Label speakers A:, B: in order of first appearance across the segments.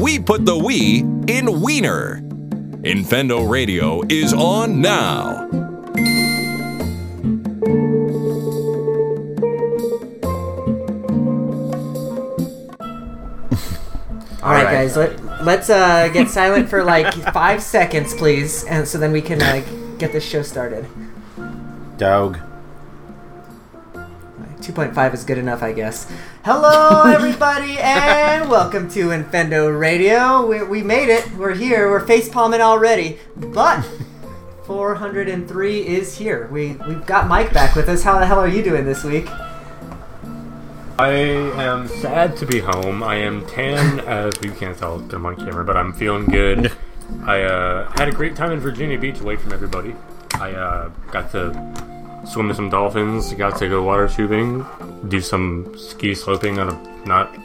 A: we put the we in wiener. Infendo Radio is on now.
B: All right, guys, let, let's uh, get silent for like five seconds, please, and so then we can like get this show started.
C: Dog.
B: 2.5 is good enough, I guess. Hello, everybody, and welcome to Infendo Radio. We, we made it. We're here. We're face palming already, but 403 is here. We we've got Mike back with us. How the hell are you doing this week?
D: I am sad to be home. I am tan, as you can't tell I'm on camera, but I'm feeling good. I uh, had a great time in Virginia Beach away from everybody. I uh, got to swim with some dolphins, got to go water tubing, do some ski sloping on a not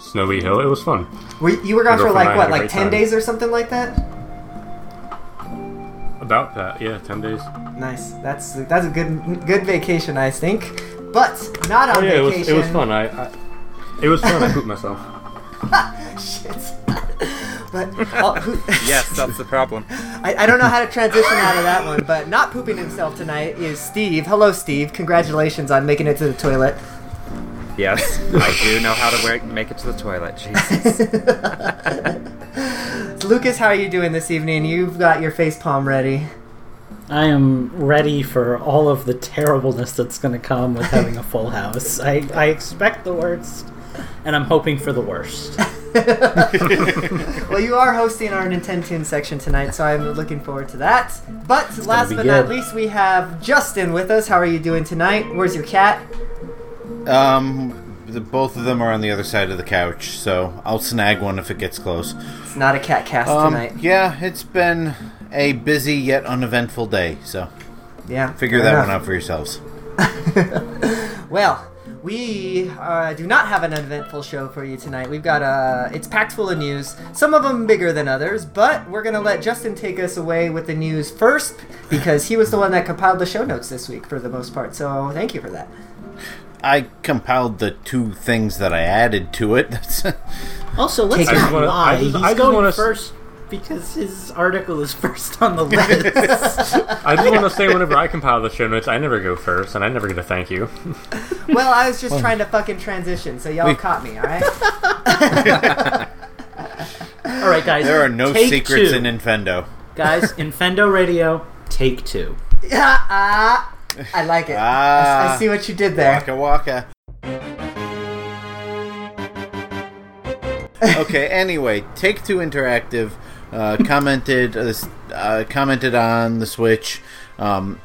D: snowy hill. It was fun.
B: Were, you were gone for like what, like 10
D: time.
B: days or something like that?
D: About that, yeah, 10 days.
B: Nice. That's that's a good good vacation, I think. But not on
D: Oh, yeah, it was, it was fun. I, I It was fun. I pooped myself.
B: Shit. But oh, who,
E: Yes, that's the problem.
B: I, I don't know how to transition out of that one, but not pooping himself tonight is Steve. Hello, Steve. Congratulations on making it to the toilet.
E: Yes, I do know how to work, make it to the toilet. Jesus.
B: Lucas, how are you doing this evening? You've got your face palm ready.
F: I am ready for all of the terribleness that's going to come with having a full house. I, I expect the worst, and I'm hoping for the worst.
B: Well, you are hosting our Nintendo Tune section tonight, so I'm looking forward to that. But last
F: be
B: but not least, we have Justin with us. How are you doing tonight? Where's your cat?
C: Um, the, both of them are on the other side of the couch, so I'll snag one if it gets close.
B: It's not a cat cast
C: Um,
B: tonight.
C: yeah, it's been a busy yet uneventful day, so
B: Yeah.
C: figure that
B: enough.
C: one out for yourselves.
B: Well, we uh, do not have an eventful show for you tonight. We've got uh, it's packed full of news. Some of them bigger than others, but we're gonna let Justin take us away with the news first because he was the one that compiled the show notes this week for the most part. So thank you for that.
C: I compiled the two things that I added to it.
F: Also, let's
B: Take
F: not
D: I just wanna-
F: lie.
D: I just-
F: He's
D: I just
F: going
D: wanna s-
F: first because his article is first on the list.
D: I just want to say, whenever I compile the show notes, I never go first, and I never get a thank you.
B: Well, I was just trying to fucking transition, so y'all
C: We-
B: caught me, all right?
F: all right, guys.
C: there are no secrets
F: two.
C: in Infendo.
F: Guys, Infendo Radio, take two.
B: yeah, ah, I like it. I, I
C: Ah.
B: see what you did there.
C: Waka waka. okay. Anyway, Take Two Interactive uh, commented uh, uh, commented on the Switch. Um,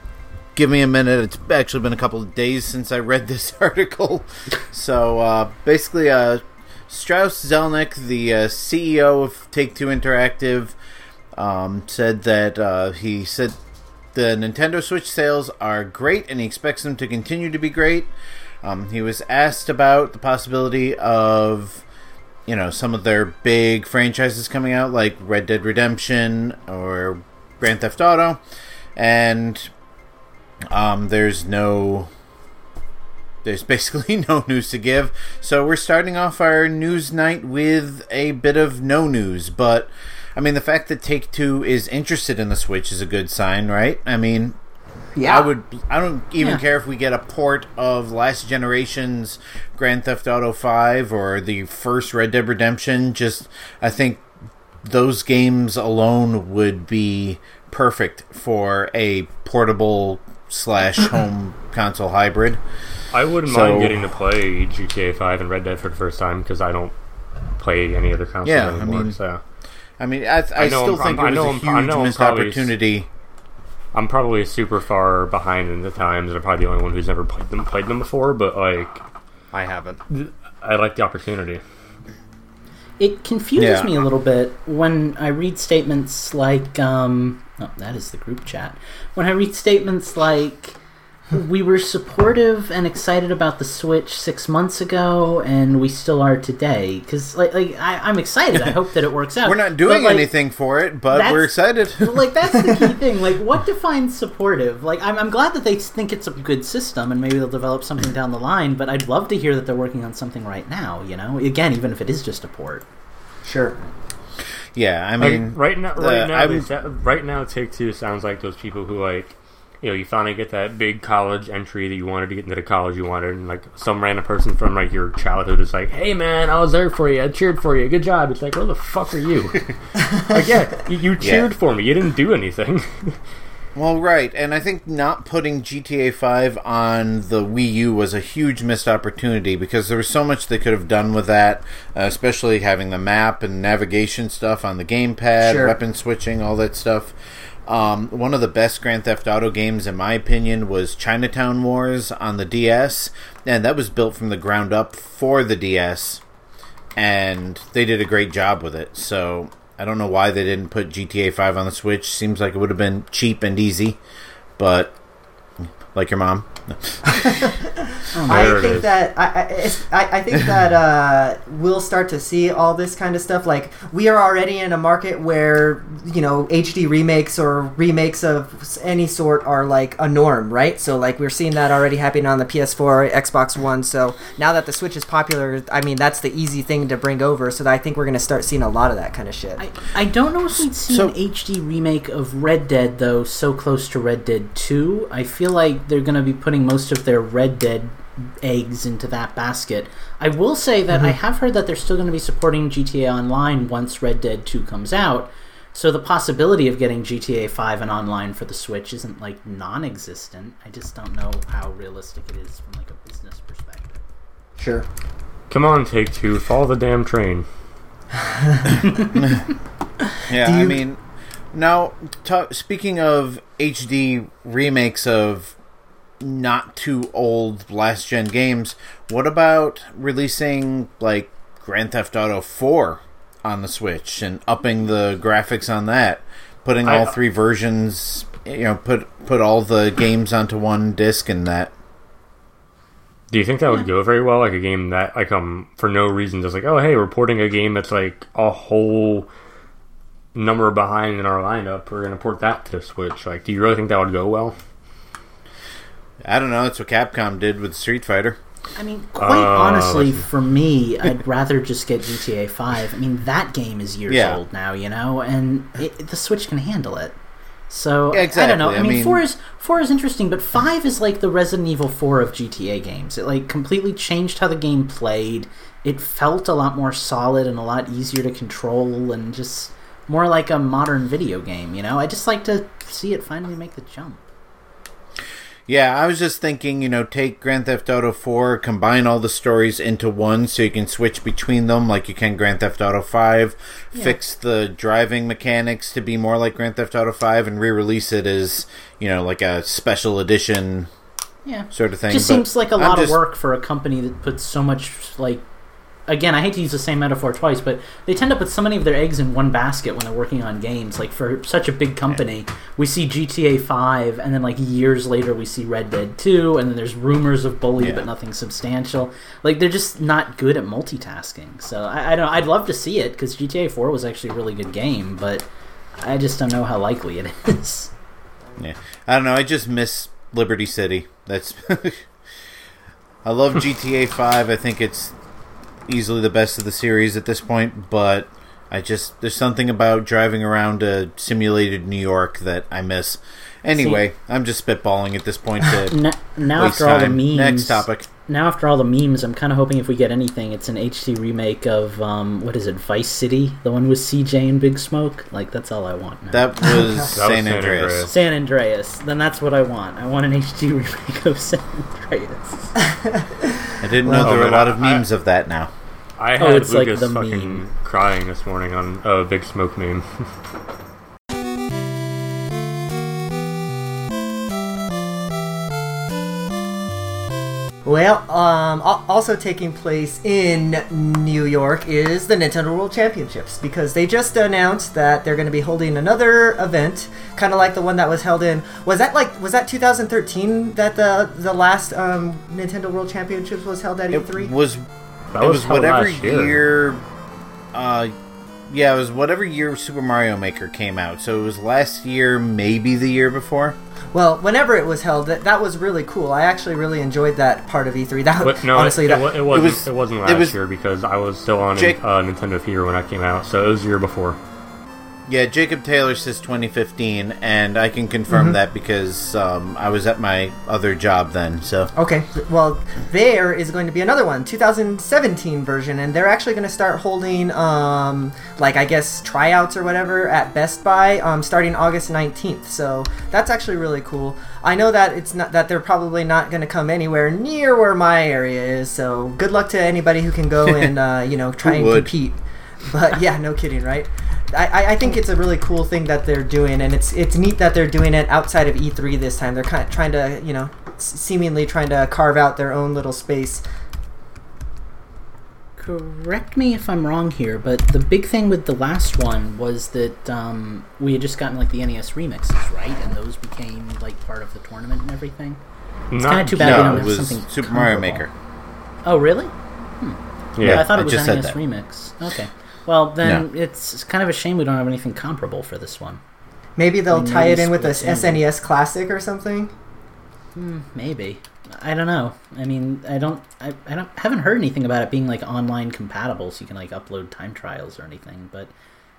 C: give me a minute. It's actually been a couple of days since I read this article. So uh, basically, uh, Strauss Zelnick, the uh, CEO of Take Two Interactive, um, said that uh, he said the Nintendo Switch sales are great and he expects them to continue to be great. Um, he was asked about the possibility of, you know, some of their big franchises coming out, like Red Dead Redemption or Grand Theft Auto, and um, there's no. There's basically no news to give. So we're starting off our news night with a bit of no news. But, I mean, the fact that Take Two is interested in the Switch is a good sign, right? I mean,
B: Yeah.
C: I would. I don't even
F: Yeah.
C: care if we get a port of last generation's Grand Theft Auto Five or the first Red Dead Redemption. Just, I think those games alone would be perfect for a portable slash home console hybrid.
D: I wouldn't
C: So-
D: mind getting to play GTA 5 and Red Dead for the first time because I don't play any other console
C: Yeah, I mean-
D: so
C: I mean, I, I,
D: I
C: still
D: I'm-
C: think
D: I
C: it was
D: know
C: a
D: I'm- I
C: huge
D: know I'm
C: missed
D: probably-
C: opportunity.
D: I'm probably super far behind in the times, and I'm probably the only one who's never played them played them before. But like,
E: I haven't.
D: I like the opportunity.
F: It confuses
C: Yeah.
F: me a little bit when I read statements like, um, oh, that is the group chat. When I read statements like, we were supportive and excited about the Switch six months ago, and we still are today. Because, like, like I, I'm excited. I hope that it works out.
C: We're not doing
F: But, like,
C: anything for it, but we're excited.
F: like that's the key thing. Like, what defines supportive? Like, I'm, I'm glad that they think it's a good system, and maybe they'll develop something down the line. But I'd love to hear that they're working on something right now. You know, again, even if it is just a port.
B: Sure.
C: Yeah, I
D: Like,
C: mean,
D: right now, right
C: uh,
D: now,
C: I'm-
D: they right now, Take Two sounds like those people who like, you know, you finally get that big college entry that you wanted to get into the college you wanted, and like some random person from like your childhood is like, "Hey man, I was there for you, I cheered for you, good job." It's like, "Where the fuck are you?" like, yeah, you, you cheered for me, you didn't do anything.
C: Well, right, and I think not putting GTA 5 on the Wii U was a huge missed opportunity because there was so much they could have done with that, uh, especially having the map and navigation stuff on the gamepad,
B: Sure.
C: weapon switching, all that stuff. Um, one of the best Grand Theft Auto games, in my opinion, was Chinatown Wars on the DS, and that was built from the ground up for the DS, and they did a great job with it. So I don't know why they didn't put GTA 5 on the Switch. Seems like it would have been cheap and easy, but like your mom.
B: I think that I, I, I, I think that uh, we'll start to see all this kind of stuff. Like we are already in a market where you know HD remakes or remakes of any sort are like a norm, right? So like we're seeing that already happening on the PS4, Xbox One. So now that the Switch is popular, I mean that's the easy thing to bring over. So I think we're gonna start seeing a lot of that kind of shit.
F: I, I don't know if we'd see
C: So-
F: an HD remake of Red Dead though so close to Red Dead 2. I feel like they're going to be putting most of their Red Dead eggs into that basket. I will say that I mhm. have heard that they're still going to be supporting GTA Online once Red Dead 2 comes out. So the possibility of getting GTA 5 and online for the Switch isn't like non-existent. I just don't know how realistic it is from like a business perspective.
B: Sure.
D: Come on, Take Two, follow the damn train.
C: Yeah,
B: Do
C: I mean, now ta speaking of HD remakes of not too old last gen games, what about releasing like Grand Theft Auto 4 on the Switch and upping the graphics on that, putting
D: I-
C: all three versions, you know, put put all the games onto one disc and that.
D: Do you think that would go very well? Like a game that, like, um, for no reason, just like, oh, hey, we're porting a game that's like a whole number behind in our lineup. We're gonna port that to the Switch. Like, do you really think that would go well?
C: I don't know, that's what Capcom did with Street Fighter.
F: I mean, quite
D: Uh,
F: honestly,
D: listen.
F: for me, I'd rather just get GTA 5. I mean, that game is years
C: Yeah.
F: old now, you know, and it, the Switch can handle it. So
C: Yeah,
F: I don't know. I
C: I
F: mean,
C: mean-
F: four is four is interesting, but five is like the Resident Evil Four of GTA games. It like completely changed how the game played. It felt a lot more solid and a lot easier to control, and just more like a modern video game. You know, I just like to see it finally make the jump.
C: Yeah, I was just thinking, you know, take Grand Theft Auto 4, combine all the stories into one so you can switch between them like you can Grand Theft Auto 5, fix the driving mechanics to be more like Grand Theft Auto 5 and re-release it as, you know, like a special edition
F: Yeah,
C: sort of thing.
F: just
C: But
F: seems like a lot
C: just-
F: of work for a company that puts so much like again i hate to use the same metaphor twice but they tend to put so many of their eggs in one basket when they're working on games like for such a big company we see gta 5 and then like years later we see red dead 2 and then there's rumors of bully
C: Yeah.
F: but nothing substantial like they're just not good at multitasking so i, I don't i'd love to see it because gta 4 was actually a really good game but i just don't know how likely it is
C: Yeah. I don't know, I just miss Liberty City. That's I love GTA 5. I think it's easily the best of the series at this point, but I just there's something about driving around a simulated New York that I miss. Anyway, I'm just spitballing at this point to
F: now, now after all the memes
C: Next topic.
F: Now after all the memes, I'm kind of hoping if we get anything, it's an HD remake of um, what is it, Vice City, the one with CJ and Big Smoke. Like that's all I want. Now.
C: That was
D: was
C: San
D: San
C: Andreas.
D: Andreas.
F: San Andreas. Then that's what I want. I want an HD remake of San Andreas.
C: I didn't know
D: Well,
C: there were a lot of
D: I-
C: memes of that now.
D: I
F: Oh,
D: had
F: it's like
D: Lucas
F: the
D: fucking
F: meme.
D: crying this morning on a Big Smoke meme.
B: Well, um, also taking place in New York is the Nintendo World Championships because they just announced that they're going to be holding another event, kind of like the one that was held in. Was that like was that 2013 that the the last um, Nintendo World Championships was held at E
C: It
B: E3?
C: was
D: That
C: it
D: was
C: was whatever
D: year.
C: year. Uh, yeah, it was whatever year Super Mario Maker came out. So it was last year, maybe the year before.
B: Well, whenever it was held, that, that was really cool. I actually really enjoyed that part of E3. That
D: But no,
B: honestly,
D: it,
B: that,
D: it, it wasn't. It,
C: was-
D: wasn't
C: it
D: last
C: was-
D: year because I was still on
C: Jake-
D: uh, Nintendo Theater when I came out, so it was the year before.
C: Yeah, Jacob Taylor says 2015, and I can confirm
B: Mm-hmm.
C: that because um, I was at my other job then. So
B: Okay, well, there is going to be another one, 2017 version, and they're actually going to start holding, um, like I guess tryouts or whatever at Best Buy, um, starting August 19th. So that's actually really cool. I know that it's not that they're probably not going to come anywhere near where my area is. So good luck to anybody who can go and uh, you know try and
C: would?
B: compete. But yeah, no kidding, right? I, I- I think it's a really cool thing that they're doing, and it's it's neat that they're doing it outside of E3 this time. They're kind of trying to, you know, s- seemingly trying to carve out their own little space.
F: Correct me if I'm wrong here, but the big thing with the last one was that um, we had just gotten like the NES remixes, right? And those became like part of the tournament and everything. It's
D: Not
F: kind of too bad we
C: no,
F: don't
C: it
F: have
C: was
F: something.
C: Super Mario. Maker.
F: Oh, really?
D: Yeah,
F: I thought
C: I
F: it was
C: just
F: NES remix. Okay. Well, then it's, it's kind of a shame we don't have anything comparable for this one.
B: Maybe they'll
F: Maybe
B: tie it in with a. SNES Classic or something.
F: Hmm, maybe. I don't know. I mean, I don't. I, I don't haven't heard anything about it being like online compatible, so you can like upload time trials or anything. But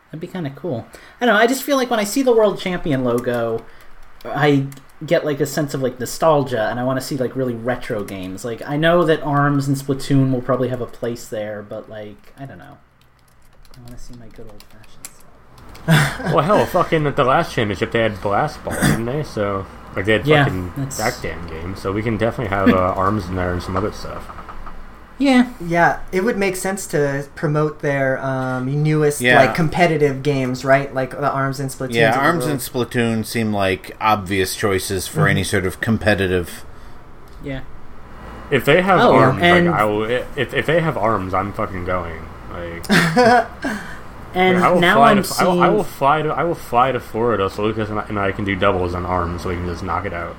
F: that'd be kind of cool. I don't know. I just feel like when I see the world champion logo, I get like a sense of like nostalgia, and I want to see like really retro games. Like I know that Arms and Splatoon will probably have a place there, but like I don't know. I want to see my good old fashioned stuff.
D: well, hell, fucking at the last championship they had Blast Ball, didn't they? So like they had
F: Yeah,
D: fucking
F: that's-
D: that damn game. So we can definitely have uh, arms in there and some other stuff.
F: Yeah,
B: Yeah, it would make sense to promote their um, newest
C: Yeah.
B: like competitive games, right? Like the Arms and Splatoon.
C: Yeah, Arms and Splatoon seem like obvious choices for
F: Mm-hmm.
C: any sort of competitive.
F: yeah.
D: If they have
F: Oh,
D: arms,
F: and-
D: like I will. If if they have arms, I'm fucking going. Like
F: And
D: I will
F: now
D: fly
F: I'm
D: to, I will, I will fly to I will fly to Florida so Lucas and I, and I can do doubles on arms so we can just knock it out.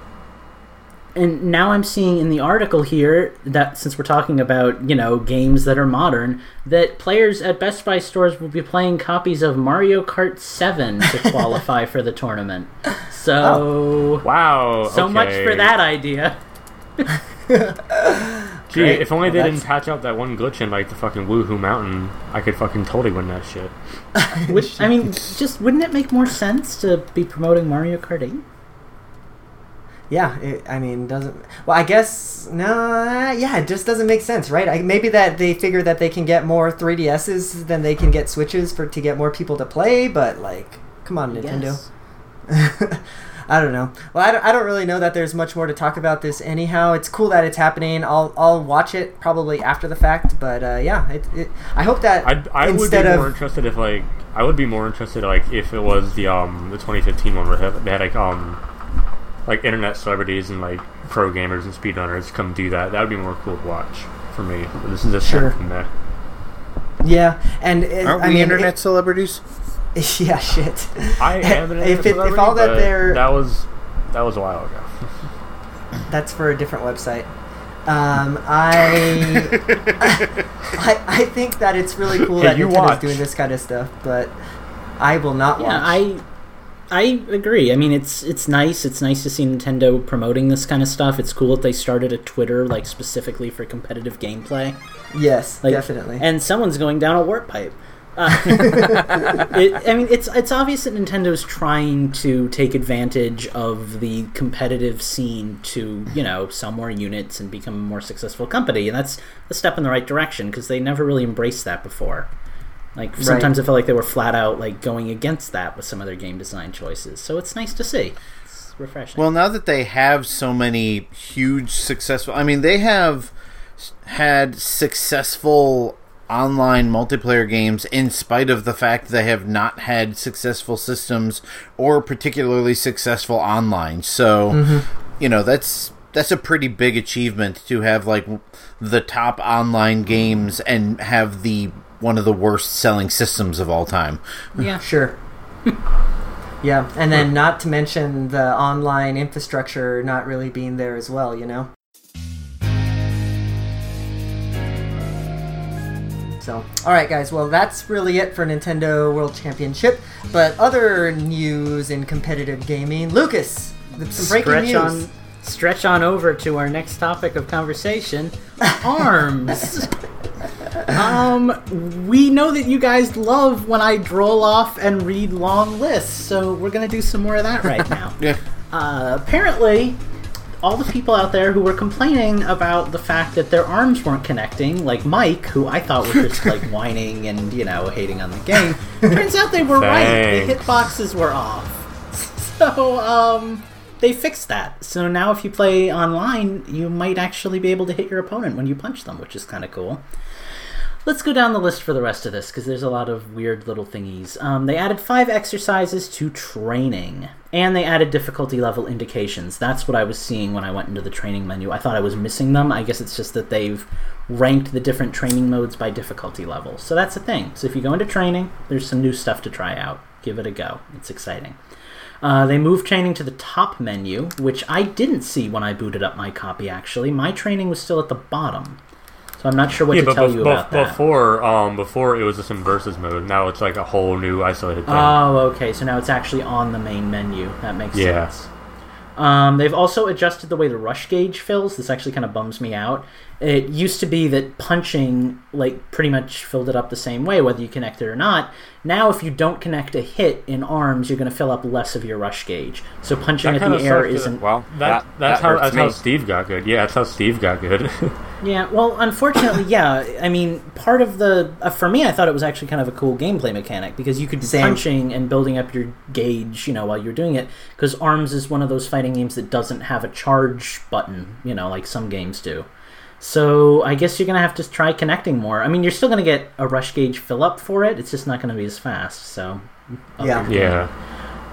F: and now I'm seeing in the article here that since we're talking about you know games that are modern, that players at Best Buy stores will be playing copies of Mario Kart 7 to qualify for the tournament. So, oh.
D: Wow.
F: so much for that idea.
D: Gee,
B: Great.
D: if only
B: Well,
D: they
B: that's-
D: didn't patch out that one glitch in like the fucking Wuhu Mountain, I could fucking totally win that shit.
F: Which I mean, just wouldn't it make more sense to be promoting Mario Kart 8?
B: Yeah, it, I mean, doesn't. Well, I guess no. Yeah, it just doesn't make sense, right? I, maybe that they figure that they can get more 3DSs than they can get Switches for to get more people to play. But like, come on, Nintendo.
F: Yes.
B: I don't know. Well, I don't, I don't really know that there's much more to talk about this anyhow. It's cool that it's happening. I'll I'll watch it probably after the fact, but uh, yeah, it, it, I hope that
D: I'd, I would be
B: instead
D: more
B: of
D: interested if like I would be more interested like if it was the um the 2015 one where they had, like um like internet celebrities and like pro gamers and speedrunners come do that. That would be more cool to watch for me. This is just
B: Sure.
D: from there.
B: yeah, and it,
C: Aren't
B: I
C: we
B: mean,
C: internet celebrities?
B: It, yeah, shit.
D: I am an
B: if, it, if all that there
D: that was that was a while ago.
B: That's for a different website. Um, I, I I think that it's really cool
D: Hey,
B: that
D: you
B: Nintendo's
D: watch.
B: doing this kind of stuff, but I will not watch.
F: I I agree. I mean, it's it's nice. It's nice to see Nintendo promoting this kind of stuff. It's cool that they started a Twitter like specifically for competitive gameplay.
B: yes,
F: Like,
B: definitely.
F: And someone's going down a warp pipe. Uh, it, I mean, it's it's obvious that Nintendo's trying to take advantage of the competitive scene to you know sell more units and become a more successful company, and that's a step in the right direction because they never really embraced that before. Like sometimes I felt like they were flat out like going against that with some of their game design choices. So it's nice to see. It's refreshing.
C: Well, now that they have so many huge successful, I mean, they have had successful online multiplayer games in spite of the fact they have not had successful systems or particularly successful online. So, mm-hmm. you know, that's that's a pretty big achievement to have like the top online games and have the one of the worst selling systems of all time.
F: yeah,
B: sure. yeah, and then not to mention the online infrastructure not really being there as well. You know. So, all right, guys. Well, that's really it for Nintendo World Championship. But other news in competitive gaming, Lucas, some breaking
F: stretch
B: news.
F: on stretch on over to our next topic of conversation arms um, we know that you guys love when I droll off and read long lists, so we're gonna do some more of that right now.
C: Yeah.
F: Uh, apparently, all the people out there who were complaining about the fact that their arms weren't connecting, like Mike, who I thought was just like whining and you know hating on the game, turns out they were right. The
D: Thanks.
F: hitboxes were off. So um, they fixed that. So now if you play online, you might actually be able to hit your opponent when you punch them, which is kind of cool. Let's go down the list for the rest of this because there's a lot of weird little thingies. Um, they added five exercises to training, and they added difficulty level indications. That's what I was seeing when I went into the training menu. I thought I was missing them. I guess it's just that they've ranked the different training modes by difficulty level. So that's a thing. So if you go into training, there's some new stuff to try out. Give it a go. It's exciting. Uh, they moved training to the top menu, which I didn't see when I booted up my copy. Actually, my training was still at the bottom, so I'm not sure what
D: yeah,
F: to
D: but
F: tell
D: bef-
F: you
D: bef-
F: about that.
D: before, um, before it was just in versus mode. Now it's like a whole new isolated thing.
F: Oh, okay. So now it's actually on the main menu. That makes
D: Yeah.
F: sense. Um, they've also adjusted the way the rush gauge fills. This actually kind of bums me out. It used to be that punching, like, pretty much filled it up the same way, whether you connect it or not. Now, if you don't connect a hit in arms, you're going to fill up less of your rush gauge. So punching
D: That
F: at the air isn't.
E: Well,
D: that,
E: that,
D: that's
E: that
D: how that's how Steve got good. Yeah, that's how Steve got good.
F: Yeah, well, unfortunately, yeah. I mean, part of the uh, for me, I thought it was actually kind of a cool gameplay mechanic because you could be
B: Same.
F: punching and building up your gauge, you know, while you're doing it. Because Arms is one of those fighting games that doesn't have a charge button, you know, like some games do. So I guess you're gonna have to try connecting more. I mean, you're still gonna get a rush gauge fill up for it. It's just not gonna be as fast. So up
B: Yeah.
D: yeah.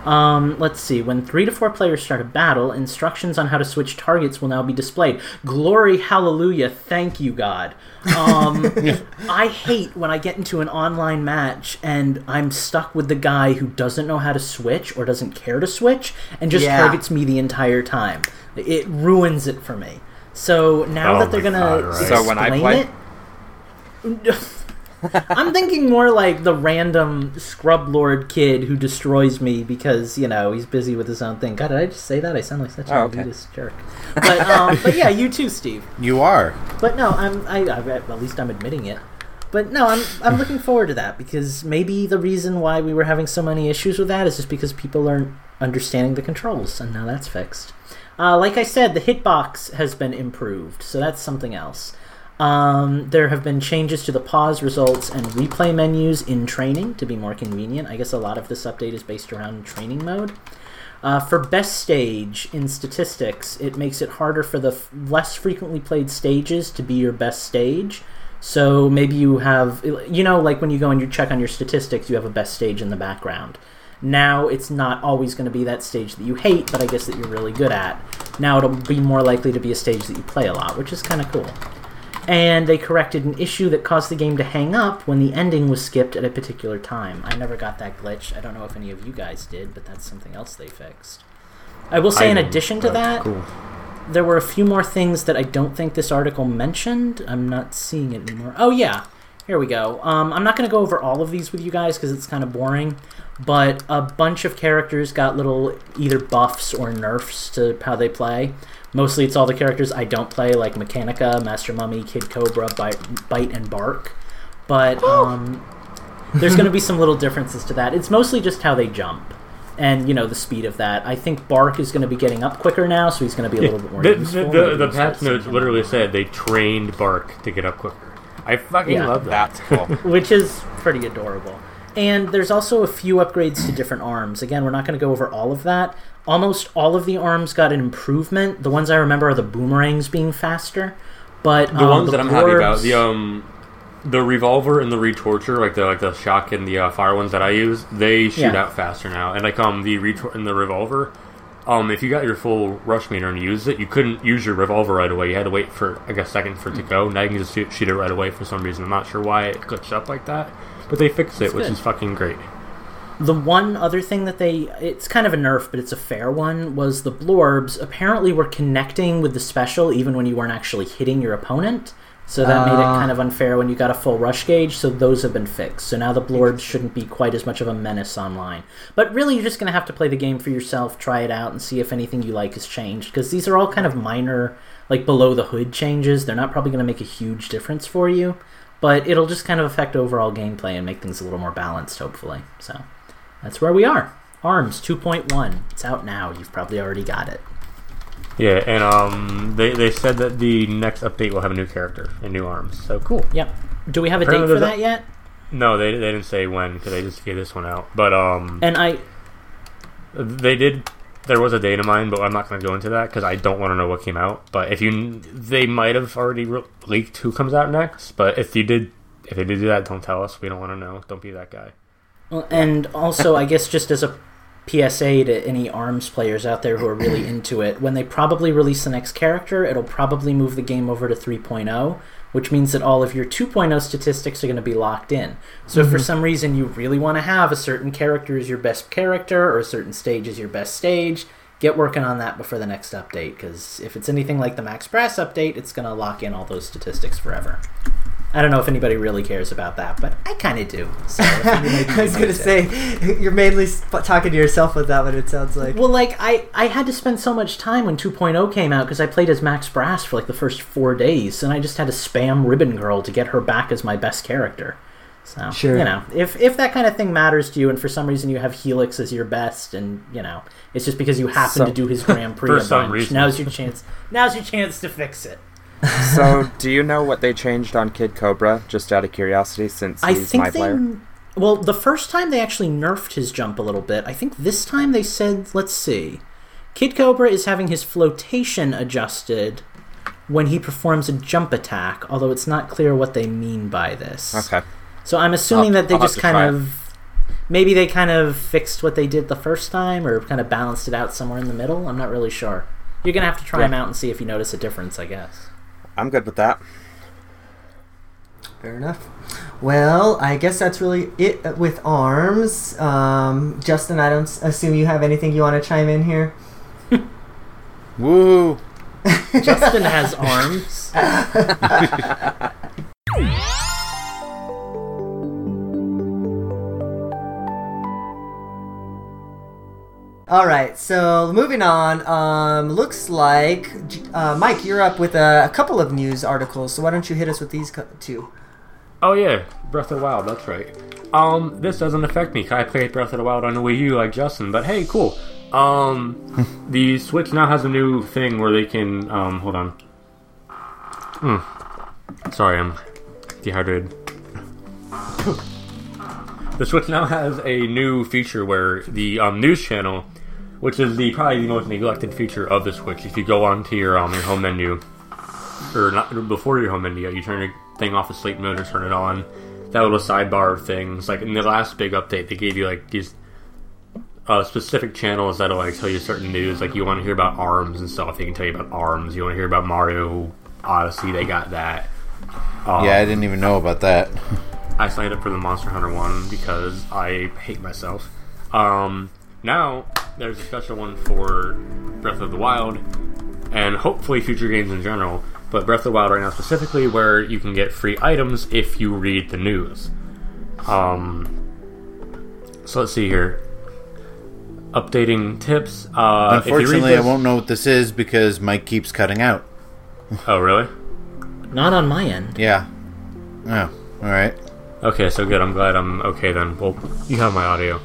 F: Um, let's see. When three to four players start a battle, instructions on how to switch targets will now be displayed. Glory, hallelujah! Thank you, God. Um, I hate when I get into an online match and I'm stuck with the guy who doesn't know how to switch or doesn't care to switch and just
B: Yeah.
F: targets me the entire time. It ruins it for me. So now
D: Oh
F: that they're gonna
D: God, right.
F: explain
E: So when I play-
F: it, I'm thinking more like the random scrub lord kid who destroys me because you know he's busy with his own thing. God, did I just say that? I sound like such
E: Oh,
F: a
E: okay.
F: elitist jerk. But um, but yeah, you too, Steve.
C: You are.
F: But no, I'm I, I at least I'm admitting it. But no, I'm I'm looking forward to that because maybe the reason why we were having so many issues with that is just because people aren't understanding the controls, and now that's fixed. Uh, like I said, the hitbox has been improved, so that's something else. Um, there have been changes to the pause results and replay menus in training to be more convenient. I guess a lot of this update is based around training mode. Uh, for best stage in statistics, it makes it harder for the f- less frequently played stages to be your best stage. So maybe you have, you know, like when you go and you check on your statistics, you have a best stage in the background. Now it's not always going to be that stage that you hate, but I guess that you're really good at. Now it'll be more likely to be a stage that you play a lot, which is kind of cool. And they corrected an issue that caused the game to hang up when the ending was skipped at a particular time. I never got that glitch. I don't know if any of you guys did, but that's something else they fixed. I will say,
D: I
F: in addition to that,
D: cool.
F: there were a few more things that I don't think this article mentioned. I'm not seeing it anymore. Oh yeah, here we go. Um, I'm not going to go over all of these with you guys because it's kind of boring. But a bunch of characters got little either buffs or nerfs to how they play. Mostly, it's all the characters I don't play, like Mechanica, Master Mummy, Kid Cobra, Byte, Byte and Barq. But um, there's going to be some little differences to that. It's mostly just how they jump. And you know the speed of that. I think Barq is going to be getting up quicker now, so he's going to be a little bit more
D: The,
F: useful.
D: the, the, the
F: we'll
D: patch notes
F: him.
D: literally said they trained Barq to get up quicker. I fucking
F: Yeah.
D: love that.
E: That's cool.
F: which is pretty adorable. And there's also a few upgrades to different arms. Again, we're not going to go over all of that. Almost all of the arms got an improvement. The ones I remember are the boomerangs being faster, but
D: The
F: um,
D: ones that I'm happy about, the um, the revolver and the Retorcher, like the like the shock and the uh, fire ones that I use, they shoot
F: Yeah.
D: out faster now. And like um, the retor- and the revolver, um, if you got your full rush meter and used it, you couldn't use your revolver right away. You had to wait for like a second for it to go. Now you can just shoot, shoot it right away for some reason. I'm not sure why it glitched up like that, but they fixed it,
F: That's
D: which
F: good.
D: is fucking great.
F: The one other thing that they it's kind of a nerf, but it's a fair one, was the blorbs apparently were connecting with the special even when you weren't actually hitting your opponent. So that made it
B: Ah.
F: kind of unfair when you got a full rush gauge, so those have been fixed. So now the blorbs shouldn't be quite as much of a menace online. But really you're just gonna have to play the game for yourself, try it out, and see if anything you like has changed. Because these are all kind of minor like below the hood changes. They're not probably gonna make a huge difference for you. But it'll just kind of affect overall gameplay and make things a little more balanced, hopefully. So that's where we are. Arms 2.1. It's out now. You've probably already got it.
D: Yeah, and um, they, they said that the next update will have a new character and new arms. So cool.
F: Yep. Do we have a date for that
D: a-
F: yet?
D: No, they, they didn't say when because they just gave this one out. But um,
F: And I
D: they did. There was a date of mine, but I'm not going to go into that because I don't want to know what came out. But if you, they might have already re- leaked who comes out next. But if you did, if they did do that, don't tell us. We don't want to know. Don't be that guy.
F: Well, and also, I guess just as a PSA to any ARMS players out there who are really into it, when they probably release the next character, it'll probably move the game over to 3.0, which means that all of your 2.0 statistics are going to be locked in. So if for mm-hmm. some reason you really want to have a certain character as your best character or a certain stage as your best stage, get working on that before the next update, because if it's anything like the Max Brass update, it's going to lock in all those statistics forever. I don't know if anybody really cares about that, but I kind of do. So if you maybe
B: I was gonna
F: do too.
B: say you're mainly sp- talking to yourself with that one. It sounds like.
F: Well, like I, I had to spend so much time when 2.0 came out because I played as Max Brass for like the first four days, and I just had to spam Ribbon Girl to get her back as my best character. So
B: Sure.
F: you know, if if that kind of thing matters to you, and for some reason you have Helix as your best, and you know, it's just because you happen
E: So-
F: to do his Grand Prix
D: For
F: a
D: some
F: bunch.
D: reason.
F: Now's your chance. Now's your chance to fix it.
E: So, do you know what they changed on Kid Cobra? Just out of curiosity, since
F: I
E: he's
F: think
E: my
F: they.
E: player.
F: Well, the first time they actually nerfed his jump a little bit. I think this time they said, let's see. Kid Cobra is having his flotation adjusted when he performs a jump attack, although it's not clear what they mean by this.
E: Okay.
F: So I'm assuming
E: I'll-
F: that they
E: I'll
F: just kind of. Maybe they kind of fixed what they did the first time or kind of balanced it out somewhere in the middle. I'm not really sure. You're going to have to try
E: Yeah.
F: them out and see if you notice a difference, I guess.
E: I'm good with that.
B: Fair enough. Well, I guess that's really it with arms. Um, Justin, I don't assume you have anything you want to chime in here.
C: Woo!
F: Justin has arms.
B: All right, so moving on. Um, looks like uh, Mike, you're up with a, a couple of news articles. So why don't you hit us with these co- two?
D: Oh yeah, Breath of the Wild. That's right. Um, this doesn't affect me. I played Breath of the Wild on the Wii U like Justin, but hey, cool. Um, the Switch now has a new thing where they can. Um, hold on. Hmm. Sorry, I'm dehydrated. the Switch now has a new feature where the um, news channel, which is the probably the most neglected feature of the Switch, if you go onto your um your home menu, or not before your home menu, you turn your thing off of sleep mode or turn it on. That little sidebar of things, like in the last big update, they gave you like these uh, specific channels that'll like tell you certain news. Like you want to hear about Arms and stuff, they can tell you about Arms. You want to hear about Mario Odyssey, they got that. Um,
C: Yeah, I didn't even know about that.
D: I signed up for the Monster Hunter one because I hate myself. Um, now there's a special one for Breath of the Wild and hopefully future games in general. But Breath of the Wild right now specifically, where you can get free items if you read the news. Um, so let's see here. Updating tips. Uh, if you read
C: Unfortunately, I won't know what this is because Mike keeps cutting out.
D: Oh, really?
F: Not on my end.
C: Yeah. Oh, all right.
D: Okay, so good. I'm glad I'm okay then. Well, you have my audio.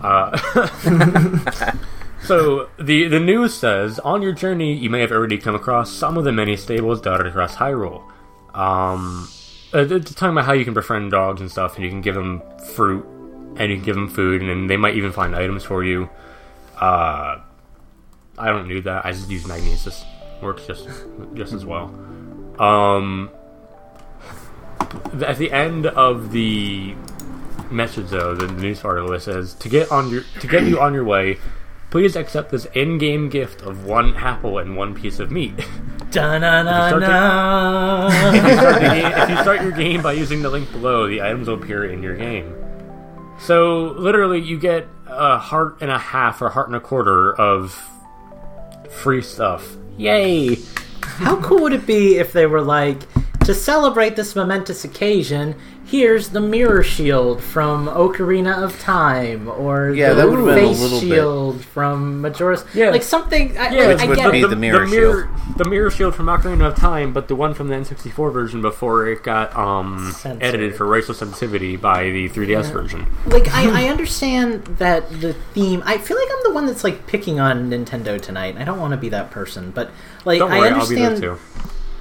D: Uh, so the the news says on your journey you may have already come across some of the many stables dotted across Hyrule. Um, uh, it's talking about how you can befriend dogs and stuff, and you can give them fruit, and you can give them food, and they might even find items for you. Uh, I don't do that. I just use magnesis. Works just just as well. Um, at the end of the message though the news article says to get on your to get you on your way please accept this in-game gift of one apple and one piece of meat. Start the game, if you start your game by using the link below the items will appear in your game. So literally you get a heart and a half or heart and a quarter of free stuff. Yay!
F: How cool would it be if they were like, to celebrate this momentous occasion, here's the mirror shield from Ocarina of Time, or
C: Yeah,
F: the
C: that would've been a
F: face
C: little bit-
F: shield from Majora's.
D: Yeah.
F: like something. I,
D: Yeah,
F: like, I
C: would
F: get
C: be
F: it.
C: the mirror
D: mirror, the mirror shield from Ocarina of Time, but the one from the N64 version before it got um,
F: Censored.
D: edited for racial sensitivity by the 3DS version.
F: like I, I understand that the theme. I feel like I'm the one that's like picking on Nintendo tonight. I don't want to be that person, but like
D: Don't
F: I
D: worry, I'll be
F: understand.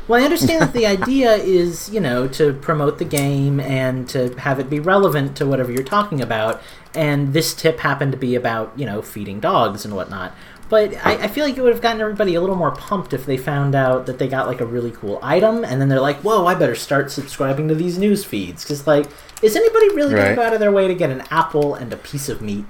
D: There too.
F: Well, I understand that the idea is, you know, to promote the game and to have it be relevant to whatever you're talking about. And this tip happened to be about, you know, feeding dogs and whatnot. But I, I feel like it would have gotten everybody a little more pumped if they found out that they got like a really cool item, and then they're like, "Whoa, I better start subscribing to these news feeds." Because like, is anybody really going to go out of their way to get an apple and a piece of meat?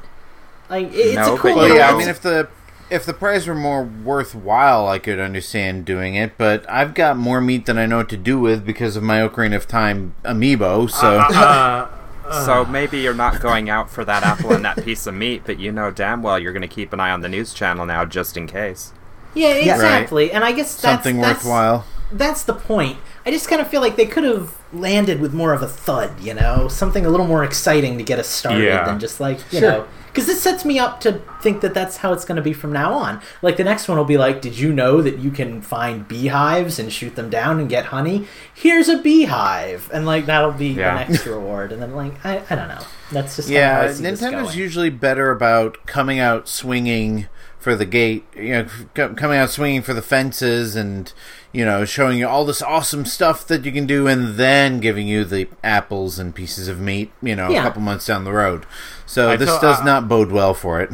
F: Like, it's
E: No,
F: a cool.
E: but
F: little
C: yeah, I mean, if the if the prize were more worthwhile, I could understand doing it. But I've got more meat than I know what to do with because of my Ocarina of Time amiibo. So
D: Uh,
E: So maybe you're not going out for that apple and that piece of meat, but you know damn well you're going to keep an eye on the news channel now just in case.
F: yeah,
B: Yeah.
F: exactly. And I guess that's,
C: something
F: that's,
C: worthwhile.
F: that's the point. I just kind of feel like they could have landed with more of a thud, you know, something a little more exciting to get us started
D: Yeah.
F: than just like you
B: Sure.
F: know, because this sets me up to think that that's how it's going to be from now on. Like the next one will be like, did you know that you can find beehives and shoot them down and get honey? Here's a beehive, and like that'll be
E: Yeah.
F: the next reward. And then like I, I don't know, that's just kinda how
C: Yeah,
F: I see this
C: Nintendo's
F: going.
C: usually better about coming out swinging for the gate, you know, c- coming out swinging for the fences and, you know, showing you all this awesome stuff that you can do and then giving you the apples and pieces of meat, you know,
F: Yeah.
C: a couple months down the road. So
D: I
C: this
D: tell-
C: does
D: uh,
C: not bode well for it.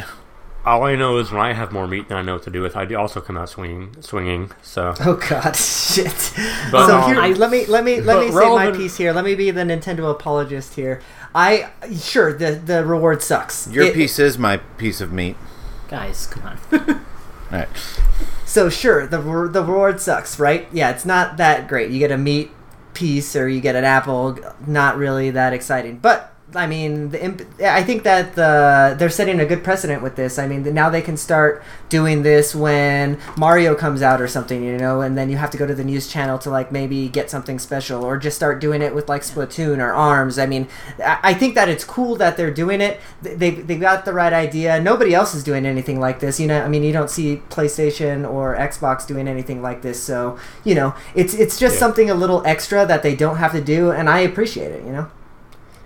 D: all I know is when I have more meat than I know what to do with, I do also come out swinging. Swinging. So
B: Oh God, shit.
D: But,
B: so
D: um,
B: here,
F: I-
B: let me let me let me say my piece here. Let me be the Nintendo apologist here. I sure the the reward sucks.
C: Your
B: It-
C: piece is my piece of meat.
F: Guys, come on.
C: All right.
B: So sure, the the reward sucks, right? Yeah, it's not that great. You get a meat piece or you get an apple, not really that exciting. But I mean, the imp- I think that the they're setting a good precedent with this. I mean, now they can start doing this when Mario comes out or something, you know, and then you have to go to the news channel to like maybe get something special, or just start doing it with like Splatoon or Arms. I mean, I I think that it's cool that they're doing it. They they they got the right idea. Nobody else is doing anything like this. You know, I mean, you don't see PlayStation or Xbox doing anything like this. So you know, it's it's just
D: Yeah.
B: something a little extra that they don't have to do, and I appreciate it. You know.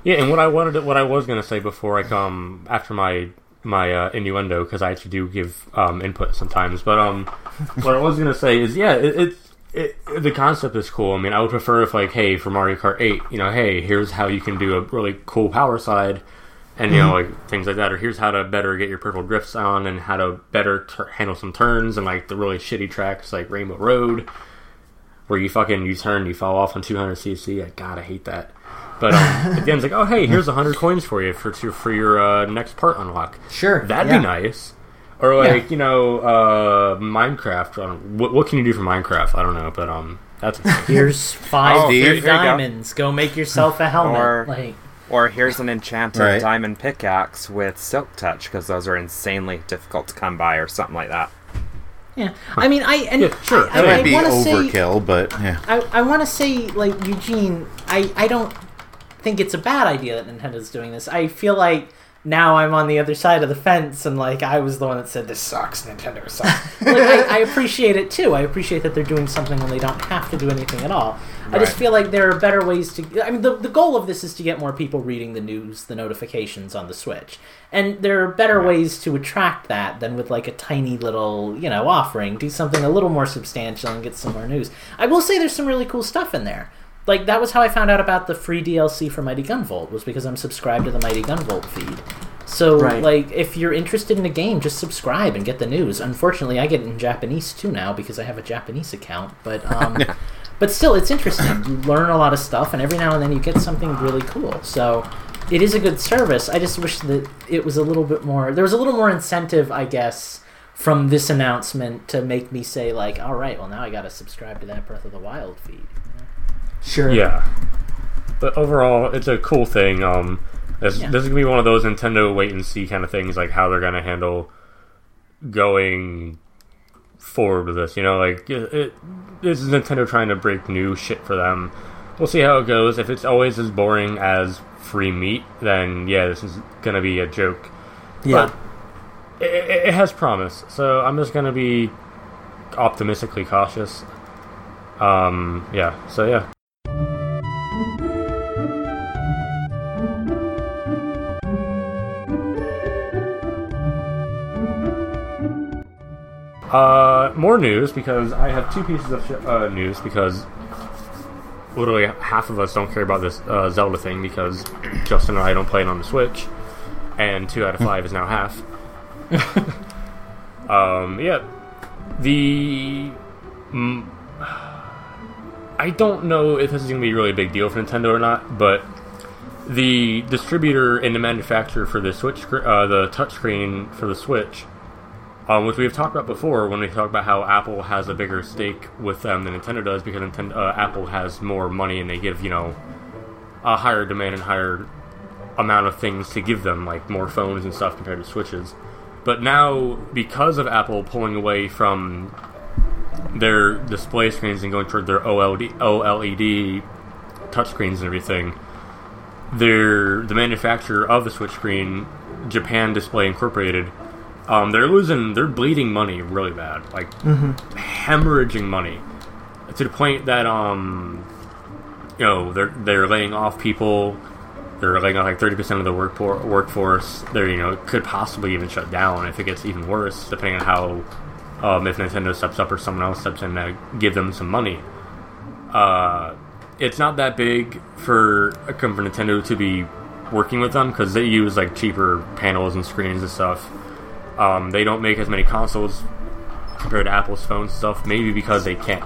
D: Yeah, and what I wanted, what I was gonna say before I come after my my uh, innuendo because I actually do give um, input sometimes. But um, what I was gonna say is, yeah, it, it, it the concept is cool. I mean, I would prefer if like, hey, for Mario Kart Eight, you know, hey, here's how you can do a really cool power slide. And you know, like things like that, or here's how to better get your purple drifts on, and how to better tur handle some turns, and like the really shitty tracks like Rainbow Road, where you fucking you turn, you fall off on 200 cc. I gotta hate that. But um, at the end, it's like, oh hey, here's 100 coins for you for to, for your uh, next part unlock.
B: Sure.
D: That'd
B: yeah.
D: be nice. Or like you know, uh, Minecraft. I don't, what, what can you do for Minecraft? I don't know, but um, that's
F: Here's five
E: Oh,
F: free
E: here- here you go.
F: diamonds. Go. make yourself a helmet.
E: Or-
F: like
E: Or here's an enchanted
C: Right.
E: diamond pickaxe with silk touch because those are insanely difficult to come by or something like that.
F: Yeah, I mean, I and
D: Yeah, sure.
F: I,
C: That
F: I,
C: might be
F: want to say,
C: overkill, but yeah.
F: I, I want to say, like Eugene, I, I don't think it's a bad idea that Nintendo's doing this. I feel like now I'm on the other side of the fence, and like I was the one that said this sucks. Nintendo sucks. like, I, I appreciate it too. I appreciate that they're doing something when they don't have to do anything at all. I just feel like there are better ways to. I mean, the the goal of this is to get more people reading the news, the notifications on the Switch, and there are better ways to attract that than with like a tiny little you know offering. Do something a little more substantial and get some more news. I will say there's some really cool stuff in there. Like that was how I found out about the free DLC for Mighty Gunvolt was because I'm subscribed to the Mighty Gunvolt feed. So
B: Right.
F: like if you're interested in a game, just subscribe and get the news. Unfortunately, I get it in Japanese too now because I have a Japanese account, but um but still it's interesting. You learn a lot of stuff and every now and then you get something really cool. So it is a good service. I just wish that it was a little bit more there was a little more incentive, I guess, from this announcement to make me say like, all right, well now I got to subscribe to that Breath of the Wild feed.
B: Sure.
D: Yeah. But overall, it's a cool thing. Um, this,
F: Yeah.
D: this is gonna be one of those Nintendo wait and see kind of things, like how they're gonna handle going forward with this. You know, like it, it, this is Nintendo trying to break new shit for them. we'll see how it goes. If it's always as boring as free meat, then yeah, this is gonna be a joke.
B: Yeah.
D: But it, it, has promise, so I'm just gonna be optimistically cautious. Um, yeah. So yeah. Uh, more news because I have two pieces of sh- uh, news because literally half of us don't care about this uh, Zelda thing because Justin and I don't play it on the Switch, and two out of five is now half. um, yeah, the mm, I don't know if this is going to be really a big deal for Nintendo or not, but the distributor and the manufacturer for the Switch, uh, the touchscreen for the Switch, um, which we have talked about before when we talk about how Apple has a bigger stake with them than Nintendo does because Nintendo, uh, Apple has more money and they give you know a higher demand and higher amount of things to give them, like more phones and stuff compared to Switches. But now, because of Apple pulling away from their display screens and going toward their OLED, OLED touchscreens and everything, their the manufacturer of the Switch screen, Japan Display Incorporated, um, they're losing, they're bleeding money really bad, like hemorrhaging money to the point that um, you know they're they're laying off people. They're laying off like thirty percent of the work workforce. They're you know could possibly even shut down if it gets even worse, depending on how um, if Nintendo steps up or someone else steps in to give them some money. Uh, it's not that big for a company for Nintendo to be working with them because they use like cheaper panels and screens and stuff. Um, they don't make as many consoles compared to Apple's phone stuff. Maybe because they can't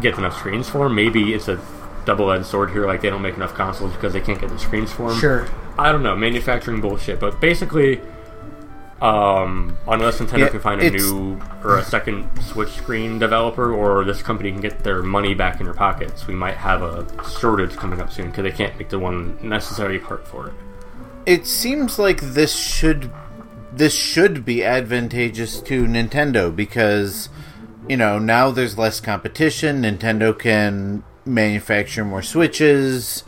D: get enough screens for them. Maybe it's a double-edged sword here. Like they don't make enough consoles because they can't get the screens for them.
B: Sure.
D: I don't know, manufacturing bullshit. But basically, um, unless Nintendo
C: Yeah,
D: can find a new or a second Switch screen developer, or this company can get their money back in their pockets, we might have a shortage coming up soon because they can't make the one necessary part for it.
C: It seems like this should this should be advantageous to Nintendo because you know now there's less competition. Nintendo can manufacture more Switches.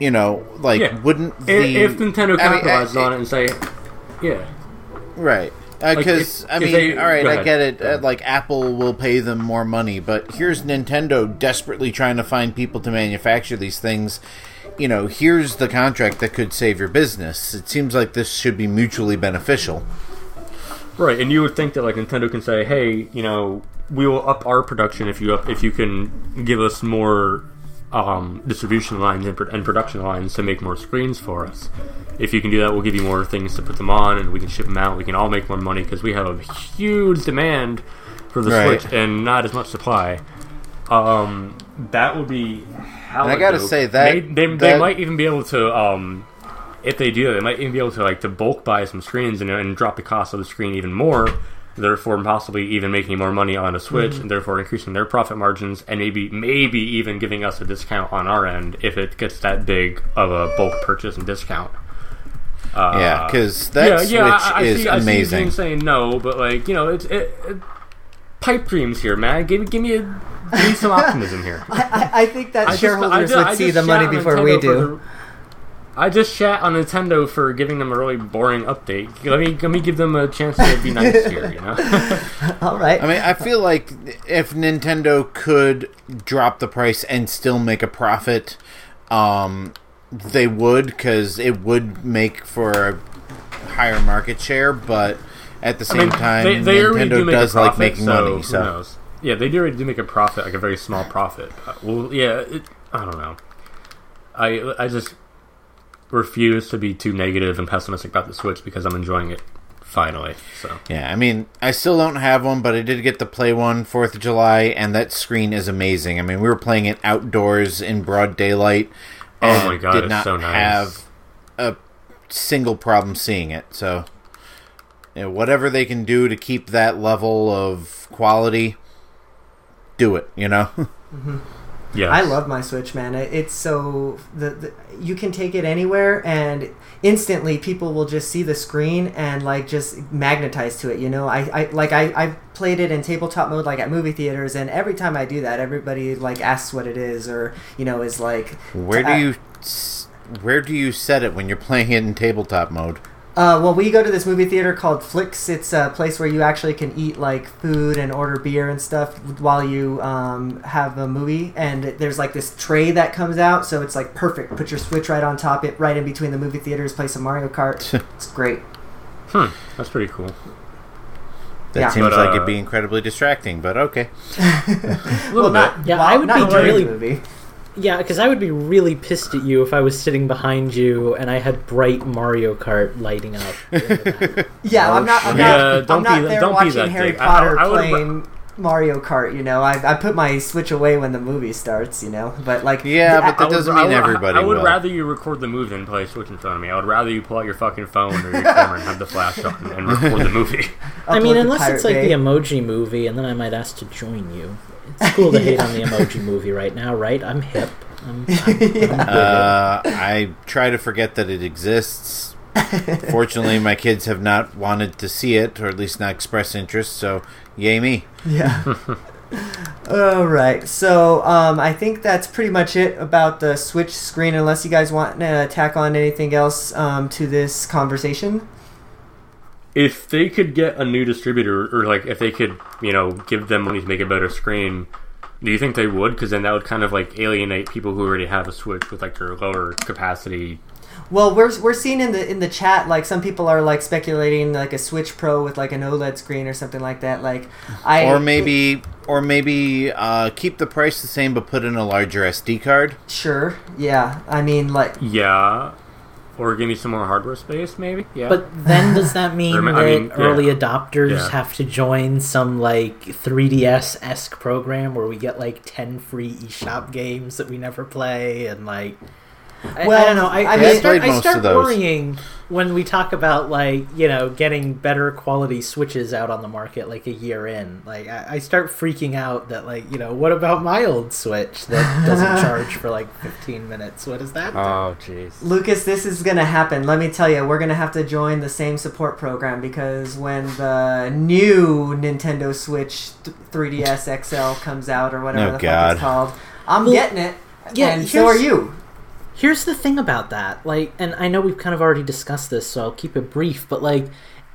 C: You know, like
D: Yeah.
C: wouldn't
D: If,
C: the
D: if Nintendo
C: I mean, I-
D: on it and say, yeah,
C: Right. Because
D: if-
C: I mean,
D: they-
C: all right, I
D: ahead.
C: get it. Uh, like Apple will pay them more money, but here's Nintendo desperately trying to find people to manufacture these things. You know, here's the contract that could save your business. It seems like this should be mutually beneficial.
D: Right, and you would think that like Nintendo can say, "Hey, you know, we will up our production if you up if you can give us more um, distribution lines and, pro- and production lines to make more screens for us. If you can do that, we'll give you more things to put them on, and we can ship them out. We can all make more money because we have a huge demand for the
C: Right.
D: Switch and not as much supply. Um, that would be.
C: And I gotta say that-
D: they, they, they might even be able to um, if they do, they might even be able to like to bulk buy some screens and, and drop the cost of the screen even more. Therefore, possibly even making more money on a Switch,
C: Mm-hmm.
D: and therefore increasing their profit margins, and maybe maybe even giving us a discount on our end if it gets that big of a bulk purchase and discount. Uh,
C: yeah, because that Switch
D: I, I
C: is
D: see, I see
C: amazing.
D: you saying no, but like you know, it's it, it, pipe dreams here, man. Give me give me a give me some optimism here.
B: I, I, I think that
D: I just-
B: shareholders
D: I just-
B: would
D: I
B: see the money
D: on
B: before
D: Nintendo
B: we
D: for
B: do.
D: the- I just shat on Nintendo for giving them a really boring update. Let me let me give them a chance to be nice here. You know,
B: All right.
C: I mean, I feel like if Nintendo could drop the price and still make a profit, um, they would because it would make for a higher market share. But at the
D: I
C: same
D: mean,
C: time,
D: they, they do
C: Nintendo
D: a
C: does like
D: profit,
C: making
D: so
C: money.
D: who
C: So
D: knows? Yeah, they do already do make a profit, like a very small profit. Uh, well, yeah, it, I don't know. I I just refuse to be too negative and pessimistic about the Switch because I'm enjoying it finally. So
C: yeah, I mean, I still don't have one, but I did get to play one Fourth of July, and that screen is amazing. I mean, we were playing it outdoors in broad daylight.
D: Oh my God,
C: Did
D: it's
C: not
D: so nice.
C: have a single problem seeing it. So, you know, whatever they can do to keep that level of quality, do it. You know.
D: Yes.
B: I love my Switch, man. It's so the, the you can take it anywhere, and instantly people will just see the screen and like just magnetize to it. You know, I, I like I I played it in tabletop mode like at movie theaters, and every time I do that, everybody like asks what it is, or you know, is like
C: Where do you where do you set it when you're playing it in tabletop mode?
B: Uh, well, we go to this movie theater called Flicks. It's a place where you actually can eat like food and order beer and stuff while you um, have a movie. And there's like this tray that comes out, so it's like perfect. Put your Switch right on top, it right in between the movie theaters. Play some Mario Kart. it's great.
D: Hmm. That's pretty cool.
C: That
B: Yeah.
C: seems
D: But,
C: like it'd be incredibly distracting, but okay.
D: A little
B: Well,
D: bit.
B: not
F: Yeah,
B: while-
F: I would
B: not
F: be
B: during
F: really-
B: movie.
F: Yeah, because I would be really pissed at you if I was sitting behind you and I had bright Mario Kart lighting up. in the back.
B: Yeah, I'm oh, not. I'm
D: Yeah,
B: not,
D: don't
B: I'm not
D: be-
B: there
D: don't be
B: watching
D: that
B: Harry
D: dick.
B: Potter
D: I- I would-
B: playing Mario Kart. You know, I, I put my Switch away when the movie starts. You know, but like
C: Yeah, but
D: I
C: that
D: would-
C: doesn't
D: I
C: mean
D: would-
C: everybody
D: I would
C: will.
D: rather you record the movie than play Switch in front of me. I would rather you pull out your fucking phone or your camera and have the flash on and record the movie.
F: I mean, unless it's like
B: Bay.
F: the Emoji Movie, and then I might ask to join you. It's cool to hate on the Emoji Movie right now, right? I'm hip. I'm, I'm, I'm with it.
C: Uh, I try to forget that it exists. Fortunately, my kids have not wanted to see it, or at least not express interest. So, yay me!
B: Yeah. All right. So um, I think that's pretty much it about the Switch screen. Unless you guys want to tack on anything else um, to this conversation.
D: If they could get a new distributor, or like if they could, you know, give them money to make a better screen, do you think they would? Because then that would kind of like alienate people who already have a Switch with like their lower capacity.
B: Well, we're, we're seeing in the in the chat like some people are like speculating like a Switch Pro with like an OLED screen or something like that. Like I
C: Or maybe, or maybe uh, keep the price the same, but put in a larger SD card.
B: sure. Yeah. I mean like
D: Yeah. Or give me some more hardware space, maybe. Yeah.
F: But then does that mean that
D: I mean, yeah.
F: early adopters
D: Yeah.
F: have to join some like 3DS esque program where we get like 10 free eShop games that we never play and like. I, I
B: Well,
F: don't know. I,
B: I
F: I,
B: mean-
F: start, I start worrying when we talk about like you know getting better quality switches out on the market like a year in. Like I, I start freaking out that like you know what about my old Switch that doesn't charge for like 15 minutes? What is that? do?
E: Oh, jeez.
B: Lucas, this is gonna happen. Let me tell you, we're gonna have to join the same support program because when the new Nintendo Switch 3DS XL comes out or whatever
C: Oh,
B: the
C: God.
B: fuck it's called, I'm
F: Well,
B: getting it.
F: yeah,
B: and so are you.
F: Here's the thing about that, like, and I know we've kind of already discussed this, so I'll keep it brief, but like,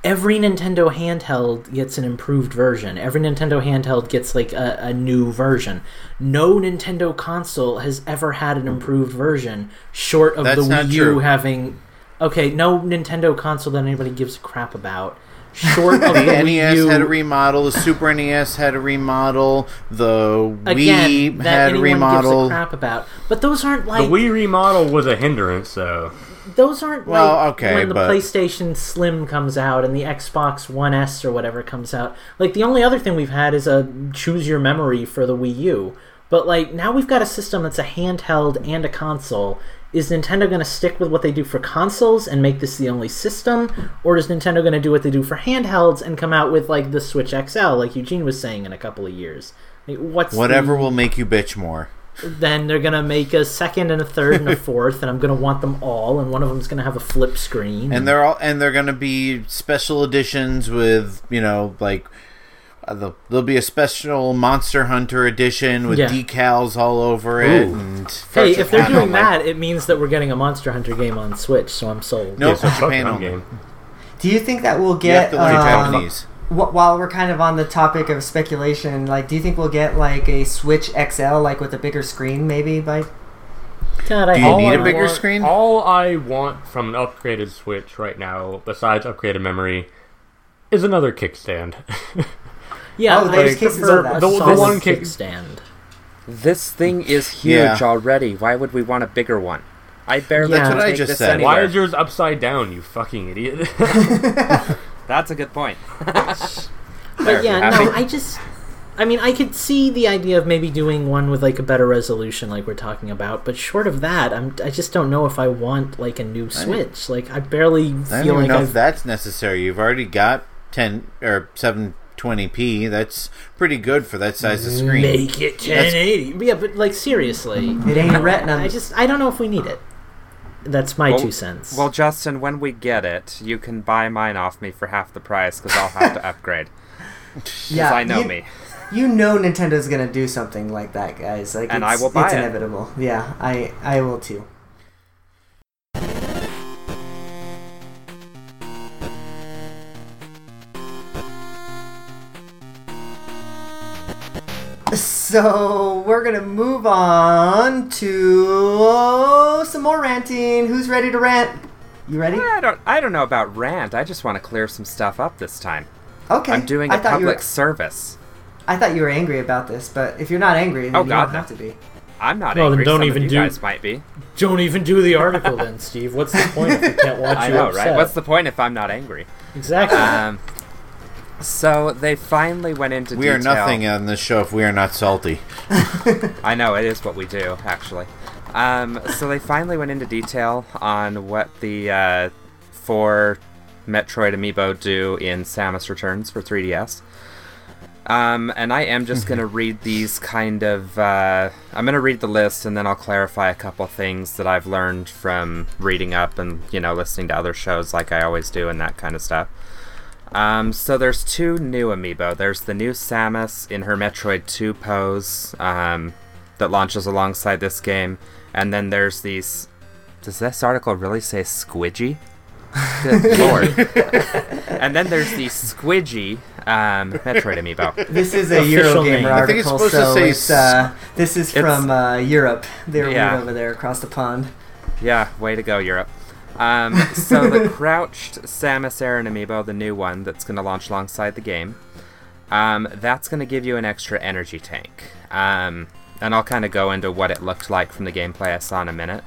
F: every Nintendo handheld gets an improved version. Every Nintendo handheld gets like a, a new version. No Nintendo console has ever had an improved version, short of
C: That's
F: the Wii U
C: true.
F: having. Okay, no Nintendo console that anybody gives a crap about. Short of the,
C: The
F: Wii
C: NES
F: U,
C: had a remodel. The Super NES had a remodel. The
F: again,
C: Wii
F: that
C: had a
F: anyone gives a
C: remodel.
F: crap about. But those aren't like the
D: Wii remodel was a hindrance, so
F: those aren't
C: Well,
F: like
C: okay,
F: when the
C: but-
F: PlayStation Slim comes out and the Xbox One S or whatever comes out. Like the only other thing we've had is a choose your memory for the Wii U. But like now we've got a system that's a handheld and a console. Is Nintendo going to stick with what they do for consoles and make this the only system, or is Nintendo going to do what they do for handhelds and come out with like the Switch XL, like Eugene was saying, in a couple of years? Like, what's
C: Whatever
F: the-
C: will make you bitch more.
F: then they're gonna make a second and a third and a fourth, and I'm gonna want them all, and one of them's gonna have a flip screen.
C: and they're all and they're gonna be special editions with you know like uh, the, there'll be a special Monster Hunter edition with
F: Yeah.
C: decals all over it. And
F: hey, if they're doing
C: only.
F: that, it means that we're getting a Monster Hunter game on Switch, so I'm sold.
C: Nope,
D: it's a
C: Japan only.
D: game.
B: Do you think that we'll
C: You have
B: get
C: to learn
B: um,
C: Japanese.
B: wh- while we're kind of on the topic of speculation? Like, do you think we'll get like a Switch XL, like with a bigger screen, maybe? By
F: God, I
C: Do you
F: hope
C: need a bigger
D: want-
C: screen?
D: All I want from an upgraded Switch right now, besides upgraded memory, is another kickstand.
F: Yeah,
B: Oh, there's
F: I
B: cases
F: prefer
B: of that.
D: The- the one kick-
F: kickstand.
E: This thing is huge
C: Yeah.
E: already. Why would we want a bigger one? I barely
F: That's
E: can
F: what
C: I just
E: this
C: said.
E: anywhere.
D: Why is yours upside down, you fucking idiot?
E: That's a good point.
F: But yeah, no, I just. I mean, I could see the idea of maybe doing one with like a better resolution, like we're talking about. But short of that, I'm I just don't know if I want like a new Switch. Like I barely
C: I don't
F: feel
C: even
F: like
C: know
F: I've
C: if that's necessary. You've already got ten or seven 720p. That's pretty good for that size of screen.
F: Make it 1080. Yeah, but like seriously,
B: It ain't a retina.
F: I just I don't know if we need it. That's my
E: Well-
F: two cents.
E: Well, Justin, when we get it, you can buy mine off me for half the price because I'll have to upgrade.
B: yeah,
E: I know
B: you,
E: me.
B: You know Nintendo's gonna do something like that, guys. Like,
E: And
B: it's,
E: I will buy
B: It's
E: it.
B: inevitable. Yeah, I I will too. So we're gonna move on to some more ranting. Who's ready to rant? You ready?
E: I don't. I don't know about rant. I just want to clear some stuff up this time.
B: Okay.
E: I'm doing a public
B: were,
E: service.
B: I thought you were angry about this, but if you're not angry, then
E: Oh,
B: you
E: God,
B: don't
E: no.
B: have to be.
E: I'm not
F: Well, then
E: angry.
F: don't
E: Some
F: even
E: of you
F: do-
E: guys might be.
F: Don't even do the article then, Steve. What's the point if we can't watch
E: I
F: you
E: know,
F: upset?
E: right? What's the point if I'm not angry?
F: exactly?
E: Um. So they finally went into
C: We are nothing on this show if we are not salty.
E: I know it is what we do, actually. Um, so they finally went into detail on what the uh, four Metroid amiibo do in Samus Returns for 3DS. Um, and I am just going to read these kind of. Uh, I'm going to read the list and then I'll clarify a couple things that I've learned from reading up and, you know, listening to other shows like I always do and that kind of stuff. Um, so there's two new amiibo. There's the new Samus in her Metroid 2 pose um, that launches alongside this game, and then there's these. Does this article really say squidgy? Good lord! and then there's the squidgy um, Metroid amiibo.
B: This is a
F: Official name.
B: Eurogamer
F: I
C: think it's
B: article,
C: supposed to
B: so
C: say
B: it's, uh, this is
E: It's-
B: from uh, Europe. They're
E: Yeah.
B: way over there across the pond.
E: Yeah, way to go, Europe. Um, so the crouched Samus Aran amiibo, the new one that's going to launch alongside the game, um, that's going to give you an extra energy tank. Um, and I'll kind of go into what it looked like from the gameplay I saw in a minute.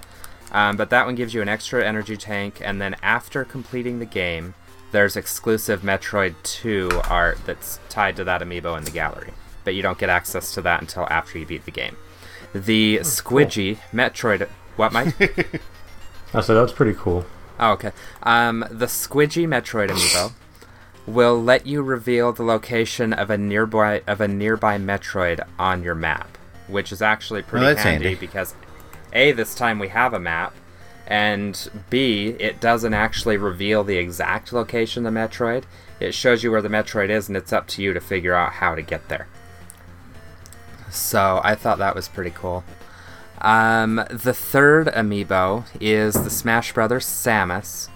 E: Um, but that one gives you an extra energy tank, and then after completing the game, there's exclusive Metroid 2 art that's tied to that amiibo in the gallery. But you don't get access to that until after you beat the game. The Squidgy Metroid. What, Mike?
D: I said that's pretty cool.
E: Oh, okay. Um, the Squidgy Metroid amiibo will let you reveal the location of a nearby of a nearby Metroid on your map, which is actually pretty
C: that's
E: handy,
C: handy.
E: because a this time we have a map, and b it doesn't actually reveal the exact location of the Metroid. It shows you where the Metroid is, and it's up to you to figure out how to get there. So I thought that was pretty cool. Um, the third amiibo is the Smash Brothers Samus,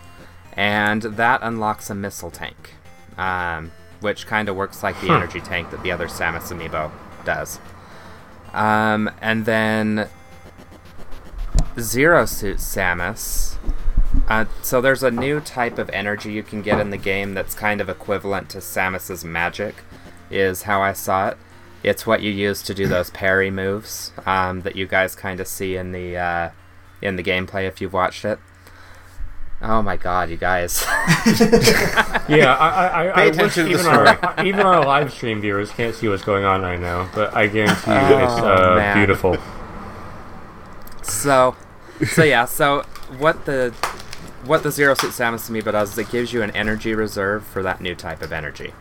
E: and that unlocks a missile tank, um, which kind of works like the energy tank that the other Samus amiibo does. Um, and then Zero Suit Samus. Uh, so there's a new type of energy you can get in the game that's kind of equivalent to Samus's magic, is how I saw it. It's what you use to do those parry moves um, that you guys kind of see in the uh, in the gameplay if you've watched it. Oh my god, you guys!
D: Yeah, I, I, I, I wish
C: attention to the
D: even our even our live stream viewers can't see what's going on right now, but I guarantee you it's
E: Oh,
D: uh, beautiful.
E: so, so yeah, so what the what the Zero Suit Samus Amiibo does is it gives you an energy reserve for that new type of energy.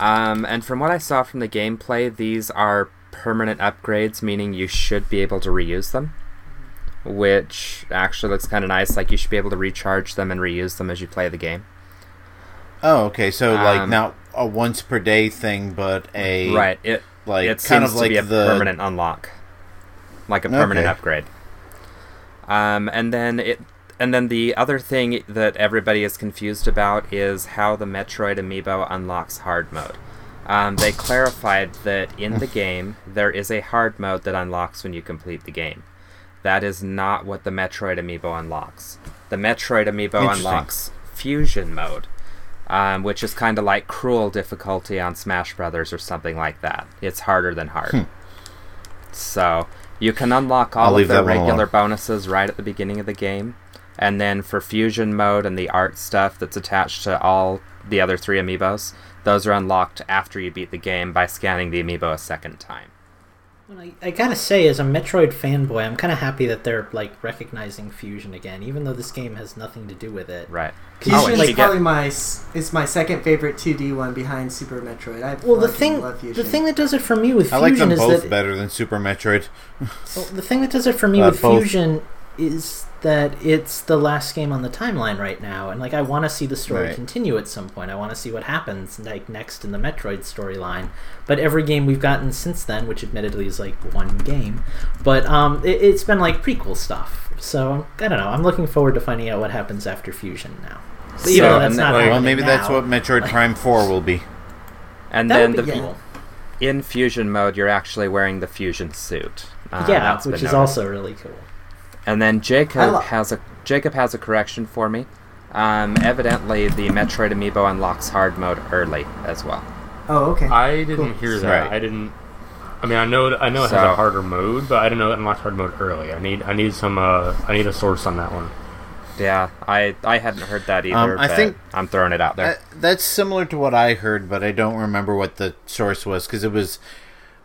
E: Um, and from what I saw from the gameplay, these are permanent upgrades, meaning you should be able to reuse them. Which actually looks kind of nice. Like you should be able to recharge them and reuse them as you play the game.
C: Oh, okay. So like
E: Um,
C: not a once per day thing, but a
E: Right. It
C: like
E: it
C: kind
E: seems
C: of like
E: a
C: the
E: permanent unlock, like a permanent
C: Okay.
E: upgrade. Um, and then it, and then the other thing that everybody is confused about is how the Metroid Amiibo unlocks hard mode. Um, they clarified that in the game there is a hard mode that unlocks when you complete the game. That is not what the Metroid Amiibo unlocks. The Metroid Amiibo unlocks fusion mode, um, which is kind of like cruel difficulty on Smash Brothers or something like that. It's harder than hard. So you can unlock
C: I'll
E: all of the regular bonuses right at the beginning of the game, and then for fusion mode and the art stuff that's attached to all the other three amiibos, those are unlocked after you beat the game by scanning the amiibo a second time.
F: I, I gotta say, as a Metroid fanboy, I'm kind of happy that they're like recognizing fusion again, even though this game has nothing to do with it.
E: Right.
B: Fusion
E: Oh, and
B: is probably
E: get-
B: my s- it's my second favorite 2D one behind Super Metroid. I
F: Well, the thing,
B: love
F: the thing that does it for me with
C: I like
F: fusion
C: them
F: is
C: both
F: that
C: better than Super Metroid.
F: Well, the thing that does it for me
C: Uh,
F: with
C: both.
F: Fusion is that it's the last game on the timeline right now, and like I want to see the story
C: Right.
F: continue at some point. I want to see what happens like next in the Metroid storyline. But every game we've gotten since then, which admittedly is like one game, but um, it, it's been like prequel stuff. So I don't know. I'm looking forward to finding out what happens after Fusion now. But even
E: So,
F: though that's not
E: then-
C: Well,
F: happening
C: maybe that's what Metroid Prime 4 will be.
E: And then
F: would
E: the
F: be cool.
E: in fusion mode, you're actually wearing the fusion suit. Uh,
F: yeah, which is
E: noted.
F: also really cool.
E: And then Jacob
B: lo-
E: has a Jacob has a correction for me. Um, evidently, the Metroid amiibo unlocks hard mode early as well.
B: Oh, okay.
D: I didn't
B: Cool.
D: hear that.
C: Right.
D: I didn't. I mean, I know I know it has a harder mode, but I didn't know it unlocked hard mode early. I need I need some uh I need a source on that one.
E: Yeah, I I hadn't heard that either.
C: Um, I
E: but
C: think-
E: I'm throwing it out there.
C: Uh, that's similar to what I heard, but I don't remember what the source was because it was.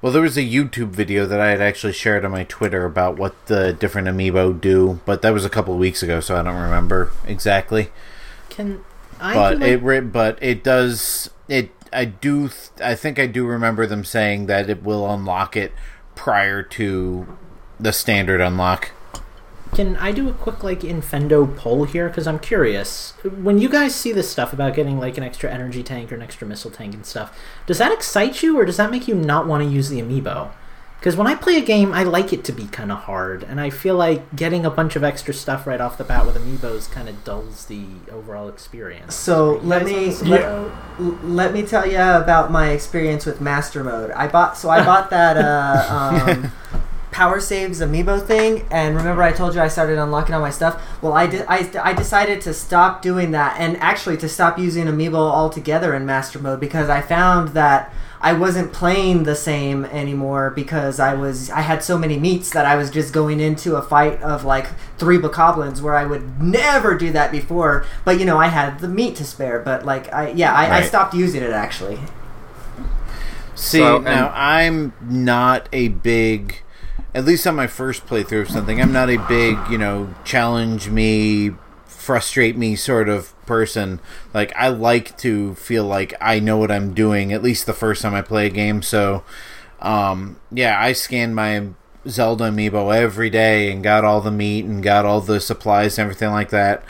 C: Well, there was a YouTube video that I had actually shared on my Twitter about what the different amiibo do, but that was a couple of weeks ago, so I don't remember exactly.
F: Can I?
C: But
F: like,
C: it, but it does it. I do. th- I think I do remember them saying that it will unlock it prior to the standard unlock.
F: Can I do a quick like Infendo poll here? Because I'm curious. When you guys see this stuff about getting like an extra energy tank or an extra missile tank and stuff, does that excite you or does that make you not want to use the amiibo? Because when I play a game, I like it to be kind of hard, and I feel like getting a bunch of extra stuff right off the bat with amiibos kind of dulls the overall experience.
B: So let me let, let me tell you about my experience with Master Mode. I bought so I bought that uh, um, Power Saves Amiibo thing, and remember I told you I started unlocking all my stuff. Well, I did. I, I decided to stop doing that, and actually to stop using Amiibo altogether in Master Mode because I found that. I wasn't playing the same anymore because I was I had so many meats that I was just going into a fight of like three bokoblins where I would never do that before. But you know I had the meat to spare. But like I yeah I, I stopped using it actually.
C: See,
E: So,
C: now I'm not a big, at least on my first playthrough of something, I'm not a big, you know, challenge me, frustrate me sort of person. Like, I like to feel like I know what I'm doing, at least the first time I play a game. So, um, yeah, I scanned my Zelda amiibo every day and got all the meat and got all the supplies and everything like that.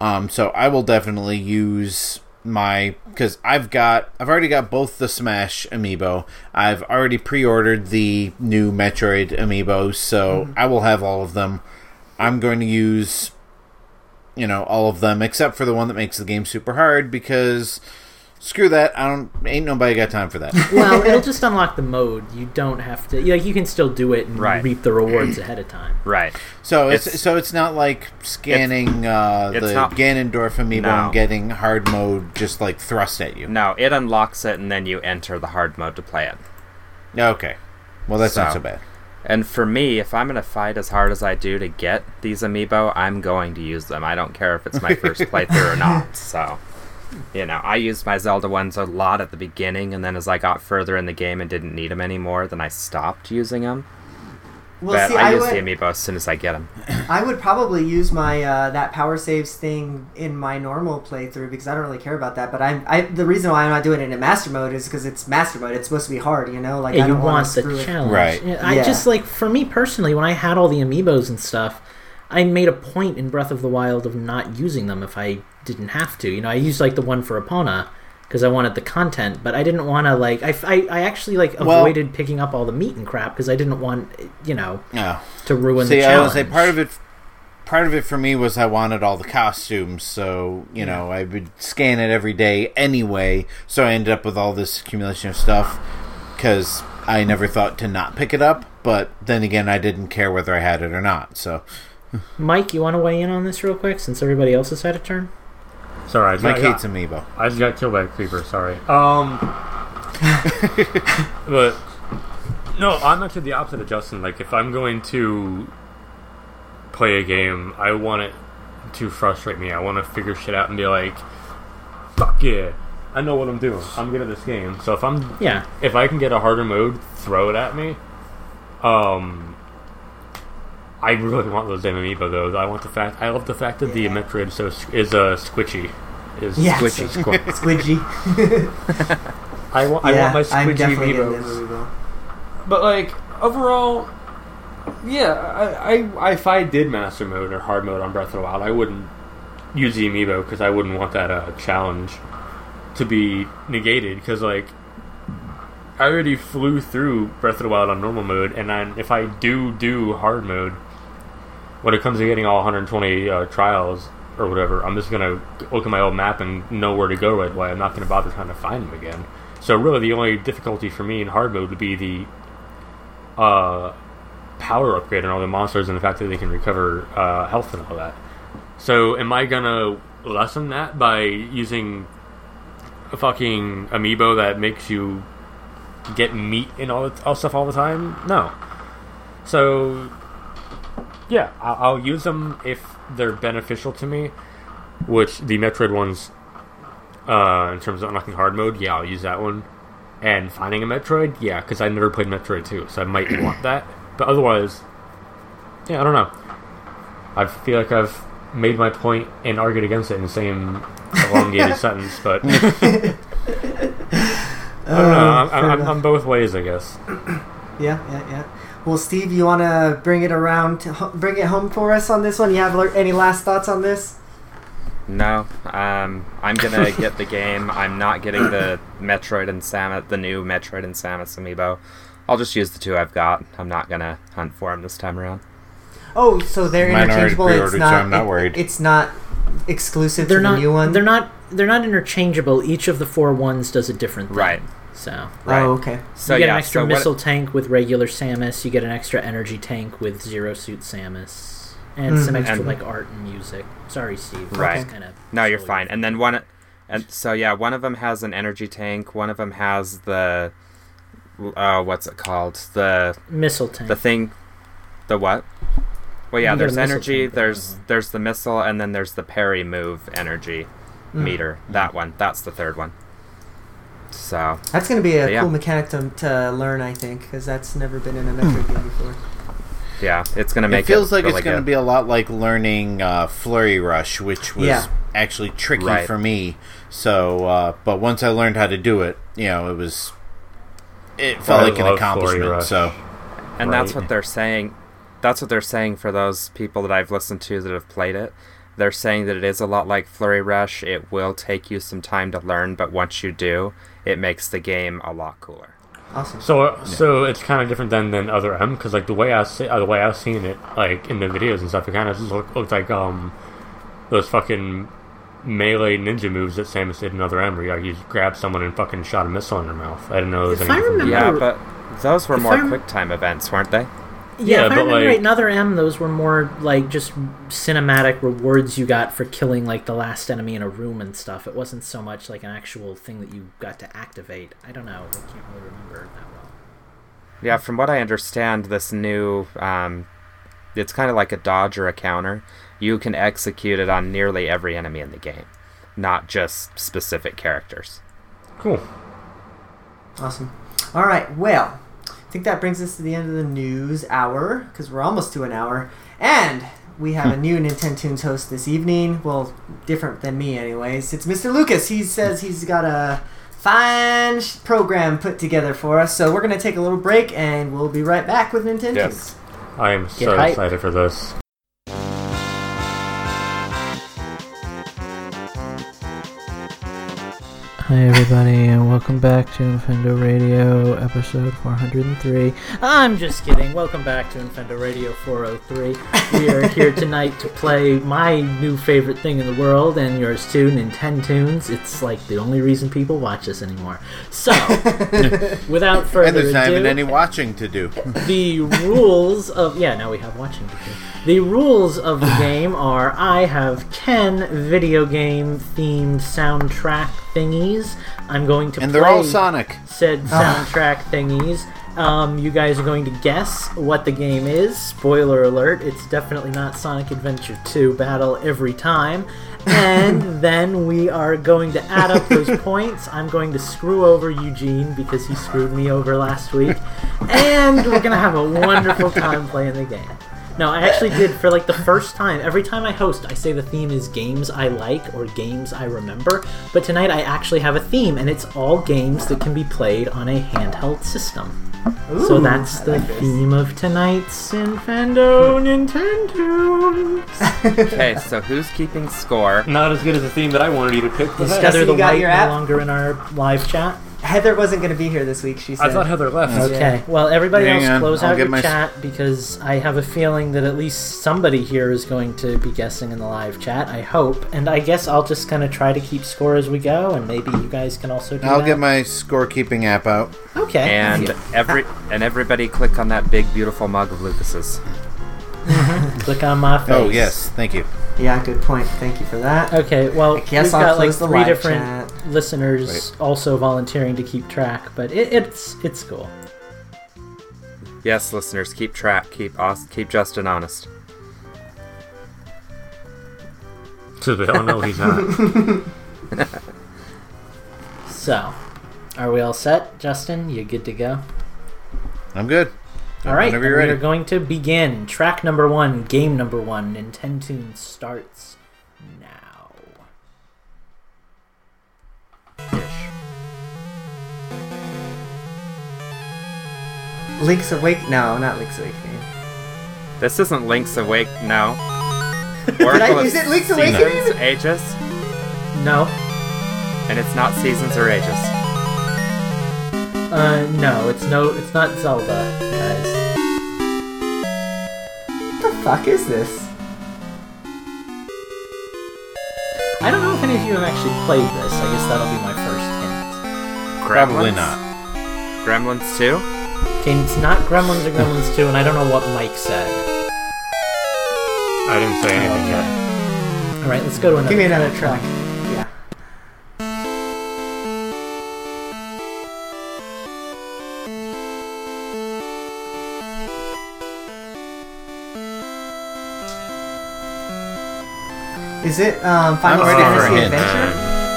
C: Um, so I will definitely use my because I've got I've already got both the Smash amiibo. I've already pre-ordered the new Metroid amiibo, so mm-hmm. I will have all of them. I'm going to use you know all of them except for the one that makes the game super hard because screw that. I don't ain't nobody got time for that.
F: well, it'll just unlock the mode. You don't have to. Like you can still do it and
E: Right.
F: reap the rewards ahead of time.
E: right.
C: So it's,
E: It's-
C: so it's not like scanning uh,
E: it's
C: the
E: not-
C: Ganondorf amiibo
E: No.
C: and getting hard mode just like thrust at you.
E: No, it unlocks it, and then you enter the hard mode to play it.
C: Okay, well that's not
E: So-
C: so bad.
E: And for me, if I'm gonna fight as hard as I do to get these amiibo, I'm going to use them. I don't care if it's my first playthrough or not. So, you know, I used my Zelda ones a lot at the beginning, and then as I got further in the game and didn't need them anymore, then I stopped using them.
B: Well,
E: but
B: see,
E: I,
B: I,
E: use
B: would,
E: the amiibo as soon as I get them.
B: I would probably use my uh, that power saves thing in my normal playthrough because I don't really care about that. But I'm I, the reason why I'm not doing it in master mode is because it's master mode. It's supposed to be hard, you know. Like
F: yeah,
B: I don't wanna
F: want the
B: screw it-
F: challenge.
C: Right.
F: Yeah, I
B: Yeah.
F: just like for me personally, when I had all the amiibos and stuff, I made a point in Breath of the Wild of not using them if I didn't have to. You know, I used like the one for Epona because I wanted the content, but I didn't want to like I, I, I actually like
C: Well-
F: avoided picking up all the meat and crap because I didn't want you know to ruin
C: See,
F: the
C: I
F: challenge.
C: would say part of it, part of it for me was I wanted all the costumes, so you know I would scan it every day anyway. So I ended up with all this accumulation of stuff because I never thought to not pick it up. But then again, I didn't care whether I had it or not. So
F: Mike, you want to weigh in on this real quick since everybody else has had a turn?
D: Sorry, I just,
C: Mike hates amiibo.
D: I just got killed by a creeper. Sorry. Um, but no, I'm actually the opposite of Justin. Like, if I'm going to play a game, I want it to frustrate me. I want to figure shit out and be like, "Fuck yeah, I know what I'm doing. I'm good at this game." So if I'm
F: Yeah,
D: if I can get a harder mode, throw it at me. Um, I really want those damn amiibo though. I want the fact. I love the fact that the Metroid is so is uh, squishy. Is
B: Yeah.
E: Squishy.
B: Squidgy.
D: I want. I want my squidgy
B: amiibo.
D: But like overall, yeah, I, I if I did master mode or hard mode on Breath of the Wild, I wouldn't use the amiibo because I wouldn't want that uh, challenge to be negated. Because like I already flew through Breath of the Wild on normal mode, and I, if I do do hard mode, when it comes to getting all 120 uh, trials or whatever, I'm just gonna look at my old map and know where to go right away. I'm not gonna bother trying to find them again. So really, the only difficulty for me in hard mode would be the uh, power upgrade and all the monsters, and the fact that they can recover uh, health and all that. So, am I gonna lessen that by using a fucking amiibo that makes you get meat and all all stuff all the time? No. So, yeah, I'll, I'll use them if they're beneficial to me. Which the Metroid ones, uh, in terms of unlocking hard mode, yeah, I'll use that one. And finding a Metroid, yeah, because I never played Metroid 2, so I might want that. But otherwise, yeah, I don't know. I feel like I've made my point and argued against it in the same elongated sentence, but I don't know. I'm, I'm. I'm both ways, I guess.
B: Yeah, yeah, yeah. Well, Steve, you want to bring it around, to, bring it home for us on this one? You have any last thoughts on this?
E: No, um, I'm gonna get the game. I'm not getting the Metroid and Samus, the new Metroid and Samus amiibo. I'll just use the two I've got. I'm not gonna hunt for them this time around.
B: Oh, so they're
C: Mine
B: interchangeable. It's
C: pre-ordered, so
B: not.
C: I'm not
B: it-
C: worried.
B: It's not exclusive
F: They're
B: to
F: not.
B: the new one.
F: They're not. They're not interchangeable. Each of the four ones does a different thing.
E: Right.
F: So
E: Right.
B: Oh, okay.
E: So
F: you get
E: yeah,
F: an extra
E: so what-
F: missile tank with regular Samus. You get an extra energy tank with zero suit Samus, and some
B: Mhm.
F: extra
E: And-
F: like art and music. Sorry, Steve.
E: Right.
F: Kind of.
E: No, you're fine. And then one, and so yeah, one of them has an energy tank. One of them has the, uh, what's it called? The
F: missile tank.
E: the thing, the what? Well, yeah,
F: You
E: there's energy.
F: tank,
E: There's there's the missile, and then there's the parry move energy
B: Mm.
E: meter. That one. That's the third one. So
B: That's going to be a
E: yeah.
B: cool mechanic to, to learn, I think, because that's never been in a Metroid game before.
E: yeah, it's gonna make
C: it feels like
E: really
C: it's going to be a lot like learning uh, Flurry Rush, which was
B: Yeah.
C: actually tricky
E: Right.
C: for me. So, uh, but once I learned how to do it, you know, it was it felt
D: I
C: like an accomplishment. So,
E: And that's what they're saying. That's what they're saying for those people that I've listened to that have played it. They're saying that it is a lot like Flurry Rush. It will take you some time to learn, but once you do, it makes the game a lot cooler.
B: Awesome.
D: So, uh, so it's kind of different than than other M because like the way I see, uh, the way I've seen it, like in the videos and stuff, it kind of just look, looked like um those fucking melee ninja moves that Samus did in other M, where you, like, you just grabbed someone and fucking shot a missile in their mouth. I didn't know there was
F: If
D: any
F: I remember-
E: Yeah, but those were more
F: I'm-
E: quick time events, weren't they?
F: Yeah,
D: Yeah,
F: if I remember
D: like-
F: right, in Other M, those were more like just cinematic rewards you got for killing like the last enemy in a room and stuff. It wasn't so much like an actual thing that you got to activate. I don't know. I can't really remember that well.
E: Yeah, from what I understand, this new, um, it's kind of like a dodge or a counter. You can execute it on nearly every enemy in the game, not just specific characters.
D: Cool.
B: Awesome. All right. Well, I think that brings us to the end of the news hour because we're almost to an hour, and we have a hmm. new Nintendo Tunes host this evening. Well, different than me, anyways. It's Mr. Lucas. He says he's got a fine sh- program put together for us. So we're gonna take a little break, and we'll be right back with Nintendo
D: Yes. I am so
F: hyped.
D: excited for this.
F: Hi everybody, and welcome back to Infendo Radio, episode 403. I'm just kidding. Welcome back to Infendo Radio 403. We are here tonight to play my new favorite thing in the world, and yours too, Nintendo Tunes. It's like the only reason people watch us anymore. So, without
C: and
F: further
C: there's not even any watching to do.
F: the rules of yeah now we have watching to do. The rules of the game are i have 10 video game themed soundtrack thingies i'm going to
C: and
F: play
C: they're all Sonic.
F: said soundtrack thingies um, you guys are going to guess what the game is spoiler alert it's definitely not sonic adventure 2 battle every time and then we are going to add up those points. I'm going to screw over Eugene because he screwed me over last week. And we're going to have a wonderful time playing the game. No, I actually did for like the first time. Every time I host, I say the theme is games I like or games I remember. But tonight I actually have a theme, and it's all games that can be played on a handheld system. so that's the
B: like
F: theme of tonight's Nintendo hmm. Nintendo.
E: Okay, so who's keeping score?
D: Not as good as the theme that I wanted you to pick. but
F: Is
D: hey.
F: The
B: you got
F: White
B: your
F: no longer in our live chat?
B: Heather wasn't going to be here this week. She said.
D: I thought Heather left.
F: Okay. Well, everybody
C: Hang
F: else
C: on,
F: close
C: I'll
F: out your
C: my
F: chat because I have a feeling that at least somebody here is going to be guessing in the live chat. I hope, and I guess I'll just kind of try to keep score as we go, and maybe you guys can also do
C: I'll
F: that.
C: get my scorekeeping app out.
F: okay.
E: And every and everybody click on that big beautiful mug of Lucas's.
F: click on my oh, face.
C: Oh yes, thank you.
B: Yeah, good point. Thank you for that.
F: Okay. Well,
B: I guess
F: we've
B: I'll
F: got like three different
B: chat.
F: listeners also volunteering to keep track, but it, it's it's cool.
E: Yes, listeners, keep track. Keep Aus- keep Justin honest.
D: To they all oh, no, he's not.
F: So, are we all set, Justin? You good to go?
C: I'm good.
F: All right,
C: Whenever
F: and
C: you're
F: we are going to begin. Track number one, game number one, Nintendo starts now.
B: Link's Awake? No, not Link's Awakening.
E: This isn't Link's Awake. No.
B: Did I, is it Link's
E: Seasons
B: Awakening?
E: Ages,
F: No,
E: and it's not Seasons or Ages.
F: Uh, no, it's no, it's not Zelda, guys.
B: What the fuck is this?
F: I don't know if any of you have actually played this. I guess that'll be my first hint.
C: Probably
E: Gremlins?
C: not.
E: Gremlins 2?
F: Okay, it's not Gremlins or Gremlins 2, and I don't know what Mike said.
D: I didn't say anything yet.
F: All right, let's go to another.
B: Give me another track. Is it um, Final
C: ready for
B: Fantasy. Adventure?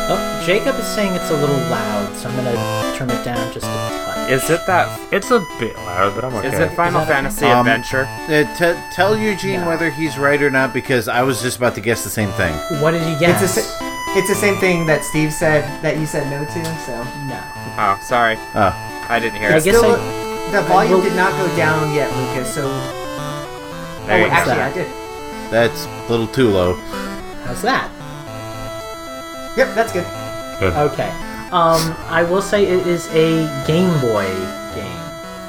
F: Oh, Jacob is saying it's a little loud, so I'm gonna turn it down just a touch.
E: Is it that?
D: It's a bit loud, but I'm okay.
E: Is it Final
F: Is
E: Fantasy
C: Um,
E: Adventure?
C: Uh, t- tell Eugene
F: No.
C: whether he's right or not because I was just about to guess the same thing.
F: What did you guess?
B: It's, a, it's the same thing that Steve said that you said no to, so.
F: no.
E: Oh, sorry.
C: Oh,
E: I didn't hear
F: I
E: it.
F: guess
B: Still,
F: I-
B: the volume
F: will-
B: did not go down yet, Lucas, so.
E: There
B: oh, actually,
F: that?
B: I did.
C: that's a little too low.
F: How's that?
B: Yep, that's good.
D: Good.
F: Okay. Um, I will say it is a Game Boy game.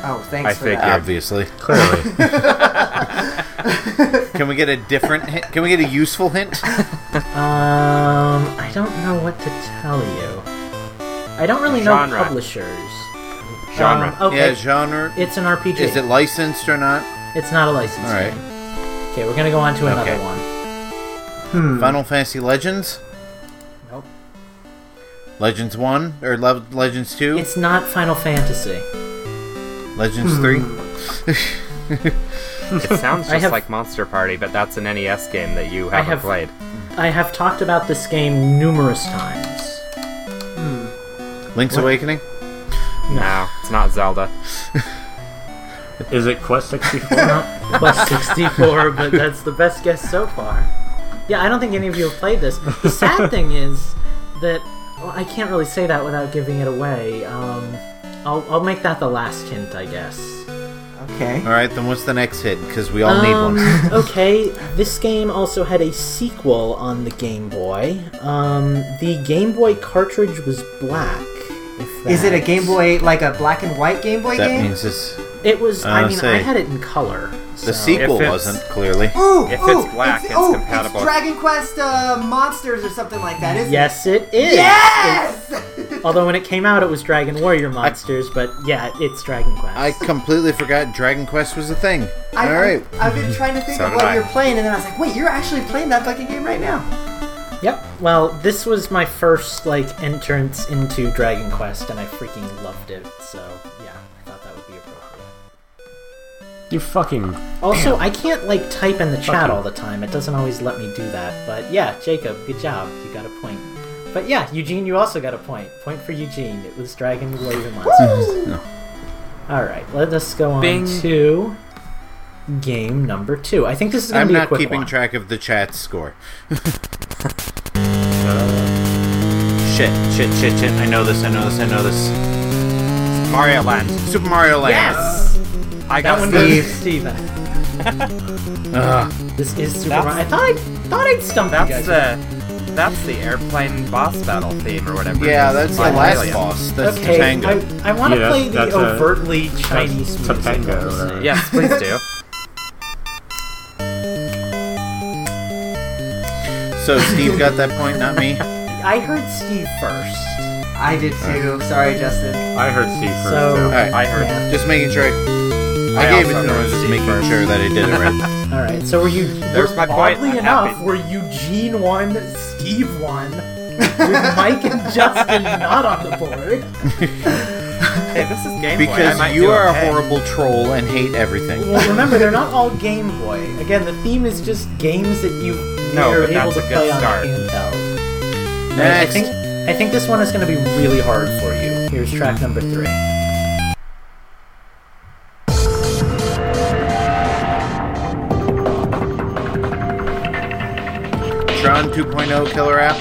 B: Oh, thanks
E: I
B: for
E: figured.
B: that.
C: Obviously.
D: Clearly.
C: Can we get a different hint? Can we get a useful hint?
F: Um, I don't know what to tell you. I don't really know
E: Genre.
F: publishers.
E: Genre.
F: Um, okay.
C: Yeah, genre.
F: It's an RPG.
C: Is it licensed or not?
F: It's not a licensed
C: All right.
F: game. Okay, we're gonna go on to another
C: Okay.
F: one.
B: Hmm.
C: Final Fantasy Legends?
F: Nope.
C: Legends 1? Or Le- Legends 2?
F: It's not Final Fantasy.
C: Legends 3?
E: It sounds just
F: have-
E: like Monster Party, but that's an NES game that you haven't
F: have-
E: played.
F: I have talked about this game numerous times.
C: Link's
F: What?
C: Awakening?
E: No, it's not Zelda.
D: Is it Quest 64?
F: Quest plus 64, but that's the best guess so far. Yeah, I don't think any of you have played this. The sad thing is that well, I can't really say that without giving it away. Um, I'll, I'll make that the last hint, I guess.
B: Okay.
C: Alright, then what's the next hit? Because we all need
F: Um,
C: one.
F: okay, this game also had a sequel on the Game Boy. Um, the Game Boy cartridge was black. If
B: Is it a Game Boy, like a black and white Game Boy
C: That
B: game?
C: means this.
F: It was. I
C: Uh,
F: mean, I had it in color.
C: The
F: so-
C: sequel wasn't, clearly.
B: Ooh,
E: If
B: ooh,
E: it's black, it's
B: oh,
E: compatible.
B: It's Dragon Quest uh, Monsters or something like that, isn't
F: Yes, it is.
B: it? Yes!
F: Although when it came out, it was Dragon Warrior Monsters, but yeah, it's Dragon Quest.
C: I completely forgot Dragon Quest was a thing.
B: I,
C: Alright.
B: I, have been trying to think
E: So
B: of what
E: I.
B: you're playing, and then I was like, wait, you're actually playing that fucking game right now.
F: Yep. Well, this was my first like entrance into Dragon Quest, and I freaking loved it. So yeah,
D: You fucking.
F: Also, I can't like type in the chat
D: you.
F: all the time. It doesn't always let me do that. But yeah, Jacob, good job. You got a point. But yeah, Eugene, you also got a point. Point for Eugene. It was Dragon Warrior Monsters. All right, let us go on
E: Bing.
F: to game number two. I think this is going
C: I'm
F: to be a quick one.
C: I'm not keeping
F: one.
C: track of the chat score. shit, shit, shit, shit. I know this, I know this, I know this.
E: Mario Land.
C: Super Mario Land.
F: Yes,
E: I
F: that
E: got
F: one
E: Steve.
F: goes to This is Super
E: That's-
F: Mario. I thought I thought I'd stump you
E: That's
F: guys.
E: the that's the airplane boss battle theme or whatever.
C: Yeah, that's the last
E: Alien.
C: boss. That's
F: okay,
C: Topanga.
F: I, I want to
D: Yeah,
F: play the
D: that's- that's a-
F: overtly Chinese
D: that's
F: music.
D: Topanga,
F: I'll
D: whatever.
F: say.
E: Yes, please do.
C: So Steve got that point, not me.
F: I heard Steve first.
B: I did too. Sorry, Justin.
D: I heard Steve first.
F: So-
D: too.
C: All right,
E: I heard.
F: Yeah.
C: just making sure. I,
E: I
C: gave it to him. I
E: heard
C: just making
E: first.
C: sure that I did it right.
F: All right, so were you?
E: There's
F: were-
E: my point.
F: Oddly
E: I'm
F: enough,
E: happy.
F: were Eugene one, Steve one, with Mike and Justin not on the board?
E: Hey, this is Game Boy.
C: Because
E: might
C: you are
E: okay.
C: a horrible troll and hate everything.
F: Well, remember they're not all Game Boy. Again, the theme is just games that you
E: No,
F: are
E: but
F: able
E: that's
F: to
E: a good
F: play on
E: start.
F: the handheld. I
C: Next.
F: think I think this one is going to be really hard for you. Here's track number three.
C: Tron 2.0 killer app.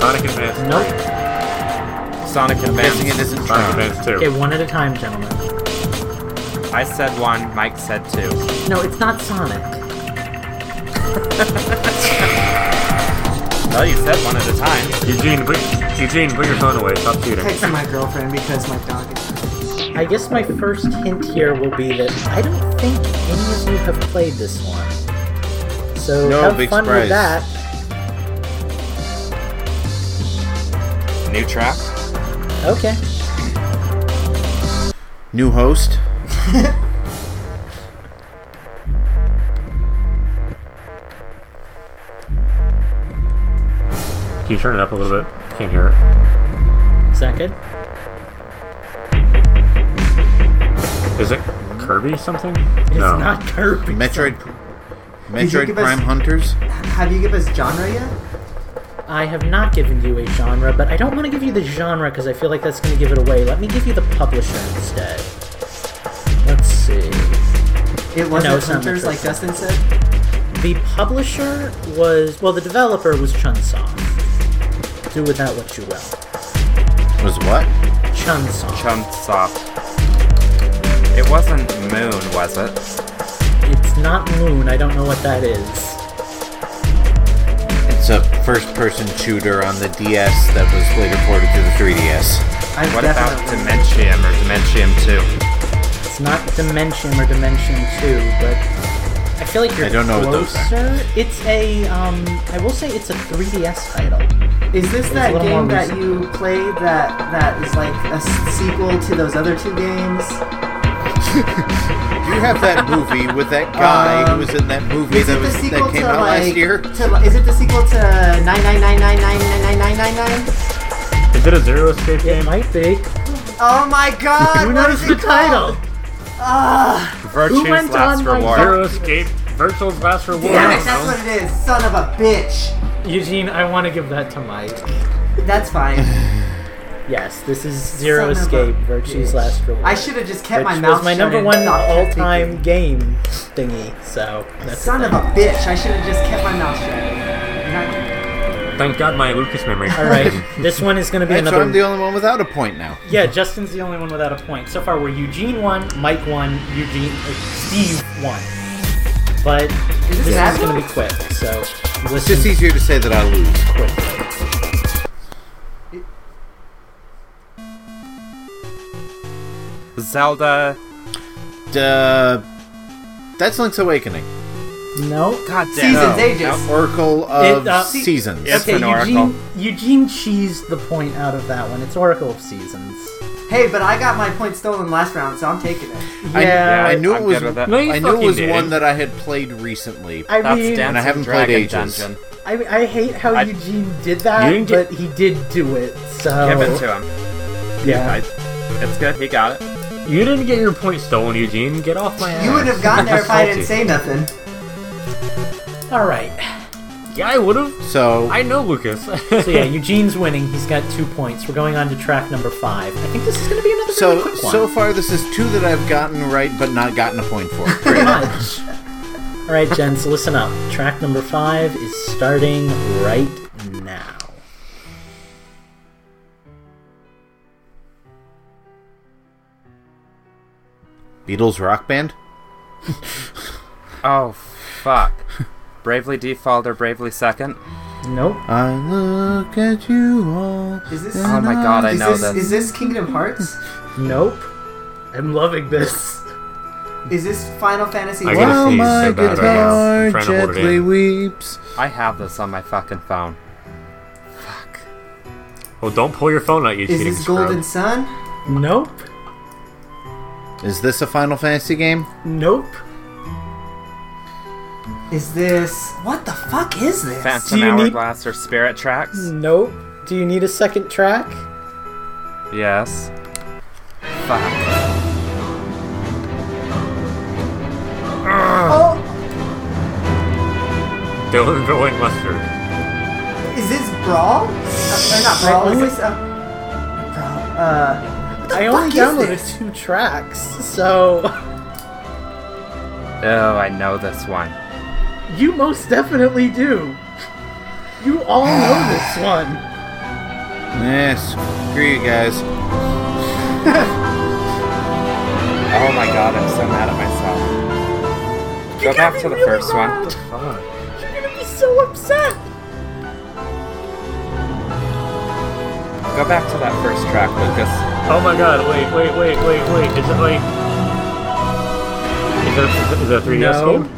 D: Sonic Advance.
F: Nope.
E: Sonic
C: I'm guessing it
E: Advance.
C: isn't
D: Sonic
C: Tron.
D: Advance 2.
F: Okay, one at a time, gentlemen.
E: I said one. Mike said two.
F: No, it's not Sonic.
E: Well, you said one at a time.
D: Eugene, put, Eugene, put your phone away. Stop cheating.
B: Texting my girlfriend because my dog is.
F: I guess my first hint here will be that I don't think any of you have played this one. So
C: No,
F: have
C: big
F: fun with that.
E: New track.
F: Okay.
C: New host.
D: Can you turn it up a little bit? Can't hear it.
F: Is that good?
D: Is it Kirby something?
F: It's
D: no.
F: not Kirby.
C: Metroid. Metroid
B: give us-
C: Prime Hunters.
B: Have you given us genre yet?
F: I have not given you a genre, but I don't want to give you the genre because I feel like that's going to give it away. Let me give you the publisher instead. Let's see.
B: It wasn't
F: No, it's
B: Hunters, like Justin said.
F: The publisher was well, the developer was Chunsoft. Do with that what you will.
C: Was what?
F: Chunsoft.
E: Chunsoft. It wasn't Moon, was it?
F: It's not Moon. I don't know what that is.
C: It's a first-person shooter on the DS that was later ported to the 3DS.
B: I
E: What about
B: definitely-
E: Dementium or Dementium 2?
F: It's not Dimension or Dimension Two, but I feel like you're
C: I don't know what those are.
F: It's a um. I will say it's a 3DS title.
B: Is this
F: a
B: that game that you played that that is like a sequel to those other two games?
C: you have that movie with that guy
B: um,
C: who was in that movie that, was, that came out
B: like,
C: last year?
B: To, is it the sequel to nine nine nine nine nine nine nine nine nine nine?
D: Is it a zero escape game?
F: It might be.
B: Oh my god!
F: who knows the title?
B: Uh,
E: Virtue's Last Reward.
D: Zero Escape Virtue's Last Reward.
B: Damn it, that's what it is, son of a bitch.
F: Eugene, I want to give that to Mike.
B: That's fine.
F: Yes, this is Zero
B: Son
F: Escape, Virtue's
B: bitch.
F: Last Reward.
B: I should have just kept
F: which
B: my mouth
F: was my
B: shut
F: number
B: and
F: one
B: not
F: all-time
B: thinking.
F: game thingy. So that's
B: Son of a bitch! I should have just kept my mouth shut.
D: Thank God my Lucas memory.
F: All right, this one is going to be
C: And so
F: another.
C: I'm the only one without a point now.
F: Yeah, Justin's the only one without a point. So far, we're Eugene one, Mike one, Eugene, uh, Steve one. But
B: Is this
F: this is going to be quick. So
C: It's just easier to say that I lose.
F: quickly.
E: Zelda.
C: Uh, that's Link's Awakening.
F: No.
E: God damn.
B: Seasons,
E: No.
B: ages.
E: Nope.
C: Oracle of
F: It, uh,
C: Seasons.
E: It's
F: okay,
E: an oracle.
F: Eugene, Eugene cheesed the point out of that one. It's Oracle of Seasons.
B: Hey, but I got my point stolen last round, so I'm taking it.
C: I,
F: Yeah,
C: I knew
E: I'm
C: it was.
E: good with it.
D: No,
C: I knew it was
D: did.
C: one that I had played recently.
F: I
E: That's
F: mean,
E: Dancing
C: I haven't played ages.
E: Dungeon.
F: I, I hate how
E: I-
F: Eugene did that,
D: You didn't
F: but he did do it. So
E: Give it to him.
F: yeah,
E: I, It's good. He got it.
D: You didn't get your point stolen, Eugene. Get off my ass.
B: You wouldn't have gotten there if I didn't say nothing.
F: All right.
D: Yeah, I would have.
C: So
D: I know Lucas.
F: So yeah, Eugene's winning. He's got two points. We're going on to track number five. I think this is going to be another
C: so
F: really quick one.
C: so far this is two that I've gotten right but not gotten a point for.
F: Pretty much. All right, Jen. So listen up. Track number five is starting right
C: Beatles rock band.
E: Oh, fuck. Bravely Default or Bravely Second?
F: Nope.
C: I look at you all.
B: Is this?
E: Oh my god, I
B: is
E: know
B: this,
E: this.
B: Is this Kingdom Hearts?
F: Nope. I'm loving this.
B: Is this Final Fantasy?
D: I
B: One?
D: gotta
C: While my
D: so bad right now.
C: guitar
D: I'm trying to hold it
C: gently weeps.
E: I have this on my fucking phone. Fuck.
D: well, don't pull your phone out, you
B: Is
D: cheating
B: this
D: scrub.
B: Golden Sun?
F: Nope.
C: Is this a Final Fantasy game?
F: Nope.
B: Is this? What the fuck is this?
E: Phantom
F: you need-
E: Hourglass or Spirit Tracks?
F: Nope. Do you need a second track?
E: Yes. Fuck.
B: Oh,
D: Dylan Rolling Mustard.
B: is this Brawl? Uh, or not Brawl. Is this? Uh, Brawl. Uh, what the
F: I
B: fuck
F: only
B: is
F: downloaded
B: this?
F: two tracks, so
E: Oh, I know this one.
F: you most definitely do. You all know this one.
C: Yes. Screw you guys.
E: Oh my god, I'm so mad at myself. Go back to the first one.
F: You're gonna be so upset.
E: Go back to that first track, Lucas.
D: Oh my god, wait, wait, wait, wait, wait. Is it like. Is it, is it a 3DS
F: No.
D: game?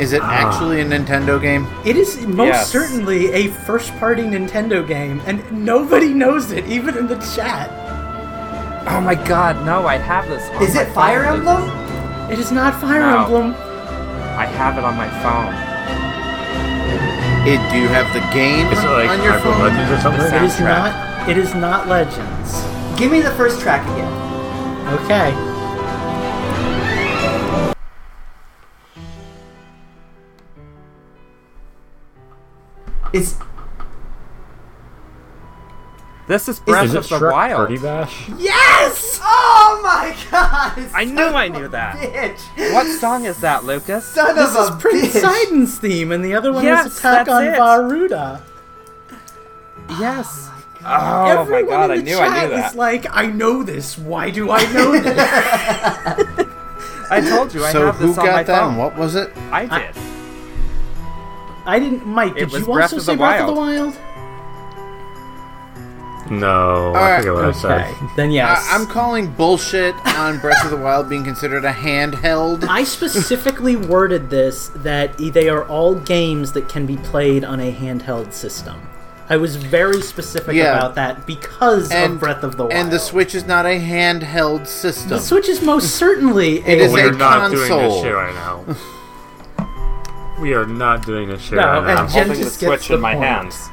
C: Is it ah. actually a Nintendo game?
F: It is most
E: Yes.
F: certainly a first-party Nintendo game, and nobody knows it, even in the chat.
E: Oh my god, no, I have this on
B: Is
E: my
B: it Fire
E: phone,
B: Emblem?
F: It is not Fire
E: No.
F: Emblem.
E: I have it on my phone.
C: It, do you have the game
D: Is it like
C: on your
D: Hyrule
C: phone?
D: Legends or something?
F: It is not. It is not Legends.
B: Give me the first track again.
F: Okay.
B: It's
E: This is Breath
D: Is
E: of the
D: Shrek
E: Wild.
D: Party Bash?
B: yes! Oh my god!
E: I knew I knew that.
B: Bitch!
E: What song is that, Lucas?
B: Son
F: This
B: of
F: is
B: a
F: Prince
B: bitch!
F: Sidon's theme, and the other one
E: Yes,
F: is Attack on
E: it.
F: Vah Ruta.
E: Yes. Oh my oh
F: Everyone
E: god, I
F: in the
E: knew
F: chat
E: I knew that.
F: is like, I know this. Why do I know this?
E: I told you I
C: So
E: have
C: who
E: this on my
C: got that?
E: phone.
C: What was it?
E: I did.
F: I didn't. Mike,
E: It
F: did
E: was
F: you
E: Breath
F: also
E: of the
F: say Breath of the
E: Wild.
F: Wild?
D: No, I
C: Alright,
D: forget what I
F: Okay,
D: said.
F: then yes.
C: I, I'm calling bullshit on Breath of the Wild being considered a handheld.
F: I specifically worded this that they are all games that can be played on a handheld system. I was very specific
C: Yeah.
F: about that because of Breath of the Wild.
C: And the Switch is not a handheld system.
F: The Switch is most certainly a.
C: It is
D: We're
C: a
D: not doing this shit right now. we are not doing this shit
F: No,
D: right
F: and
D: now.
E: I'm
F: Jen
E: holding the
F: gets
E: Switch
F: the
E: in my hands.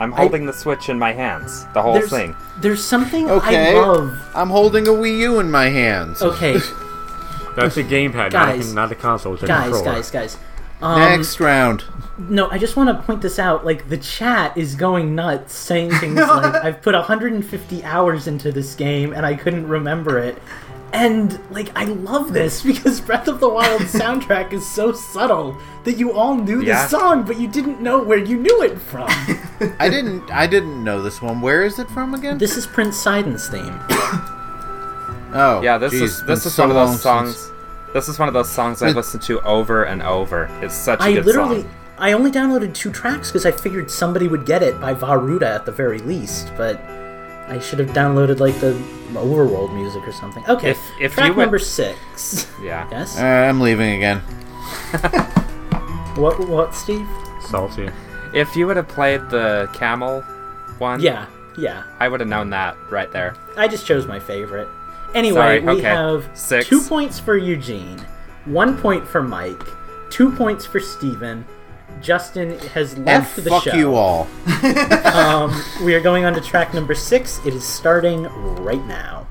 E: I'm holding the Switch in my hands. The whole
F: there's,
E: thing.
F: there's something
C: Okay.
F: I love.
C: I'm holding a Wii U in my hands.
F: Okay,
D: That's a gamepad, not
F: Guys.
D: a, not a console. It's a
F: guys,
D: controller.
F: guys, guys. Um,
C: Next round.
F: No, I just want to point this out. Like the chat is going nuts, saying things like, "I've put 150 hours into this game and I couldn't remember it." And like, I love this because Breath of the Wild soundtrack is so subtle that you all knew
E: Yeah.
F: the song, but you didn't know where you knew it from.
C: I didn't. I didn't know this one. Where is it from again?
F: this is Prince Sidon's theme.
C: oh,
E: Yeah, this
C: geez,
E: is this is
C: so
E: one of those songs.
C: since-
E: This is one of those songs I've listened to over and over. It's such a
F: I
E: good
F: literally,
E: song.
F: I only downloaded two tracks because I figured somebody would get it by Vah Ruta at the very least, but. I should have downloaded like the overworld music or something. Okay,
E: If- if
F: track
E: you would-
F: number six.
E: Yeah.
F: Yes.
C: All right, I'm leaving again.
F: What? What, Steve?
D: Salty.
E: If you would have played the camel one,
F: Yeah, yeah.
E: I would have known that right there.
F: I just chose my favorite. Anyway,
E: Sorry,
F: we
E: okay.
F: have
E: Six.
F: two points for Eugene, one point for Mike, two points for Steven, Justin has
C: And
F: left the
C: fuck
F: show.
C: Fuck you all.
F: Um, we are going on to track number six. It is starting right now.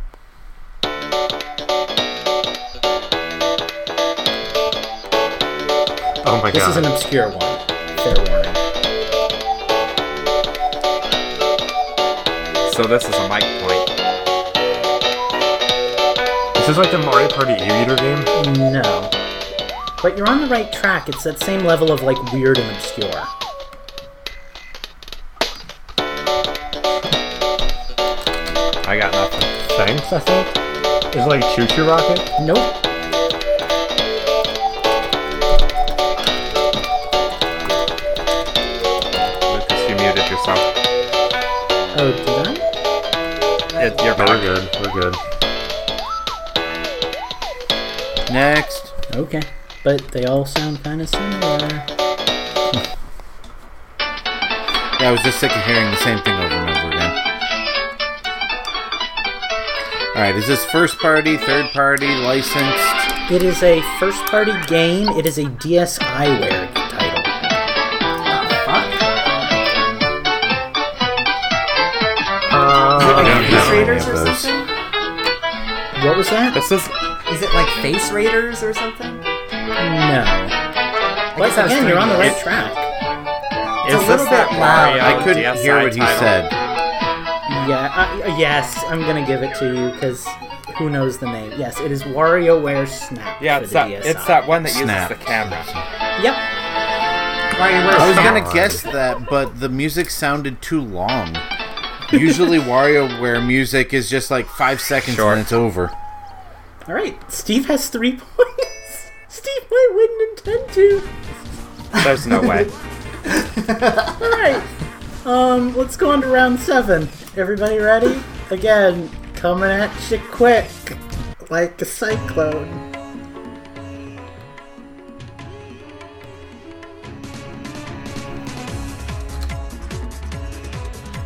D: Oh my
F: This
D: god.
F: This is an obscure one. Fair warning.
E: So this is a mic point.
D: Is This is like the Mario Party e-reader game.
F: No. But you're on the right track. It's that same level of like weird and obscure.
E: I got nothing.
D: Thanks, I think. Is it like Choo Choo Rocket?
F: Nope.
E: Lucas, you muted yourself.
F: Oh, did I?
E: It, you're back.
D: we're good. We're good.
C: Next.
F: Okay. But they all sound kind of similar.
C: Yeah, I was just sick of hearing the same thing over and over again. Alright, is this first party, third party, licensed?
F: It is a first party game. It is a DSiWare title.
D: Uh,
B: Like Face Raiders or something?
F: What was that?
E: This is
B: Is it like Face Raiders or something?
F: No.
B: I
F: But
B: was
F: again, you're on the
B: 3D.
F: right track.
B: It's a
E: is
B: little
E: this that
B: bit loud.
E: Mario
C: I couldn't
E: DSi
C: hear what he
E: title?
C: said.
F: Yeah, uh, yes, I'm gonna give it to you because who knows the name? Yes, it is WarioWare Snap.
E: Yeah,
F: for
E: it's
F: the
E: that.
F: DSi.
E: It's that one that
C: Snap.
E: uses the camera.
F: Yep.
B: WarioWare
C: I was gonna guess that, but the music sounded too long. Usually, WarioWare music is just like five seconds
E: Short.
C: and it's over.
F: All right, Steve has three points. Steve might win Nintendo.
E: There's no way.
F: All right. Um, let's go on to round seven. Everybody ready? Again, coming at you quick, like a cyclone.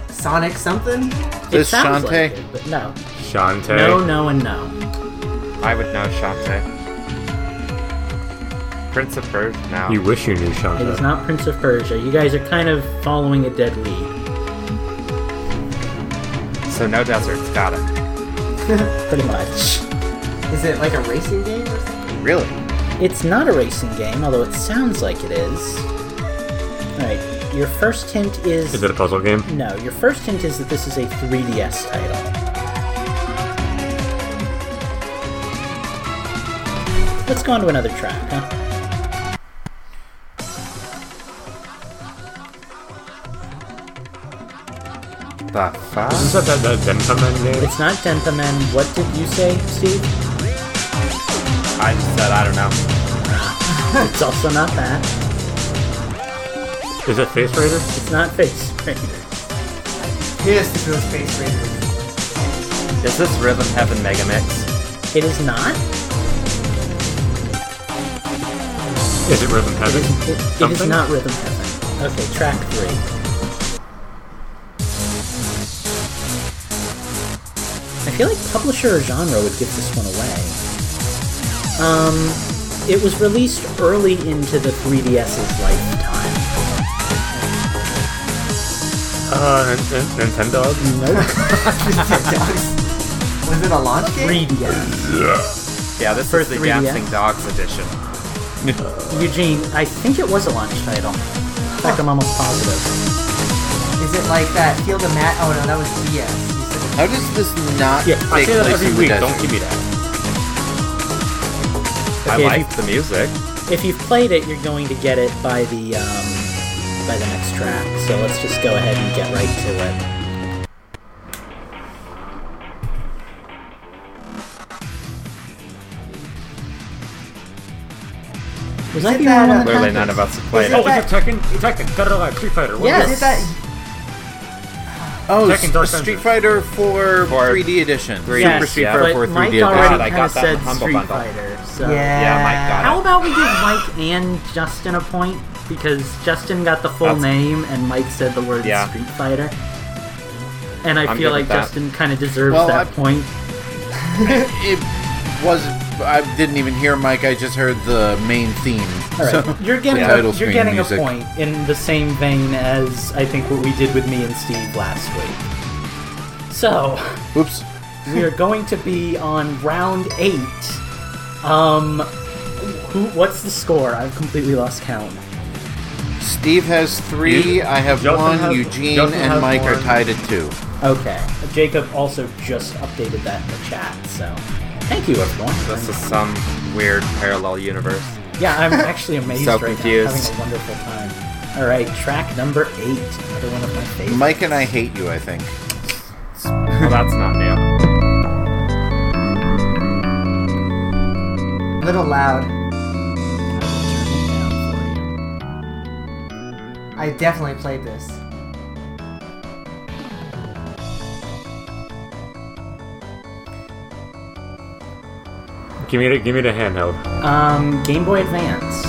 B: Sonic something?
C: This
F: it sounds
C: Shantae?
F: like it, but no,
D: Shantae.
F: no, no, and no.
E: I would know Shantae. Prince of Persia now.
D: You wish you knew Shantae.
F: It is not Prince of Persia. You guys are kind of following a dead lead.
E: So no deserts. Got it.
F: Pretty much.
B: Is it like a racing game or something?
C: Really?
F: It's not a racing game, although it sounds like it is. Alright, your first hint is.
D: Is it a puzzle game?
F: No, your first hint is that this is a 3DS title. Let's go on to another track, huh?
E: The fuck?
D: Is that that, that Denpa Man game?
F: It's not Denpa Man. What did you say, Steve?
E: I said I don't know.
F: It's also not that.
D: Is it Face Raider?
F: It's not Face Raider.
B: Pissed if it Face Raiders.
E: Is this Rhythm Heaven Megamix?
F: It is not.
D: Is it Rhythm Heaven?
F: is, it, it is not Rhythm Heaven. Okay, track three. Feel like publisher or genre would give this one away. Um, it was released early into the 3DS's lifetime.
D: Uh, N- N- Nintendo?
F: Nope.
B: Was it a launch game?
F: 3DS.
E: Yeah, this
F: For
E: is the
F: 3DS?
E: Dancing Dogs edition.
F: Eugene, I think it was a launch title. In fact, I'm almost positive.
B: Is it like that Field of Mat? Oh no, that was DS. You said
C: How does this not
F: Yeah,
D: I
C: take
D: say that
C: place
D: every
C: in
D: week. Don't give me that.
E: I
F: Okay, if
E: like the music.
F: If you've played it, you're going to get it by the um, by the next track. So let's just go ahead and get right to it. Was that
B: it
F: the
B: that,
F: only one
B: uh,
F: that
E: Clearly, none of us have played it.
B: it
D: Oh, is it Tekken? Tekken, Dead or Alive, Street Fighter. What
F: Yes.
B: Is it that?
C: Oh,
D: Tekken Dark
C: S- Street
D: Vengeance.
C: Fighter 4
E: For
C: 3D edition.
E: three-
F: Yes,
E: Super Street
F: yeah,
E: Fighter
F: but
C: 4
F: Mike
C: 3D
F: already
E: God, I
F: kind
E: got
F: of
E: that
F: said
E: in Humble
F: Street
E: Bundle.
F: Fighter. So
B: Yeah.
E: Yeah, Mike got
F: How about we give Mike and Justin a point because Justin got the full
E: That's-
F: name and Mike said the word
E: Yeah.
F: Street Fighter. And I
E: I'm
F: feel
E: good
F: like
E: with that.
F: Justin kind of deserves
C: Well,
F: that
C: I-
F: point.
C: it was I didn't even hear Mike. I just heard the main theme.
F: All right,
C: So,
F: you're getting
C: the
F: a, you're getting
C: music.
F: a point in the same vein as I think what we did with me and Steve last week. So
C: Oops.
F: we are going to be on round eight. Um, who? What's the score? I've completely lost count.
C: Steve has three.
D: You-
C: I have
D: Justin
C: one.
D: has-
C: Eugene
D: Justin
C: and
D: has
C: Mike are tied at two.
F: Okay, Jacob also just updated that in the chat. So thank you, everyone.
E: This is some weird parallel universe.
F: Yeah, I'm actually amazed
E: So
F: right
E: confused.
F: now. Having a wonderful time. All right, track number eight. Another one of my favorites.
C: Mike and I hate you. I think.
E: Well, that's not new.
B: A Little loud. I definitely played this.
D: Give me the, give me the handheld.
F: Um, Game Boy Advance.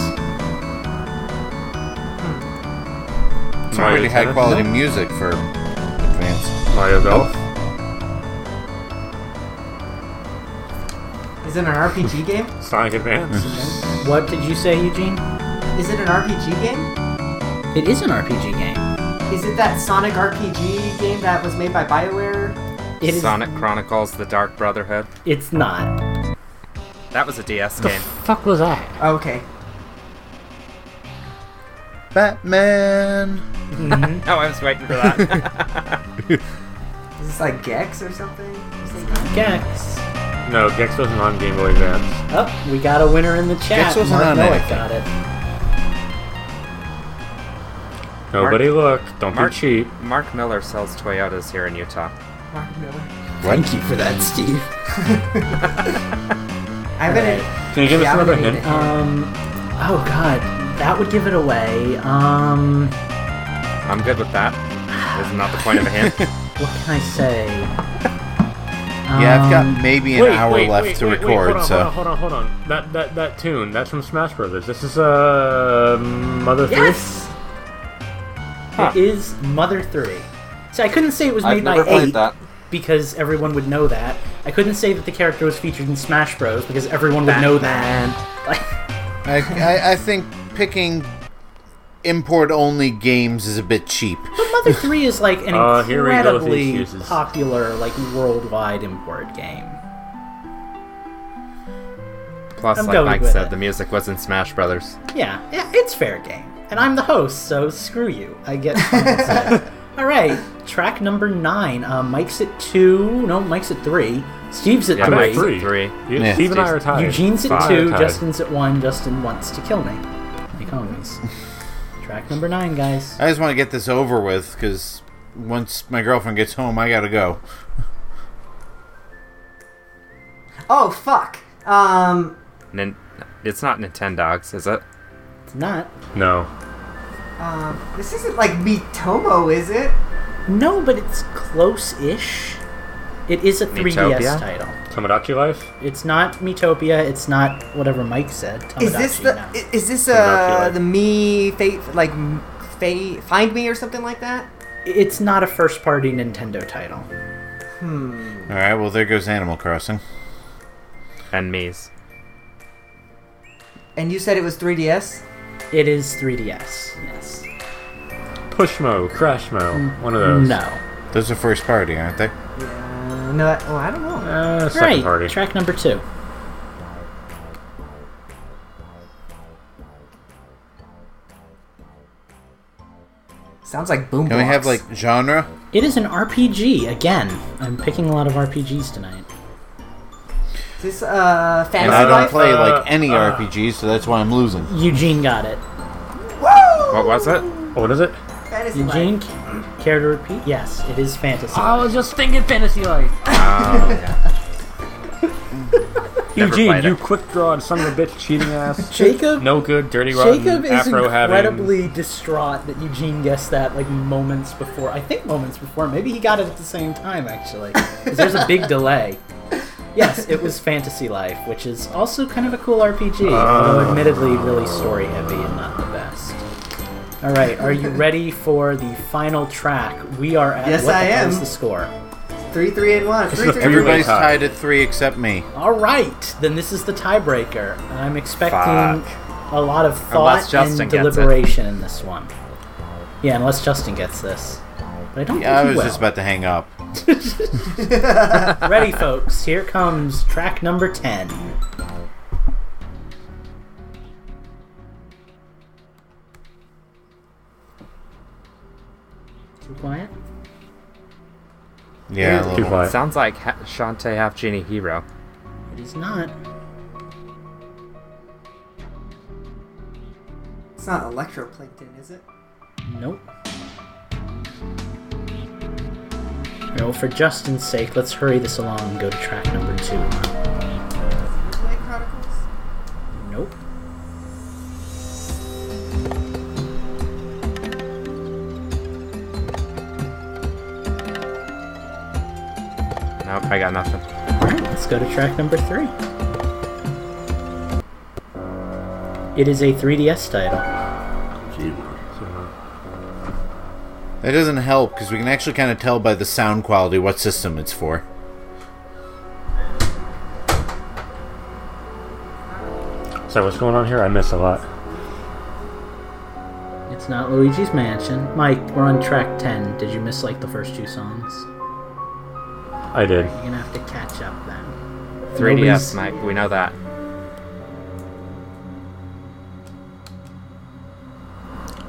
C: It's
D: Mario
C: pretty high
D: Tennis?
C: quality music for advance.
D: Mario Golf.
B: Is it an RPG game?
D: Sonic Advance.
F: What did you say, Eugene?
B: Is it an RPG game?
F: It is an RPG game.
B: Is it that Sonic RPG game that was made by BioWare?
F: It is.
E: Sonic Chronicles: The Dark Brotherhood.
F: It's not.
E: That was a DS game.
F: What the fuck was that?
B: Oh, okay.
C: Batman. Mm-hmm.
E: Oh, I was waiting for that.
B: Is this like Gex or something? Is it-
F: Gex.
D: No, Gex wasn't on Game Boy Advance.
F: Oh, we got a winner in the chat.
C: Gex wasn't
F: Mark
C: on
F: Noah
C: anything.
F: got it.
D: Nobody look. Don't
E: Mark-
D: be cheap.
E: Mark Miller sells Toyotas here in Utah.
B: Mark Miller.
F: Thank you for that, Steve.
B: I haven't.
F: Alright.
D: Can you give us another
B: gonna
D: hint?
F: Um. Oh God, that would give it away. Um.
E: I'm good with that. that. Isn't the point of a hint?
F: What can I say?
C: Yeah, I've
F: Um,
C: got maybe an
D: Wait,
C: hour
D: wait,
C: left
D: wait,
C: to
D: wait, wait,
C: record.
D: hold on,
C: so
D: hold on, hold on, hold on. That that that tune. That's from Smash Brothers. This is uh Mother Three.
F: Yes. It is Mother Three. So I couldn't say it was made by eight because everyone would know that. I couldn't say that the character was featured in Smash Bros because everyone would know that.
C: I, I, I think picking import only games is a bit cheap.
F: but Mother Three is like an
D: Uh, here we go with the
F: incredibly
D: excuses.
F: popular, like worldwide import game.
E: Plus,
F: I'm
E: like
F: going
E: Mike
F: with
E: said,
F: it.
E: the music was in Smash Brothers.
F: Yeah, yeah, it's fair game. And I'm the host, so screw you. I get compensated. All right, track number nine. Uh, Mike's at two. No, Mike's at three. Steve's at
E: Yeah,
F: three.
E: Mike's at
D: Three.
E: three.
D: You,
C: Yeah.
D: Steve and I are tied.
F: Eugene's at
D: Five.
F: two.
D: Tied.
F: Justin's at one. Justin wants to kill me. Like always. track number nine, guys.
C: I just want to get this over with because once my girlfriend gets home, I gotta go.
B: Oh fuck. Um.
E: Nin- it's not Nintendogs, is it?
F: It's not.
D: No.
B: Um. This isn't like Miitomo, is it?
F: No, but it's close-ish. It is a 3DS
E: Miitopia?
F: title.
D: Tomodachi Life.
F: It's not Miitopia. It's not whatever Mike said.
B: Is this the?
F: no.
B: i- Is this
D: Tomodachi
B: uh
D: Life.
B: the me fate like m- fate find me or something like that?
F: It's not a first-party Nintendo title. Hmm.
C: All right, well there goes Animal Crossing.
E: And Miis.
B: And you said it was 3DS.
F: It is 3DS. Yes.
D: Pushmo. Crashmo. One of those.
F: No.
C: Those are first party, aren't they?
B: Yeah. No. I- Oh, I don't know.
D: Uh, second
F: Right.
D: party.
F: Track number two.
B: Sounds like Boom.
C: Can we have like genre?
F: It is an RPG. Again, I'm picking a lot of RPGs tonight.
B: Is this uh
C: And
B: Fantasy
C: I don't
B: Life?
C: play
D: Uh,
C: like any
D: uh.
C: RPGs, so that's why I'm losing.
F: Eugene got it.
B: Woo!
E: What was it?
D: Oh, what is it?
B: Fantasy
F: Eugene,
B: Life.
F: c- care to repeat? Yes, it is fantasy.
D: Oh, I was just thinking Fantasy Life.
E: Oh, Never
D: Eugene, you
E: it.
D: quick drawed son of a bitch, cheating ass.
F: Jacob.
D: No good, dirty rotten,
F: Jacob is
D: afro having.
F: incredibly distraught that Eugene guessed that like moments before. I think moments before. Maybe he got it at the same time actually. 'Cause there's a big delay. Yes, it was Fantasy Life, which is also kind of a cool RPG, ah. although admittedly really story heavy and not the best. All right, are you ready for the final track? We are at
B: Yes,
F: what
B: I
F: the hell
B: am.
F: is the score?
B: Three, three, and one. Three,
D: the
B: three,
D: three-way
C: Everybody's
D: tie.
C: tied at three except me.
F: All right, then this is the tiebreaker. I'm expecting
E: Fuck.
F: a lot of
E: Unless
F: thought
E: Justin
F: and
E: gets it.
F: deliberation in this one. Yeah, unless Justin gets this. But I don't
C: Yeah, I
F: think he
C: was
F: will.
C: just about to hang up.
F: Ready, folks. Here comes track number 10. Too quiet?
C: Yeah, a
D: Too quiet.
E: Sounds like ha- Shantae Half Genie Hero.
F: It is not.
B: It's not electroplankton, is it?
F: Nope. No, for Justin's sake, let's hurry this along and go to track number two.
E: I got nothing.
F: Alright, let's go to track number three. It is a 3DS title.
C: That doesn't help because we can actually kind of tell by the sound quality what system it's for.
D: So what's going on here? I miss a lot.
F: It's not Luigi's Mansion. Mike, we're on track 10. Did you miss like the first two songs?
D: I did.
F: You're gonna have to catch up then.
E: 3DS,
F: Nobody's-
E: Mike. We know that.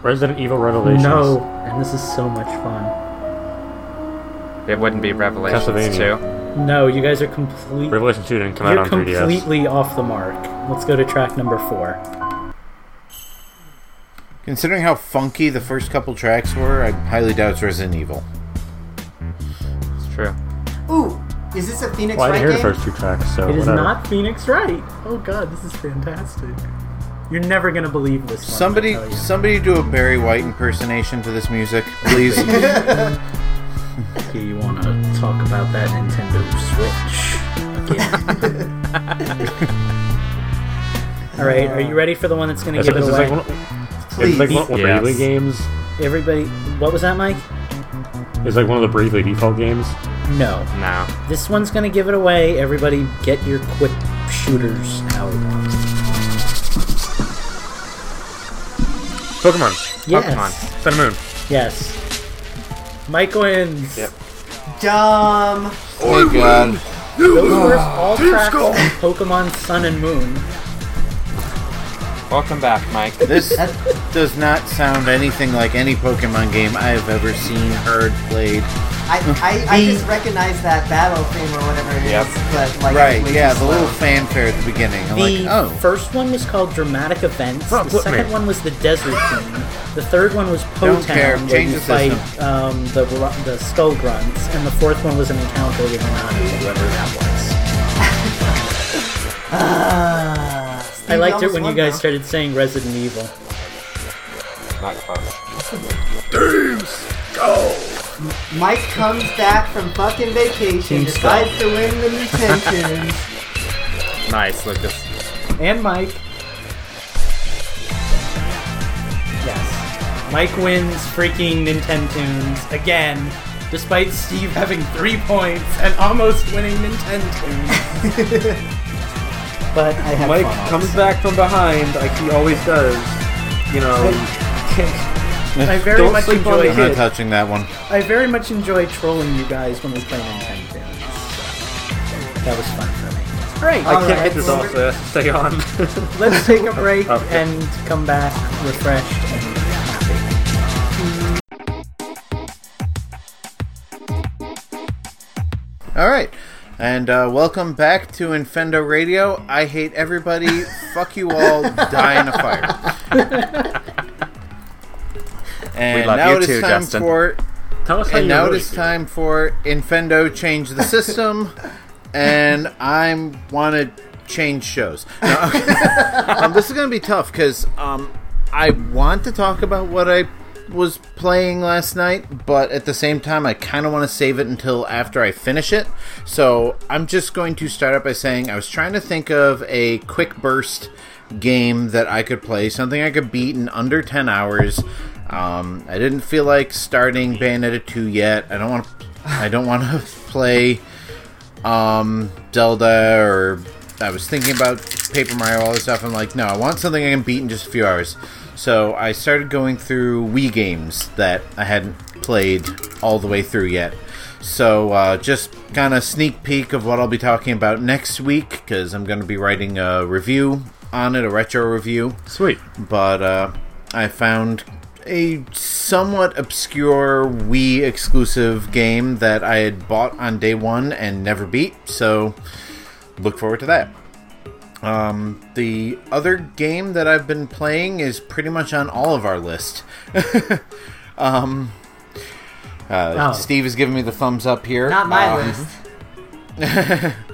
D: Resident Evil Revelations.
F: No, and this is so much fun.
E: It wouldn't be Revelations
D: Castlevania.
E: 2.
F: No, you guys are complete.
D: Revelation 2 didn't come out on 3DS.
F: You're completely off the mark. Let's go to track number four.
C: Considering how funky the first couple tracks were, I highly doubt it's Resident Evil.
B: Is this a Phoenix
D: Well, I
B: Wright
D: didn't hear the first two tracks, so
F: It is
D: whatever.
F: not Phoenix Wright. Oh god, this is fantastic. You're never gonna believe this. One,
C: Somebody,
F: I tell you.
C: somebody do a Barry White impersonation to this music, please.
F: Do you want to talk about that Nintendo Switch again? All right, are you ready for the one that's gonna
D: Is,
F: give
D: is
F: it
D: this
F: away?
D: like one, it's like one of the
E: Yes.
D: Bravely games.
F: Everybody, what was that, Mike?
D: It's like one of the Bravely default games.
F: No,
E: No.
F: this one's gonna give it away. Everybody, get your quick shooters out.
D: Pokemon.
F: Yes,
E: Pokemon.
D: Sun and Moon.
F: yes. Mike wins.
E: Yep.
B: Dumb.
C: oh god.
F: Those were all tracks from Pokemon Sun and Moon.
E: Welcome back, Mike.
C: This does not sound anything like any Pokemon game I have ever seen, heard, played.
B: I, I, I just recognize that battle theme or whatever it is,
E: Yep.
B: but like
C: Right, yeah, the
B: slow.
C: little fanfare at the beginning. I'm
F: The
C: like, oh.
F: first one was called Dramatic Events.
D: Oh,
F: the second
D: me.
F: one was the Desert Theme. The third one was Po Town, where
C: change
F: you
C: the
F: fight um, the the Skull Grunts, and the fourth one was an encounter with Nanu, whoever that was.
B: Ah,
F: I liked it when you guys
B: though.
F: started saying Resident Evil.
E: Not close.
B: Mike comes back from fucking vacation,
F: Team
B: decides to win the Nintendo.
E: Nice, Lucas.
F: And Mike. Yes. Mike wins freaking Nintendo's again, despite Steve having three points and almost winning Nintendo. but I have
G: Mike
F: fun
G: comes
F: the
G: back from behind like he always does. You know,
F: I very
G: Don't
F: much
G: sleep on
F: enjoy
C: I'm not
G: kid.
C: touching that one.
F: I very much enjoy trolling you guys when we play Nintendo. So that was fun for me. All right,
G: I can't
B: Alright,
G: get this off, so I have to stay on.
F: let's take a break
G: Okay.
F: and come back refreshed and happy.
C: All right. And uh, welcome back to Infendo Radio. I hate everybody. Fuck you all. Die in a fire. And we
E: love
C: now
E: you
C: it is
E: too,
C: time
E: Justin.
C: for
D: Tell us how
C: and
D: you
C: now it
D: really
C: is
D: feel.
C: time for Infendo change the system, and I want to change shows. No, okay. um, this is going to be tough because um, I want to talk about what I was playing last night, but at the same time, I kind of want to save it until after I finish it. So I'm just going to start out by saying I was trying to think of a quick burst game that I could play, something I could beat in under 10 hours. Um, I didn't feel like starting Bayonetta 2 yet. I don't want to I don't want to play um, Zelda or I was thinking about Paper Mario, all this stuff. I'm like, no, I want something I can beat in just a few hours. So I started going through Wii games that I hadn't played all the way through yet. So uh, just kind of sneak peek of what I'll be talking about next week because I'm going to be writing a review on it, a retro review
D: Sweet.
C: but uh, I found a somewhat obscure Wii exclusive game that I had bought on day one and never beat, so look forward to that. Um, the other game that I've been playing is pretty much on all of our list. um, uh,
F: Oh.
C: Steve is giving me the thumbs up here.
B: Not my
C: Um,
B: list.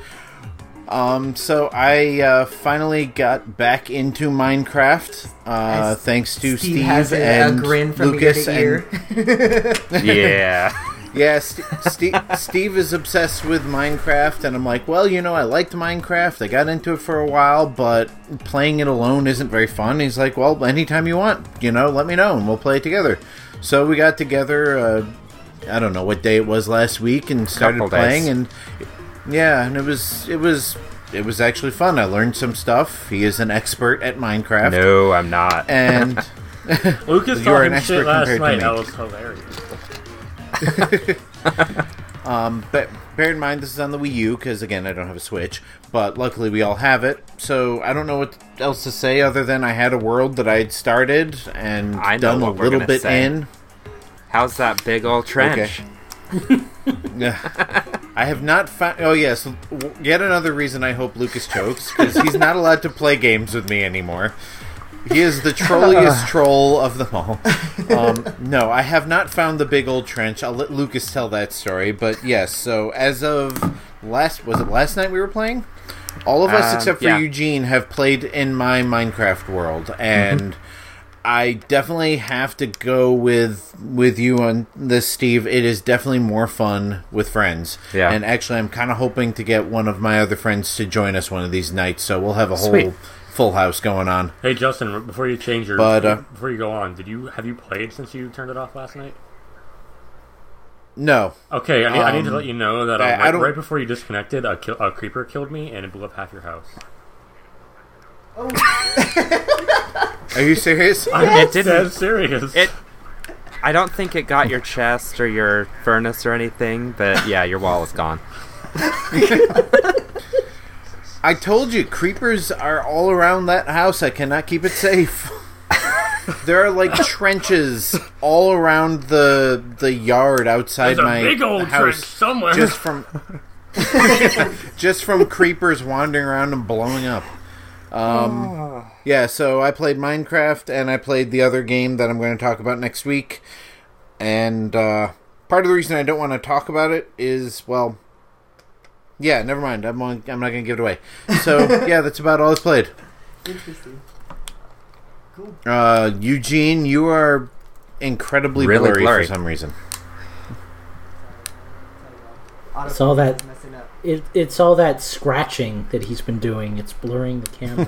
C: Um, so I uh, finally got back into Minecraft, uh, thanks to
B: Steve,
C: Steve,
B: has
C: and
B: a grin from
C: Lucas
B: ear to
C: and.
E: Yeah.
C: Yeah, St- Steve, Steve is obsessed with Minecraft, and I'm like, well, you know, I liked Minecraft. I got into it for a while, but playing it alone isn't very fun. He's like, well, anytime you want, you know, let me know, and we'll play it together. So we got together. Uh, I don't know what day it was last week, and started
E: Couple
C: playing,
E: days.
C: and yeah, and it was it was it was actually fun. I learned some stuff. He is an expert at Minecraft,
E: No, I'm not.
C: and
D: Lucas
C: You are
D: talking
C: an expert
D: shit last
C: compared to
D: night.
C: me.
D: That was hilarious.
C: Um, but bear in mind, this is on the Wii U because again, I don't have a Switch. But luckily, we all have it. So I don't know what else to say other than I had a world that I had started and
E: I know
C: done a
E: what we're
C: little
E: gonna
C: bit
E: say.
C: in.
E: How's that big old trench?
C: Yeah. I have not found. Oh yes, w- yet another reason I hope Lucas chokes because he's not allowed to play games with me anymore. He is the trolliest troll of them all. Um, no, I have not found the big old trench. I'll let Lucas tell that story. But yes, so as of last, was it last night we were playing? All of us
E: Um,
C: except for
E: yeah.
C: Eugene have played in my Minecraft world, and I definitely have to go with with you on this, Steve. It is definitely more fun with friends.
E: Yeah.
C: And actually, I'm kind of hoping to get one of my other friends to join us one of these nights, so we'll have a whole
E: Sweet.
C: Full house going on.
D: Hey Justin, before you change your
C: But, uh,
D: before you go on, did you have you played since you turned it off last night?
C: No,
D: Okay, I need, I need to
C: Um,
D: let you know that uh,
C: I- I
D: right,
C: don't-
D: right before you disconnected, a, kill, a creeper killed me and it blew up half your house.
C: are you serious?
D: I'm
E: It didn't-
D: dead serious.
E: It. I don't think it got your chest or your furnace or anything, but yeah, your wall is gone.
C: I told you, creepers are all around that house. I cannot keep it safe. there are like trenches all around the the yard outside
D: There's a
C: my
D: big old
C: house.
D: trench somewhere.
C: just from just from creepers wandering around and blowing up. Um, yeah, so I played Minecraft and I played the other game that I'm going to talk about next week. And uh, part of the reason I don't want to talk about it is, well, yeah, never mind. I'm on, I'm not going to give it away. So yeah, that's about all I've played.
B: Interesting. Cool.
C: Uh, Eugene, you are incredibly
E: Really
C: blurry,
E: blurry.
C: for some reason.
F: It's all that.
B: Messing up.
F: It, it's all that scratching that he's been doing. It's blurring the camera.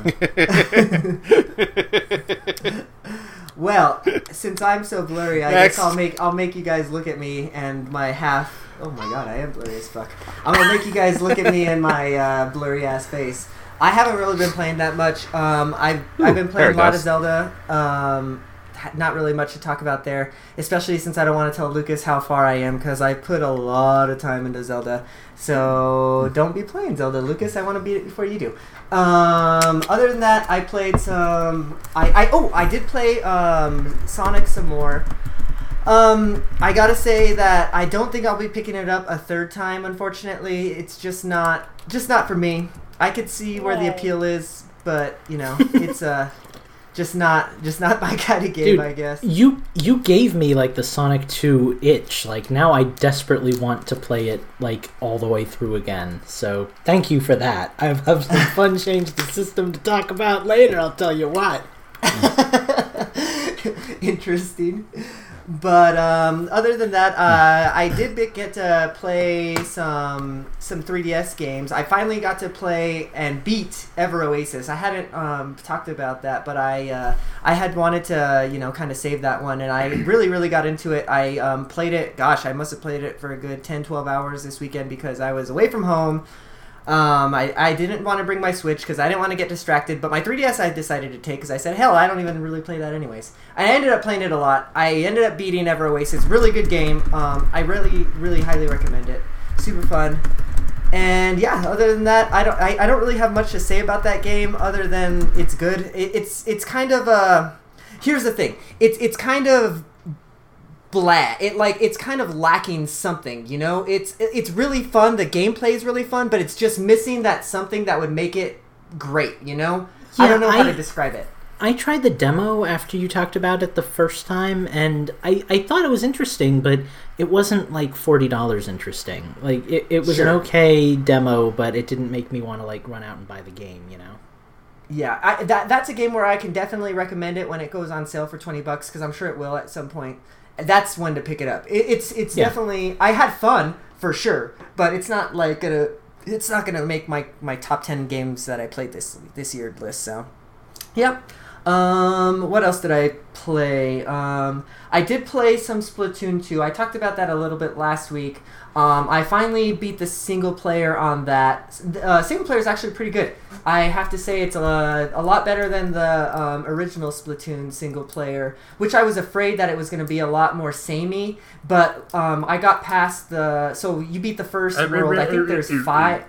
B: Well, since I'm so blurry, I
C: Next.
B: guess I'll make I'll make you guys look at me and my half. Oh my god, I am blurry as fuck. I'm gonna make you guys look at me and my uh, blurry ass face. I haven't really been playing that much. Um, I've I've been playing a lot of Zelda. Um, not really much to talk about there, especially since I don't want to tell Lucas how far I am because I put a lot of time into Zelda. So don't be playing Zelda, Lucas. I want to beat it before you do. Um, other than that, I played some. I, I oh I did play um, Sonic some more. Um, I gotta say that I don't think I'll be picking it up a third time. Unfortunately, it's just not just not for me. I could see where the appeal is, but you know, it's uh just not just not my kind of game.
F: Dude,
B: I guess.
F: you you gave me like the Sonic 2 itch. Like now I desperately want to play it like all the way through again. So thank you for that. I have some fun change the system to talk about later. I'll tell you what.
B: Interesting. But um, other than that, uh, I did get to play some some 3DS games. I finally got to play and beat Ever Oasis. I hadn't um, talked about that, but I uh, I had wanted to you know kind of save that one, and I really really got into it. I um, played it. Gosh, I must have played it for a good 10, 12 hours this weekend because I was away from home. Um, I, I didn't want to bring my Switch because I didn't want to get distracted, but my 3DS I decided to take because I said, hell, I don't even really play that anyways. I ended up playing it a lot. I ended up beating Ever Oasis. Really good game. Um, I really, really highly recommend it. Super fun. And yeah, other than that, I don't, I, I don't really have much to say about that game other than it's good. It, it's, it's kind of a. Here's the thing. It's, it's kind of blah. It like it's kind of lacking something, you know. It's it's really fun. The gameplay is really fun, but it's just missing that something that would make it great, you know. I don't know how
F: I-
B: to describe it.
F: I tried the demo after you talked about it the first time, and I, I thought it was interesting, but it wasn't like forty dollars interesting. Like it, it was
B: Sure.
F: an okay demo, but it didn't make me want to like run out and buy the game. You know?
B: Yeah, I, that that's a game where I can definitely recommend it when it goes on sale for twenty bucks because I'm sure it will at some point. That's when to pick it up. It, it's it's
F: Yeah.
B: definitely I had fun for sure, but it's not like gonna it's not gonna make my my top ten games that I played this this year list. So, yep. Um, what else did I play? Um, I did play some Splatoon 2. I talked about that a little bit last week. Um, I finally beat the single player on that. Uh, single player is actually pretty good. I have to say it's a, a lot better than the um, original Splatoon single player, which I was afraid that it was going to be a lot more samey. But um, I got past the. So you beat the first world. I think there's five.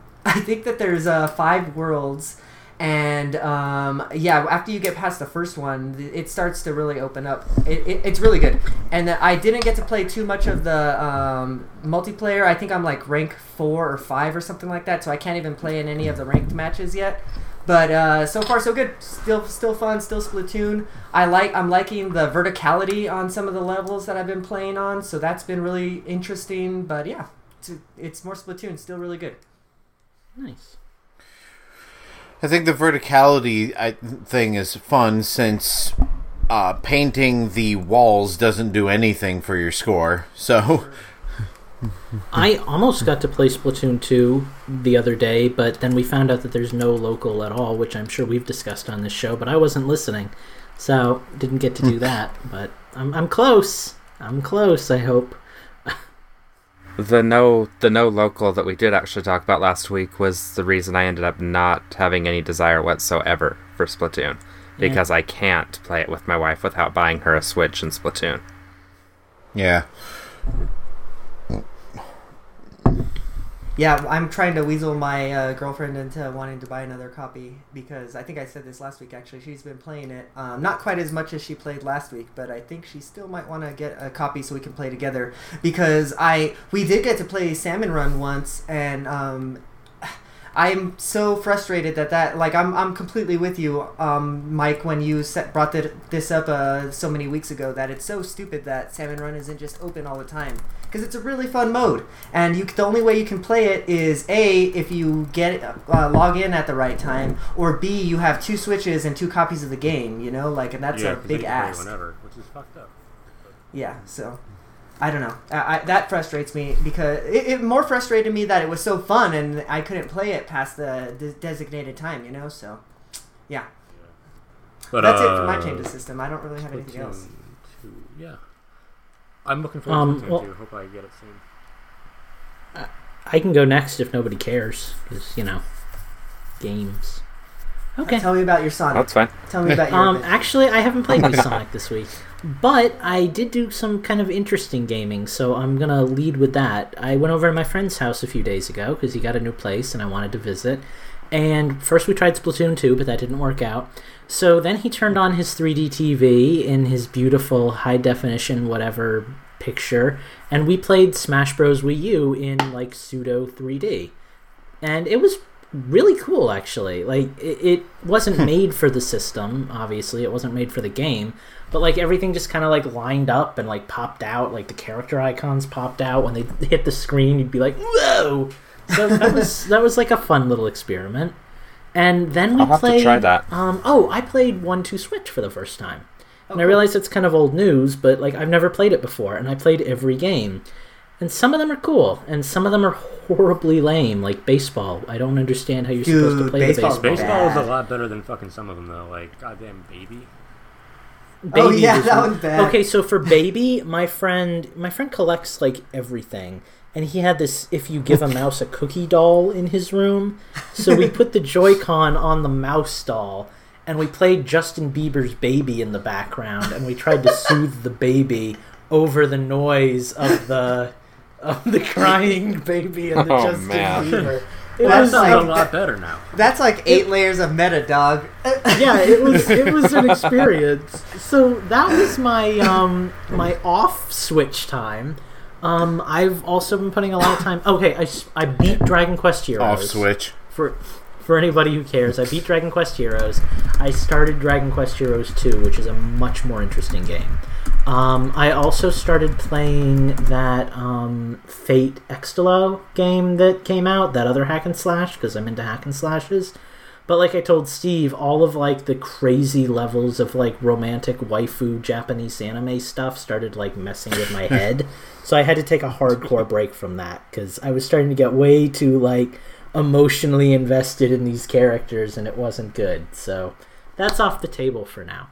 B: I think that there's uh, five worlds, and um, yeah, after you get past the first one, it starts to really open up. It, it, it's really good, and I didn't get to play too much of the um, multiplayer. I think I'm like rank four or five or something like that, so I can't even play in any of the ranked matches yet. But uh, so far so good. Still, still fun. Still Splatoon. I like. I'm liking the verticality on some of the levels that I've been playing on. So that's been really interesting. But yeah, it's, it's more Splatoon. Still really good.
F: Nice.
C: I think the verticality I, thing is fun since uh, painting the walls doesn't do anything for your score. So,
F: I almost got to play Splatoon 2 the other day, but then we found out that there's no local at all, which I'm sure we've discussed on this show, but I wasn't listening. So, didn't get to do that, but I'm, I'm close. I'm close, I hope.
E: The no the no local that we did actually talk about last week was the reason I ended up not having any desire whatsoever for Splatoon. Because I can't play it with my wife without buying her a Switch and Splatoon.
C: yeah.
B: Yeah, I'm trying to weasel my uh, girlfriend into wanting to buy another copy because I think I said this last week. Actually, she's been playing it, um, not quite as much as she played last week, but I think she still might want to get a copy so we can play together. Because I we did get to play Salmon Run once, and um, I'm so frustrated that that like I'm I'm completely with you, um, Mike, when you set, brought th- this up uh, so many weeks ago. That it's so stupid that Salmon Run isn't just open all the time because it's a really fun mode, and you the only way you can play it is a if you get uh, log in at the right time, or b you have two switches and two copies of the game. You know, like and that's
D: yeah,
B: a big
D: they can play
B: ask.
D: Whenever, which is fucked up.
B: Yeah, so I don't know. I, I, that frustrates me because it, it more frustrated me that it was so fun and I couldn't play it past the de- designated time. You know, so yeah,
D: But
B: that's
D: uh,
B: it for my change of system. I don't really have anything else.
D: Splatoon 2, Yeah. I'm looking forward
F: Um,
D: to Splatoon
F: well-
D: 2. Hope I get it soon.
F: I can go next if nobody cares, because, you know, games. Okay.
B: Tell me about your Sonic.
E: That's fine.
B: Tell me about your.
F: Um,
B: adventure.
F: actually, I haven't played new Sonic this week, but I did do some kind of interesting gaming, so I'm gonna lead with that. I went over to my friend's house a few days ago because he got a new place and I wanted to visit. And first we tried Splatoon 2, but that didn't work out. So then he turned on his 3D TV in his beautiful high definition whatever picture, and we played Smash Bros. Wii U in like pseudo 3D. And it was really cool actually. Like it, it wasn't made for the system obviously. It wasn't made for the game. But like everything just kind of like lined up and like popped out. Like the character icons popped out. When they hit the screen you'd be like whoa! So that was that was like a fun little experiment. And then we
E: I'll have to
F: played
E: try that.
F: um oh i played one two switch for the first time. And I realize it's kind of old news, but like I've never played it before, and I played every game. And some of them are cool, and some of them are horribly lame, like baseball. I don't understand how you're supposed to play
B: baseball's
F: the baseball.
D: Baseball is a lot better than fucking some of them though. Like goddamn baby.
B: Oh, yeah,
F: was-
B: that one's bad.
F: Okay, so for baby, my friend, my friend collects like everything, and he had this. If you give a mouse a cookie doll in his room, so we put the Joy-Con on the mouse doll, and we played Justin Bieber's "Baby" in the background, and we tried to soothe the baby over the noise of the of the crying baby and the
E: Oh,
F: Justin
E: man.
F: Bieber. It
B: That's
F: was
B: like-
D: a lot better now.
B: That's like eight layers of meta, dog.
F: yeah, it was it was an experience. So that was my um my off switch time. Um, I've also been putting a lot of time. Okay, I, I beat Dragon Quest Heroes.
C: Off switch.
F: for for anybody who cares. I beat Dragon Quest Heroes. I started Dragon Quest Heroes 2, which is a much more interesting game. Um, I also started playing that um, Fate Extella game that came out, that other hack and slash, because I'm into hack and slashes. But like I told Steve, all of like the crazy levels of like romantic waifu Japanese anime stuff started like messing with my head. so I had to take a hardcore break from that because I was starting to get way too like emotionally invested in these characters and it wasn't good. So that's off the table for now.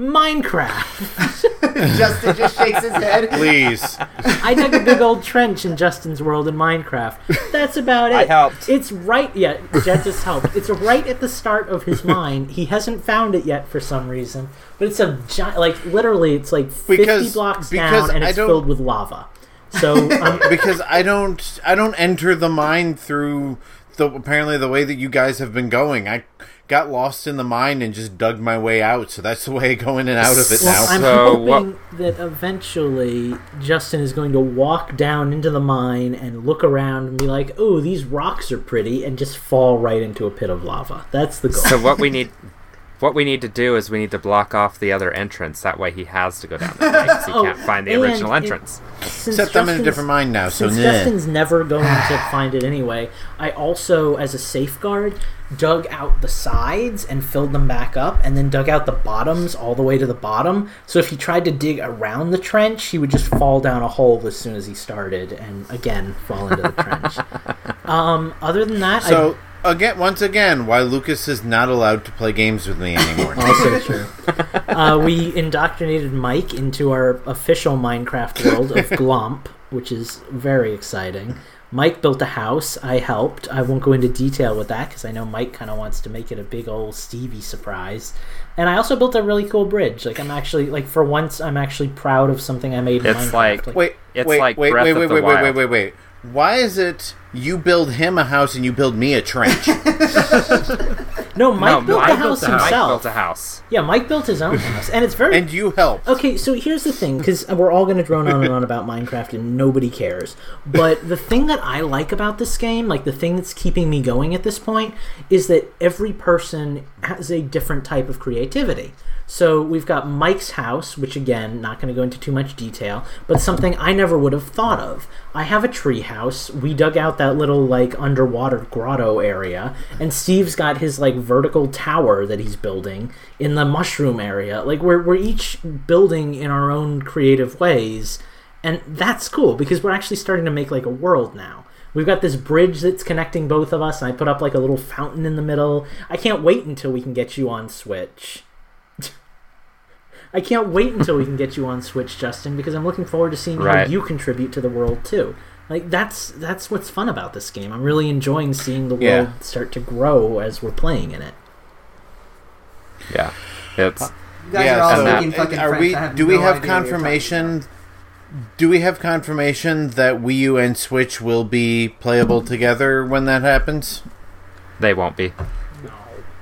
F: Minecraft.
B: Justin just shakes his head.
C: Please.
F: I dug a big old trench in Justin's world in Minecraft. That's about it.
E: I helped.
F: It's right. Yeah, Jet just helped. It's right at the start of his mine. He hasn't found it yet for some reason, but it's a giant. Like literally, it's like fifty
C: Because-
F: blocks
C: because
F: down, and it's filled with lava. So um,
C: because I don't I don't enter the mine through the apparently the way that you guys have been going. I got lost in the mine and just dug my way out. So that's the way I go in and out of it
F: well,
C: now.
F: I'm
E: So
F: hoping that eventually Justin is going to walk down into the mine and look around and be like, "Oh, these rocks are pretty," and just fall right into a pit of lava. That's the goal.
E: So what we need, what we need to do is we need to block off the other entrance. That way he has to go down that way 'cause he
F: Oh,
E: can't find the
F: and
E: original
F: it-
E: entrance.
F: Since
C: Except I'm in a
F: Justin's-
C: different mine now. So
F: Since
C: nah.
F: Justin's never going to find it anyway, I also, as a safeguard, dug out the sides and filled them back up, and then dug out the bottoms all the way to the bottom. So if he tried to dig around the trench, he would just fall down a hole as soon as he started, and again fall into the trench. Um, other than that,
C: So again, once again, why Lucas is not allowed to play games with me anymore.
F: Also true. Uh, we indoctrinated Mike into our official Minecraft world of Glomp, which is very exciting. Mike built a house. I helped. I won't go into detail with that because I know Mike kind of wants to make it a big old Stevie surprise. And I also built a really cool bridge. Like I'm actually like for once I'm actually proud of something I made. In
E: It's
F: Minecraft.
E: like-
C: Wait,
E: It's
C: wait,
E: like
C: wait,
E: Breath
C: wait,
E: of
C: wait,
E: the
C: wait, wait, wait, wait, wait. Why is it you build him a house and you build me a trench?
F: no, Mike
E: no,
F: built
E: Mike
F: the
E: built
F: house
E: the house. Mike
F: himself.
E: built a house.
F: Yeah, Mike built his own house, and it's very
C: and you helped.
F: Okay, so here's the thing, because we're all going to drone on and on about Minecraft and nobody cares. But the thing that I like about this game, like the thing that's keeping me going at this point, is that every person has a different type of creativity. So we've got Mike's house, which again, not going to go into too much detail, but something I never would have thought of. I have a tree house. We dug out that little like underwater grotto area, and Steve's got his like vertical tower that he's building in the mushroom area. Like we're we're each building in our own creative ways, and that's cool because we're actually starting to make like a world now. We've got this bridge that's connecting both of us, and I put up like a little fountain in the middle. I can't wait until we can get you on Switch. I can't wait until we can get you on Switch, Justin, because I'm looking forward to seeing
E: Right.
F: how you contribute to the world too. Like that's that's what's fun about this game. I'm really enjoying seeing the world
C: Yeah.
F: start to grow as we're playing in it.
E: Yeah, it's
B: You guys
C: yeah,
B: are all
C: so,
B: speaking fucking
C: are we?
B: Have
C: do we
B: no
C: have
B: idea what you're talking
C: confirmation? Do we have confirmation that Wii U and Switch will be playable together when that happens?
E: they won't be.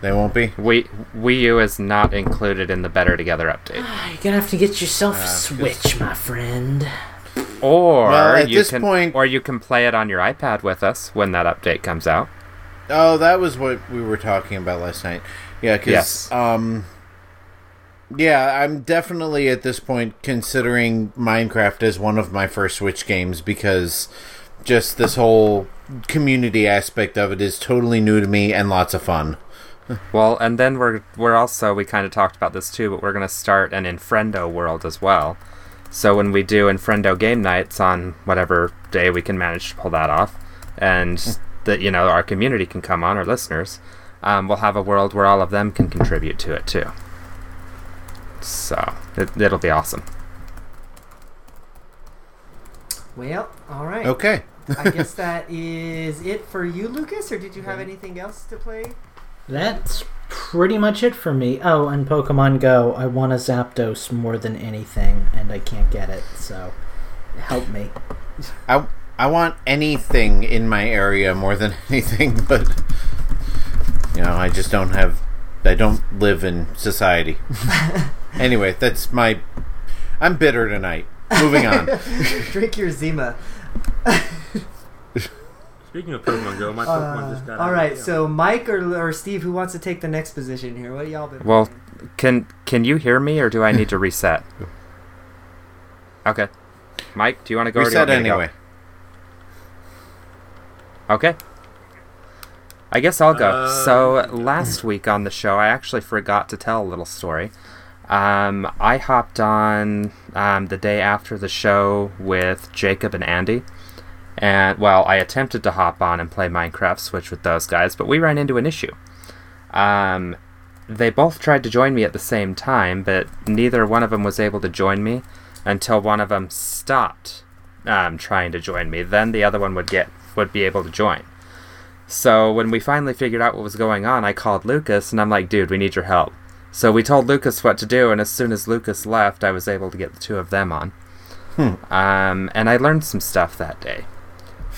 C: They won't be.
E: Wii Wii U is not included in the Better Together update.
F: You're gonna have to get yourself a Switch, my friend.
E: Or
C: Well, at
E: you
C: this
E: can,
C: point-
E: or you can play it on your iPad with us when that update comes out.
C: Oh, that was what we were talking about last night. Yeah, because
E: Yes.
C: um, yeah, I'm definitely at this point considering Minecraft as one of my first Switch games because just this whole community aspect of it is totally new to me and lots of fun.
E: Well, and then we're we're also we kind of talked about this too, but we're gonna start an Infrendo world as well. So when we do Infrendo game nights on whatever day we can manage to pull that off, and that you know our community can come on, our listeners, um, we'll have a world where all of them can contribute to it too. So it, it'll be awesome.
B: Well, all right.
C: Okay.
B: I guess that is it for you, Lucas. Or did you have anything else to play?
F: That's pretty much it for me. Oh, and Pokemon Go. I want a Zapdos more than anything, and I can't get it, so help me.
C: I I want anything in my area more than anything, but you know, I just don't have. I don't live in society. anyway, that's my. I'm bitter tonight. Moving on.
B: Drink your Zima.
D: Speaking of Pokemon Go, my Pokemon just got
B: Uh, all
D: out.
B: right,
D: Yeah.
B: so Mike or, or Steve, who wants to take the next position here? What y'all been?
E: Well,
B: playing?
E: can can you hear me, or do I need to reset? Okay, Mike, do you want to go? or do you
C: Reset
E: want me to go?
C: anyway.
E: Okay. I guess I'll go.
D: Uh,
E: so last week on the show, I actually forgot to tell a little story. Um, I hopped on um, the day after the show with Jacob and Andy, and well, I attempted to hop on and play Minecraft Switch with those guys, but we ran into an issue. Um, they both tried to join me at the same time, but neither one of them was able to join me until one of them stopped um, trying to join me. Then the other one would get would be able to join. So when we finally figured out what was going on, I called Lucas and I'm like, "Dude, we need your help." So we told Lucas what to do, and as soon as Lucas left, I was able to get the two of them on. Um, and I learned some stuff that day.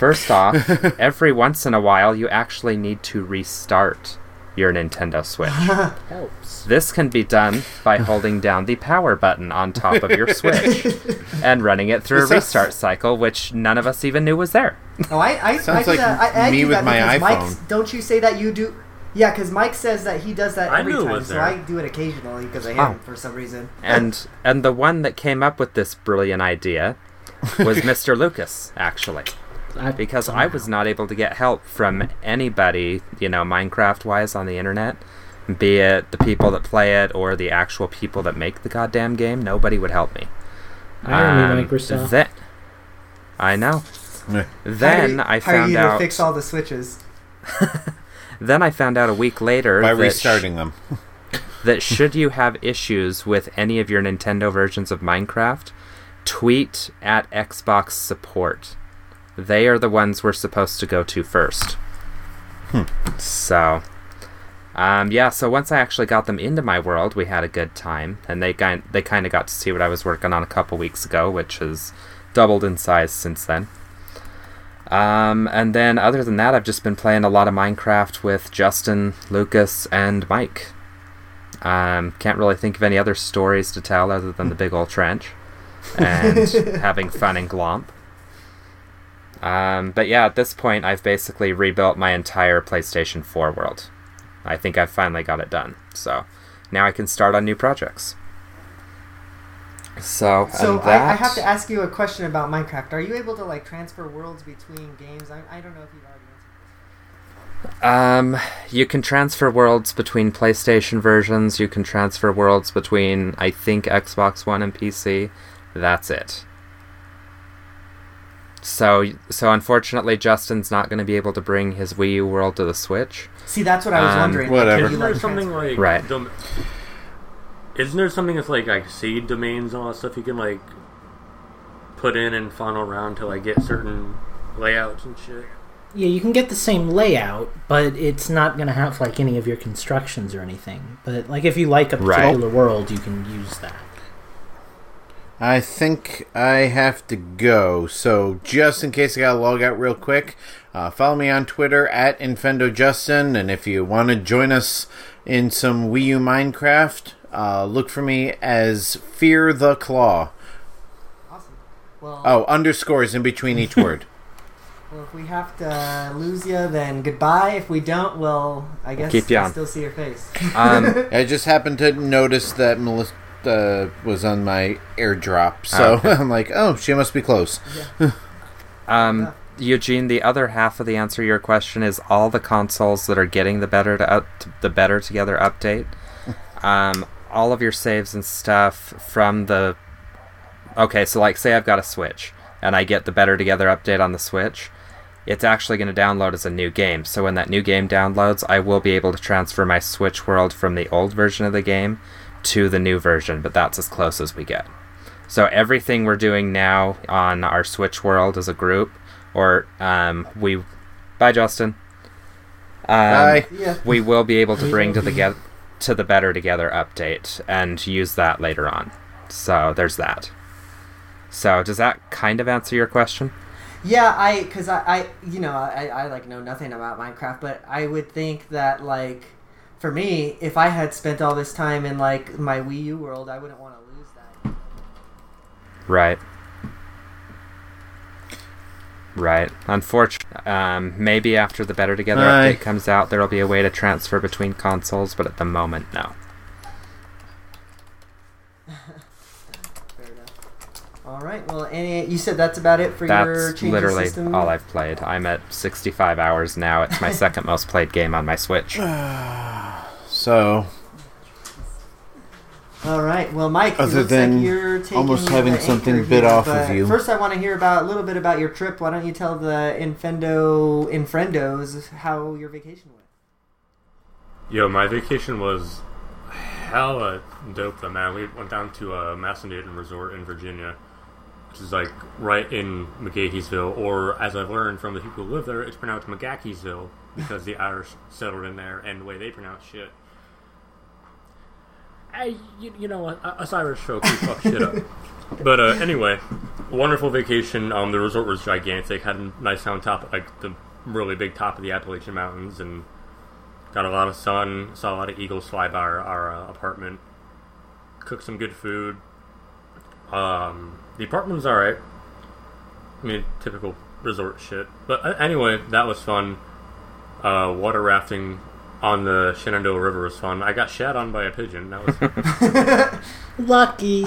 E: First off, every once in a while, you actually need to restart your Nintendo Switch.
F: Helps.
E: This can be done by holding down the power button on top of your Switch and running it through a restart cycle, which none of us even knew was there.
B: Oh, I, I,
C: Sounds
B: I do
C: like
B: that. I, I
C: me
B: do
C: with
B: that
C: my
B: because Mike's-
C: iPhone.
B: don't you say that you do? Yeah, because Mike says that he does that
D: I
B: every
D: knew it
B: time,
D: was
B: so
D: there.
B: I do it occasionally because of him
E: Oh.
B: for some reason.
E: and and the one that came up with this brilliant idea was Mr. Lucas, actually,
F: I,
E: because I was not able to get help from anybody, you know, Minecraft wise on the internet, be it the people that play it or the actual people that make the goddamn game. Nobody would help me.
F: I Irony, Microsoft.
E: Um, then, I know.
C: Meh.
E: Then
B: Hire-
E: I
B: hire
E: found
B: you
E: out.
B: to fix all the switches.
E: Then I found out a week later
C: By
E: that sh-
C: restarting them.
E: that should you have issues with any of your Nintendo versions of Minecraft, tweet at Xbox support. They are the ones we're supposed to go to first. So, um, yeah. So once I actually got them into my world, we had a good time, and they kind they kind of got to see what I was working on a couple weeks ago, which has doubled in size since then. Um, and then other than that, I've just been playing a lot of Minecraft with Justin, Lucas, and Mike. Um, can't really think of any other stories to tell other than the big old trench and having fun in Glomp. Um, but yeah, at this point, I've basically rebuilt my entire PlayStation 4 world. I think I've finally got it done. So now I can start on new projects. So,
B: So
E: that,
B: I, I have to ask you a question about Minecraft. Are you able to like transfer worlds between games? I, I don't know if you've already answered. This.
E: Um, you can transfer worlds between PlayStation versions. You can transfer worlds between, I think, Xbox One and PC. That's it. So, so unfortunately, Justin's not going to be able to bring his Wii U world to the Switch.
B: See, that's what I was
E: Um,
B: wondering.
C: whatever.
B: Can you
D: Isn't there something like
E: Right.
D: dom- isn't there something that's like like seed domains and all that stuff you can like put in and funnel around to like get certain layouts and shit?
F: Yeah, you can get the same layout, but it's not going to have like any of your constructions or anything. But like if you like a
E: Right.
F: particular world, you can use that.
C: I think I have to go. So just in case I gotta log out real quick, uh, follow me on Twitter at InfendoJustin, and if you want to join us in some Wii U Minecraft, uh, look for me as Fear the Claw.
B: Awesome. Well,
C: Oh, underscores in between each word.
B: well, if we have to lose you, then goodbye. If we don't, well, I guess
E: Keep you
B: I'll
E: on.
B: still see your face.
E: Um,
C: I just happened to notice that Melissa uh, was on my airdrop, so
E: okay.
C: I'm like, oh, she must be close.
E: um, Eugene, the other half of the answer to your question is all the consoles that are getting the better to up, the better together update. um, all of your saves and stuff from the okay, so like say I've got a Switch and I get the better together update on the Switch, it's actually going to download as a new game. So when that new game downloads, I will be able to transfer my Switch world from the old version of the game to the new version, but that's as close as we get. So everything we're doing now on our Switch world as a group, or um, we, bye Justin. Um,
C: Bye.
B: Yeah.
E: We will be able to bring to the get to the better together update and use that later on. So there's that. So does that kind of answer your question?
B: Yeah, I because I, I you know I, I like know nothing about Minecraft, but I would think that like for me, if I had spent all this time in like my Wii U world, I wouldn't want to lose that.
E: Right. Right. Unfortunately, um, maybe after the Better Together
C: Aye.
E: update comes out, there'll be a way to transfer between consoles, but at the moment, no.
B: Fair enough. All right. Well, any you said that's about it for your
E: That's
B: change
E: literally
B: system.
E: all I've played. I'm at 65 hours now. It's my second most played game on my Switch.
C: So,
B: All right. Well, Mike, it
C: Other
B: looks
C: than
B: like you're taking
C: almost having
B: the
C: something
B: anchor
C: bit off of you.
B: First, I want to hear about a little bit about your trip. Why don't you tell the Infendo Infrendos how your vacation went?
D: Yo, my vacation was hella dope, though, man. We went down to uh, a Massanutten Resort in Virginia, which is like right in McGaheysville, or as I've learned from the people who live there, it's pronounced McGaheysville because the Irish settled in there and the way they pronounce shit. I, you, you know, what, us Irish folk, we fuck shit up. But uh, anyway, wonderful vacation. Um, the resort was gigantic. Had a nice on top, like the really big top of the Appalachian Mountains, and got a lot of sun. Saw a lot of eagles fly by our, our uh, apartment. Cooked some good food. Um, the apartment was alright. I mean, typical resort shit. But uh, anyway, that was fun. Uh, water rafting on the Shenandoah River was fun. I got shat on by a pigeon. That was
F: Lucky.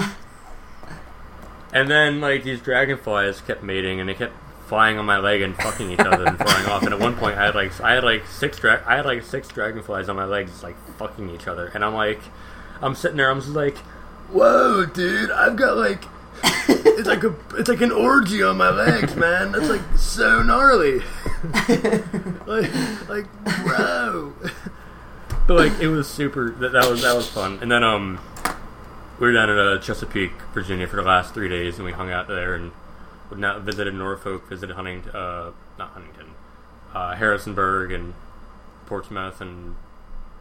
D: And then like these dragonflies kept mating, and they kept flying on my leg and fucking each other and flying off. And at one point, I had like I had like six dra- I had like six dragonflies on my legs, like fucking each other. And I'm like, I'm sitting there, I'm just like, whoa, dude, I've got like. it's like a it's like an orgy on my legs, man. That's like so gnarly. like like bro. but like it was super. That, that was that was fun. And then um, we were down at uh, Chesapeake, Virginia, for the last three days, and we hung out there and we now visited Norfolk, visited Huntington, uh, not Huntington, uh, Harrisonburg, and Portsmouth, and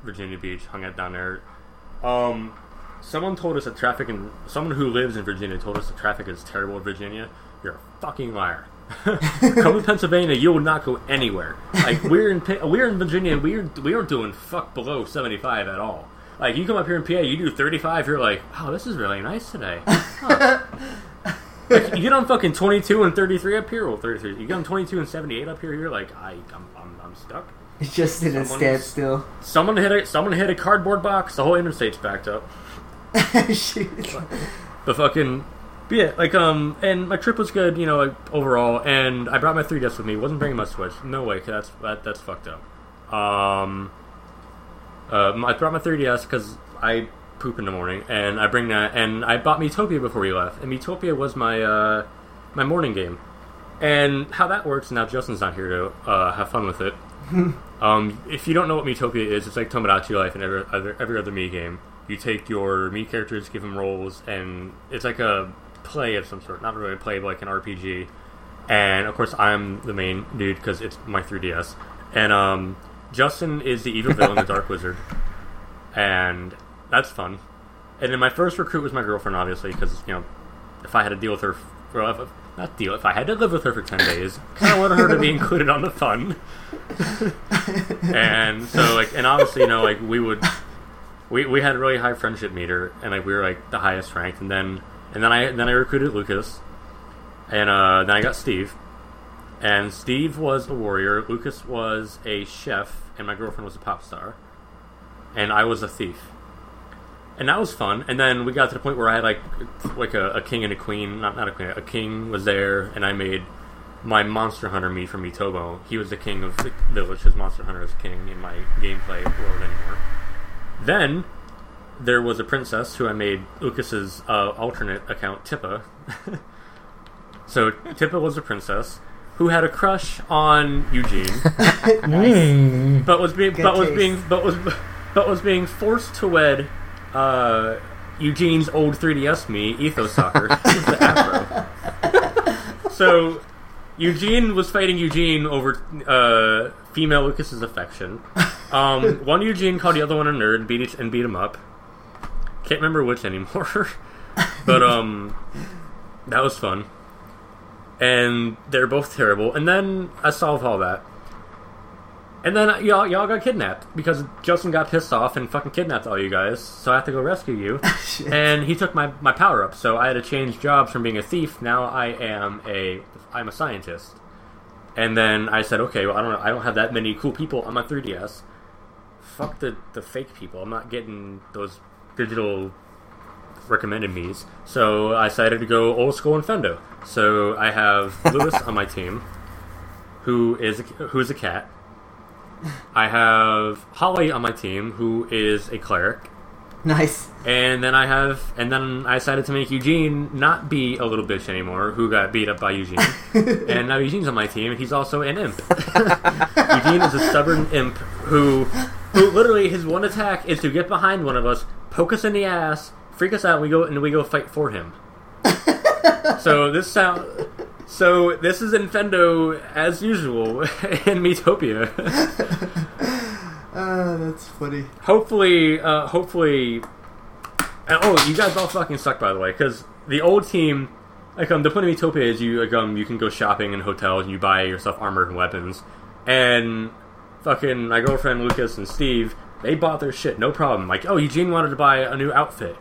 D: Virginia Beach. Hung out down there. Um, someone told us that traffic in someone who lives in Virginia told us that traffic is terrible in Virginia. You're a fucking liar. Come to Pennsylvania, you will not go anywhere. Like we're in we're in Virginia, we're we aren't doing fuck below seventy five at all. Like you come up here in PA, you do thirty five, you're like, wow, this is really nice today. Huh. like, you get on fucking twenty two and thirty three up here, well thirty three. You get on twenty two and seventy eight up here, you're like, I I'm I'm, I'm stuck.
B: It's just in a
D: Someone's-
B: standstill.
D: Someone hit a someone hit a cardboard box. The whole interstate's backed up. But fucking, but yeah, like um, and my trip was good, you know, like, overall. And I brought my 3DS with me. wasn't bringing my Switch. No way, that's that, that's fucked up. Um, uh, I brought my 3DS because I poop in the morning, and I bring that. And I bought Miitopia before we left, and Miitopia was my uh, my morning game. And how that works now, Justin's not here to uh, have fun with it. um, if you don't know what Miitopia is, it's like Tomodachi Life and every other every other Mii game. You take your Mii characters, give them roles, and it's like a play of some sort. Not really a play, but like an RPG. And of course, I'm the main dude because it's my 3DS. And um, Justin is the evil villain, the Dark Wizard, and that's fun. And then my first recruit was my girlfriend, obviously, because you know, if I had to deal with her, well, if, not deal, if I had to live with her for ten days, of wanted her to be included on the fun. and so, like, and obviously, you know, like we would, we we had a really high friendship meter, and like we were like the highest ranked, and then and then I then I recruited Lucas, and uh, then I got Steve, and Steve was a warrior, Lucas was a chef, and my girlfriend was a pop star, and I was a thief and that was fun. And then we got to the point where I had like like a, a king and a queen, not not a queen, a king was there, and I made my Monster Hunter Mii from Miitomo. He was the king of the village. His Monster Hunter is king in my gameplay world anymore. Then there was a princess who I made Lucas's uh, alternate account, Tippa. so Tippa was a princess who had a crush on Eugene, but was being
B: Good
D: but was being but was but was being forced to wed uh, Eugene's old 3DS Mii, Ethos Soccer, the afro. So Eugene was fighting Eugene over uh, female Lucas's affection. Um, one Eugene called the other one a nerd and beat each, and beat him up. Can't remember which anymore, but um, that was fun. And they're both terrible. And then I solved all that. And then y'all y'all got kidnapped because Justin got pissed off and fucking kidnapped all you guys. So I have to go rescue you. and he took my, my power up. So I had to change jobs from being a thief. Now I am a I'm a scientist. And then I said, okay, well I don't I don't have that many cool people I'm on my 3DS. Fuck the the fake people. I'm not getting those digital recommended me's. So I decided to go old school and Fendo. So I have Lewis on my team, who is a, who is a cat. I have Holly on my team, who is a cleric,
B: Nice.
D: and then I have, and then I decided to make Eugene not be a little bitch anymore, who got beat up by Eugene, and now Eugene's on my team, and he's also an imp. Eugene is a stubborn imp who, who literally his one attack is to get behind one of us, poke us in the ass, freak us out, and we go and we go fight for him. so this sound. So this is Infendo as usual in Miitopia.
B: Uh, that's funny.
D: hopefully, uh, hopefully. and- oh, you guys all fucking suck, by the way, because the old team, like um, the point of Miitopia is you like um, you can go shopping in hotels and you buy yourself armor and weapons, and fucking my girlfriend Lucas and Steve, they bought their shit, no problem. Like, oh, Eugene wanted to buy a new outfit.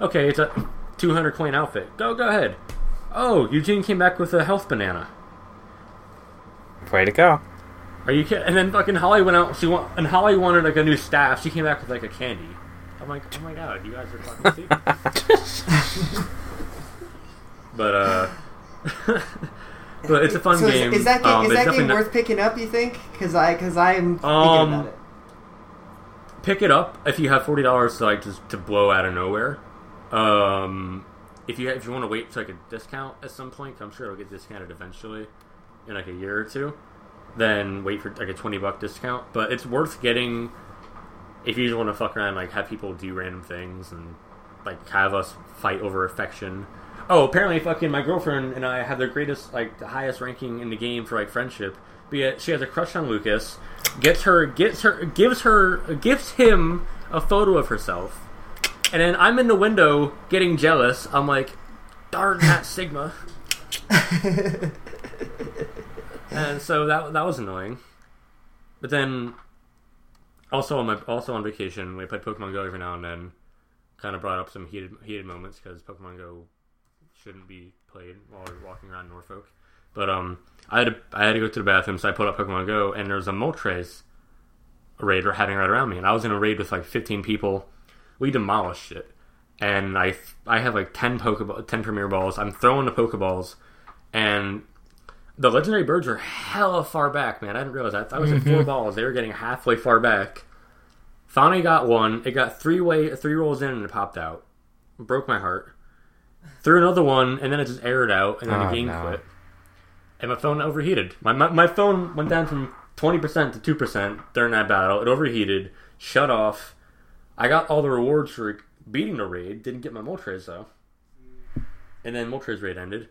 D: Okay, it's a 200 coin outfit. Go, go ahead. Oh, Eugene came back with a health banana.
E: Way to go.
D: Are you kidding? And then fucking Holly went out. She want, and Holly wanted like a new staff. She came back with like a candy. I'm like, oh my god, you guys are fucking stupid. but uh, but it's a fun
B: So is,
D: game.
B: is that game,
D: Um,
B: is that game
D: definitely not-
B: worth picking up? You think? Because I because I'm thinking
D: Um,
B: about it.
D: pick it up if you have forty dollars to like just to blow out of nowhere. Um, if you if you want to wait for like a discount at some point, I'm sure it'll get discounted eventually in like a year or two. Then wait for like a twenty buck discount. But it's worth getting if you just want to fuck around, like have people do random things and like have us fight over affection. Oh, apparently, fucking my girlfriend and I have the greatest, like the highest ranking in the game for like friendship. But yet she has a crush on Lucas. Gets her, gets her, gives her, gives him a photo of herself, and then I'm in the window getting jealous. I'm like, darn that Sigma. and so that that was annoying. But then, also on my also on vacation, we played Pokemon Go every now and then. Kind of brought up some heated heated moments because Pokemon Go shouldn't be played while we're walking around Norfolk. But um, I had to I had to go to the bathroom, so I put up Pokemon Go, and there was a Moltres raid we're having right around me, and I was in a raid with like 15 people. We demolished it, and I I have like 10 Pokeball, 10 Premier Balls. I'm throwing the Pokeballs, and the legendary birds are hella far back, man. I didn't realize that. I was at four balls. They were getting halfway far back. Finally got one. It got three way three rolls in and it popped out. Broke my heart. Threw another one and then it just aired out and then
E: Oh,
D: the game
E: no.
D: quit. And my phone overheated. My, my my phone went down from twenty percent to two percent during that battle. It overheated, shut off. I got all the rewards for beating the raid. Didn't get my Moltres though. And then Moltres raid ended.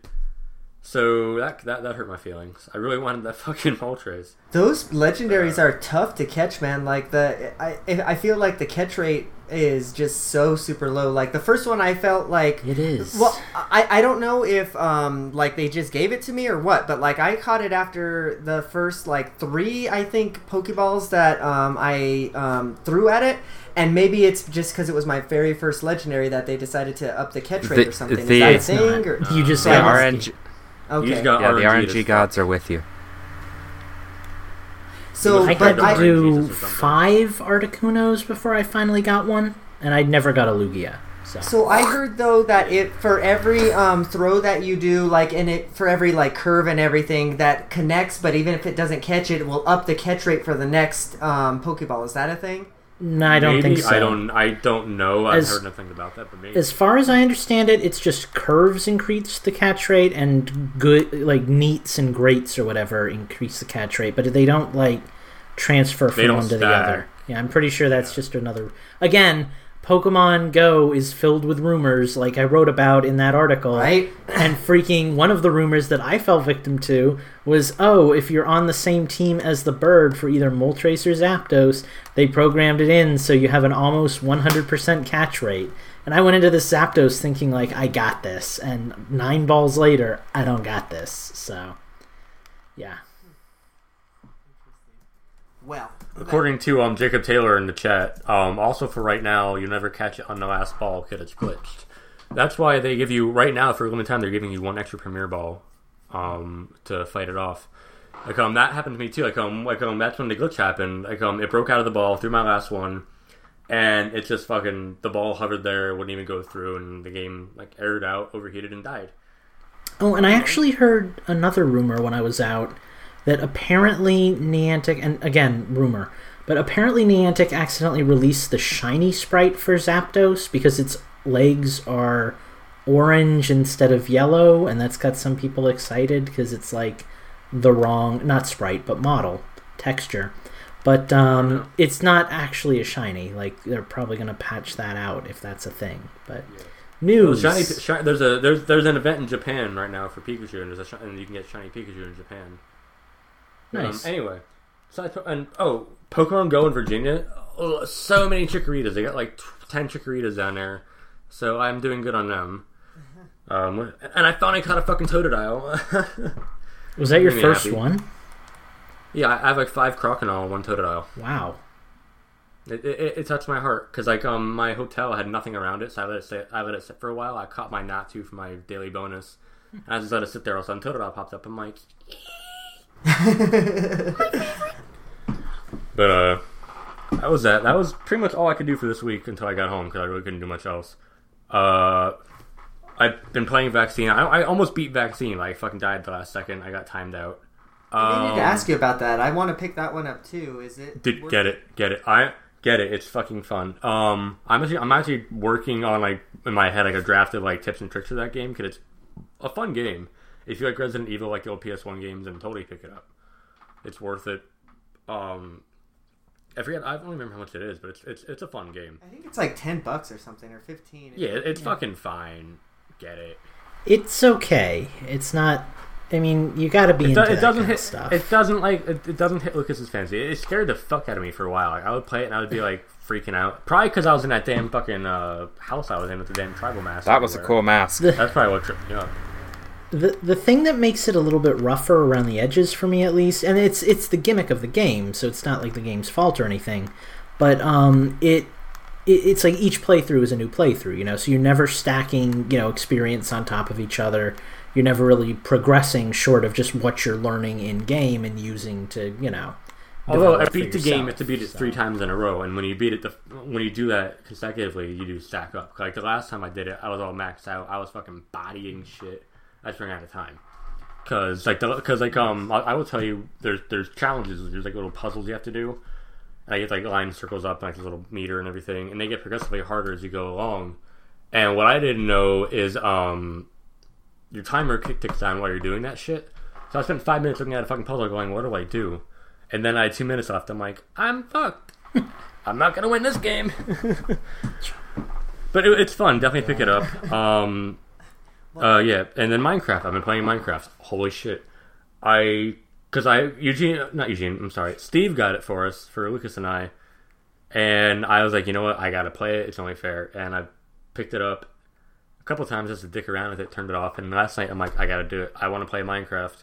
D: So that, that that hurt my feelings. I really wanted that fucking Moltres.
B: Those legendaries are tough to catch, man. Like the I I feel like the catch rate is just so super low. Like the first one, I felt like
F: It is.
B: Well, I, I don't know if um like they just gave it to me or what, but like I caught it after the first like three I think Pokeballs that um I um threw at it, and maybe it's just because it was my very first legendary that they decided to up the catch rate
E: The-
B: or something.
E: the-
B: Is that a thing?
F: not.
B: Or,
F: You just
B: So
E: The
B: I
F: have
B: must-
E: RNG,
D: You
B: okay.
D: just got
E: yeah, the
D: RNG
E: RNG gods are with you.
B: So,
F: I
B: but
F: had to do
D: Jesus or something.
F: five Articunos before I finally got one, and I never got a Lugia. So,
B: So I heard though that it for every um, throw that you do, like in it for every like curve and everything that connects, but even if it doesn't catch it, it will up the catch rate for the next um, Pokeball. Is that a thing?
F: No, I don't
D: maybe
F: think so.
D: I don't. I don't know. I've heard nothing about that, but maybe.
F: As far as I understand it, it's just curves increase the catch rate, and good like neats and greats or whatever increase the catch rate, but they don't like transfer from one to the other. Yeah, I'm pretty sure that's just another. Again, Pokemon Go is filled with rumors, like I wrote about in that article.
B: Right?
F: And freaking one of the rumors that I fell victim to was, oh, if you're on the same team as the bird for either Moltres or Zapdos, they programmed it in so you have an almost 100% catch rate. And I went into this Zapdos thinking like I got this, and nine balls later, I don't got this. So, yeah.
B: Well,
D: According to um Jacob Taylor in the chat, um also for right now, you never catch it on the last ball because it's glitched. That's why they give you right now for a limited time. They're giving you one extra premier ball, um, to fight it off. Like um, that happened to me too. Like um, like um, that's when the glitch happened. Like um, it broke out of the ball through my last one, and it just fucking the ball hovered there, wouldn't even go through, and the game like aired out, overheated, and died.
F: Oh, and I actually heard another rumor when I was out that apparently Niantic, and again, rumor, but apparently Niantic accidentally released the shiny sprite for Zapdos because its legs are orange instead of yellow, and that's got some people excited because it's like the wrong, not sprite, but model texture. But um, it's not actually a shiny. Like they're probably gonna patch that out if that's a thing. But
D: Well,
F: news.
D: shiny, shi- there's a there's there's an event in Japan right now for Pikachu, and there's a shi- and you can get shiny Pikachu in Japan.
F: Nice.
D: Um, anyway, so I po- and oh, Pokemon Go in Virginia, oh, so many Chikoritas. They got like t- ten Chikoritas down there, so I'm doing good on them. Um, and I finally caught a fucking Totodile.
F: Was that your first
D: happy.
F: one?
D: yeah, I I have like five Crocodile and one Totodile.
F: Wow.
D: It, it, it touched my heart because like um my hotel had nothing around it, so I let it sit. I let it sit for a while. I caught my Natu for my daily bonus. And I just let it sit there. All of a sudden, Totodile popped up. I'm like, but uh, that was that. That was pretty much all I could do for this week until I got home because I really couldn't do much else. Uh, I've been playing vaccine. I, I almost beat vaccine. Like I fucking died the last second. I got timed out.
B: I need
D: Um,
B: to ask you about that. I want to pick that one up too. Is it?
D: Did, get it, get it. I get it. It's fucking fun. Um, I'm actually, I'm actually working on like in my head like a draft of like tips and tricks for that game because it's a fun game. If you like Resident Evil, like the old PS1 games, then totally pick it up. It's worth it. Um, I forget. I don't remember how much it is, but it's it's it's a fun game.
B: I think it's like ten bucks or something or fifteen.
D: Yeah, it's fucking fine. Get it.
F: It's okay. It's not. I mean, you got to be
D: It,
F: into
D: do, it
F: that
D: doesn't
F: kind
D: hit.
F: of stuff.
D: It doesn't like. It, it doesn't hit Lucas's fancy. It, scared the fuck out of me for a while. Like I would play it and I would be like freaking out. Probably because I was in that damn fucking uh, house I was in with the damn tribal mask.
E: That was a cool mask.
D: That's probably what tripped me up.
F: The the thing that makes it a little bit rougher around the edges for me, at least, and it's it's the gimmick of the game, so it's not like the game's fault or anything, but um, it. it- It's like each playthrough is a new playthrough, you know. So you're never stacking, you know, experience on top of each other. You're never really progressing short of just what you're learning in game and using to, you know.
D: Although I beat the game, you have to beat it
F: so.
D: three times in a row, and when you beat it, the, when you do that consecutively, you do stack up. Like the last time I did it, I was all maxed out. I was fucking bodying shit. I just ran out of time. Cause like the, cause like um I, I will tell you there's there's challenges there's like little puzzles you have to do, and I get like line circles up like this little meter and everything, and they get progressively harder as you go along. And what I didn't know is um your timer ticks down while you're doing that shit. So I spent five minutes looking at a fucking puzzle, going, "What do I do?" And then I had two minutes left. I'm like, "I'm fucked. I'm not gonna win this game." but it, it's fun. Definitely pick it up. Um, uh, yeah, and then Minecraft. I've been playing Minecraft. Holy shit! I because I Eugene, not Eugene. I'm sorry. Steve got it for us for Lucas and I, and I was like, you know what? I gotta play it. It's only fair. And I picked it up a couple times just to dick around with it, turned it off, and last night I'm like, I gotta do it. I want to play Minecraft.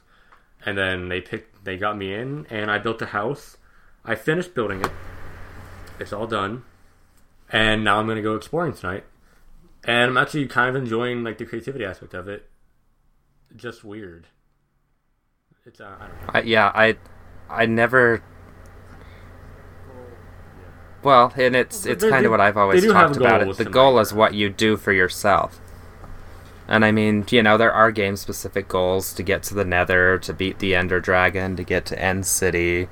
D: And then they picked, they got me in, and I built a house. I finished building it. It's all done, and now I'm gonna go exploring tonight. And I'm actually kind of enjoying like the creativity aspect of it. Just weird. It's uh, I don't know.
E: I, yeah, I I never Well, and it's it's kind of what I've always
D: they do have
E: talked about. It. The goal is what you do for yourself. And I mean, you know, there are game specific goals to get to the Nether, to beat the Ender Dragon, to get to End City.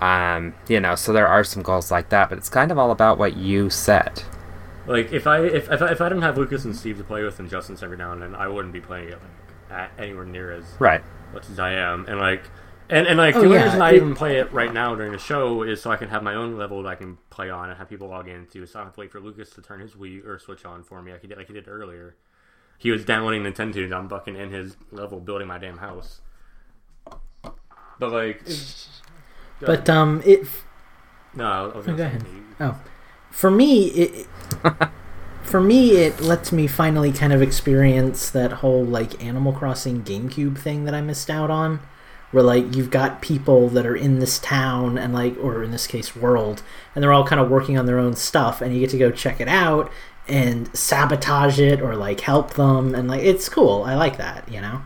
E: Um, you know, so there are some goals like that, but it's kind of all about what you set.
D: Like if I if if I, if I didn't have Lucas and Steve to play with and Justin every now and then, I wouldn't be playing it like at anywhere near as
E: Right.
D: much as I am. And like and and like
F: Oh,
D: the only
F: yeah,
D: reason I
F: it-
D: even play it right now during the show is so I can have my own level that I can play on and have people log into. So I don't have to wait for Lucas to turn his Wii or Switch on for me like he did like he did earlier. He was downloading Nintendo and I'm fucking in his level building my damn house. But like
F: But um, it
D: no, I was gonna
F: go
D: say,
F: ahead.
D: you-
F: Oh, for me, it, for me, it lets me finally kind of experience that whole like Animal Crossing GameCube thing that I missed out on, where like you've got people that are in this town and like, or in this case, world, and they're all kind of working on their own stuff, and you get to go check it out and sabotage it or like help them, and like it's cool. I like that, you know.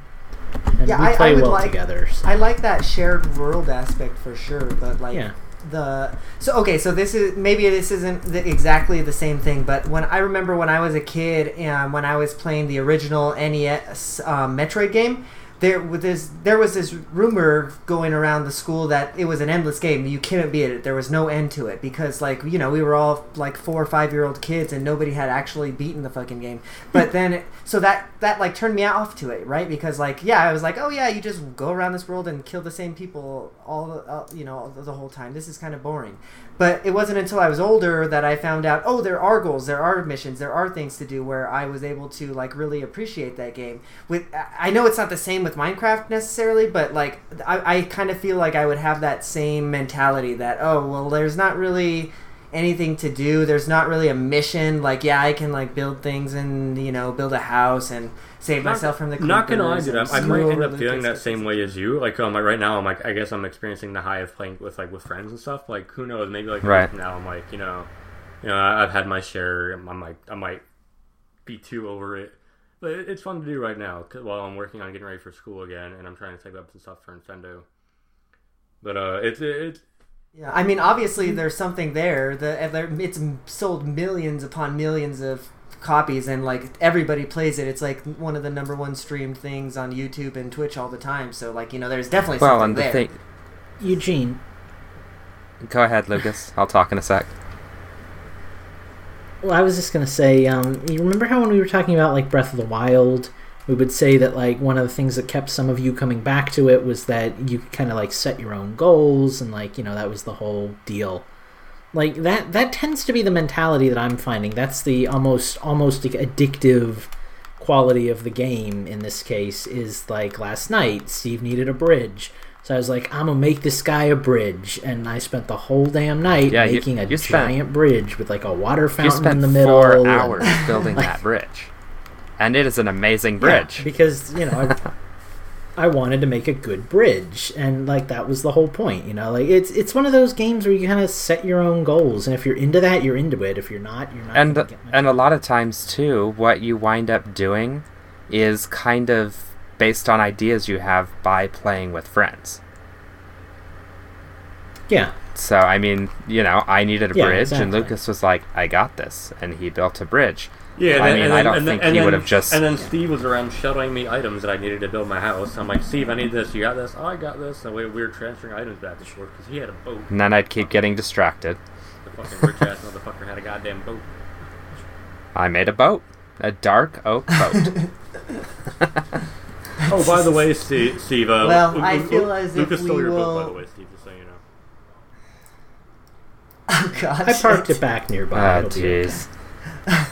F: And
B: Yeah,
F: we
B: I- I would
F: well
B: like-
F: together. so-
B: I like that shared world aspect for sure, but like
F: Yeah.
B: The so okay, so this is maybe this isn't the, exactly the same thing, but when I remember when I was a kid and when I was playing the original NES um, Metroid game, there was this there was this rumor going around the school that it was an endless game. You couldn't beat it. There was no end to it because like you know we were all like four or five year old kids and nobody had actually beaten the fucking game. But then it, so that that like turned me off to it, right? Because like yeah, I was like oh yeah, you just go around this world and kill the same people all the uh, you know the whole time. This is kind of boring. But it wasn't until I was older that I found out, oh, there are goals, there are missions, there are things to do where I was able to like really appreciate that game. With I know it's not the same with Minecraft necessarily, but like I, I kind of feel like I would have that same mentality that oh well, there's not really anything to do. There's not really a mission. Like yeah, I can like build things and you know build a house and save
D: Not-
B: myself from the
D: Not gonna lie,
B: creepers
D: dude.
B: and
D: I, I might
B: steal
D: end up
B: Lucas
D: feeling that same way as you. Like, um, like right now, I'm like, I guess I'm experiencing the high of playing with like with friends and stuff. Like, who knows? Maybe like
E: Right.
D: now, I'm like, you know, you know, I- I've had my share. I'm like, I might be too over it. But it's fun to do right now 'cause- while I'm working on getting ready for school again, and I'm trying to save up some stuff for Nintendo. But uh, it's it's
B: Yeah, I mean, obviously there's something there. The it's sold millions upon millions of copies, and like everybody plays it. It's like one of the number one streamed things on YouTube and Twitch all the time. So like you know, there's definitely
E: Well,
B: something
E: and the
B: there.
E: thing.
F: Eugene,
E: Go ahead, Lucas. I'll talk in a sec.
F: Well, I was just gonna say, um, you remember how when we were talking about like Breath of the Wild, we would say that like one of the things that kept some of you coming back to it was that you kind of like set your own goals and like you know that was the whole deal. Like that that tends to be the mentality that I'm finding. That's the almost almost addictive quality of the game in this case is like last night Steve needed a bridge. So I was like, I'm gonna make this guy a bridge, and I spent the whole damn night
E: Yeah, you-
F: making a
E: you spent-
F: giant bridge with like a water
E: You
F: fountain in the middle.
E: four
F: and-
E: hours building that bridge, and it is an amazing
F: Yeah,
E: bridge.
F: because you know I, I wanted to make a good bridge, and like that was the whole point. You know, like it's it's one of those games where you kind of set your own goals, and if you're into that, you're into it. If you're not, you're not.
E: and and a lot of times too what you wind up doing is kind of based on ideas you have by playing with friends
F: yeah,
E: so i mean you know i needed a
F: Yeah,
E: bridge and lucas was like i got this and he built a bridge
D: yeah.
E: I
D: and
E: mean,
D: and
E: I don't
D: and
E: think
D: and
E: he would have just-
D: And then Steve was around shuttling me items that I needed to build my house. I'm like, Steve, I need this. You got this? Oh, I got this. So we, we were transferring items back and forth because he had a boat.
E: and then i'd keep getting distracted
D: The fucking rich ass motherfucker had a goddamn boat.
E: i made a boat a dark oak boat
D: Oh, by the way, Steve. Steve uh,
B: Well,
D: Lu-
B: I feel
D: Lu-
B: as if
D: Lucas stole
B: we
D: your boat, by
B: will-
D: the way, Steve. Just so you know.
B: Oh god,
F: I parked it back nearby.
E: oh
F: It'll okay.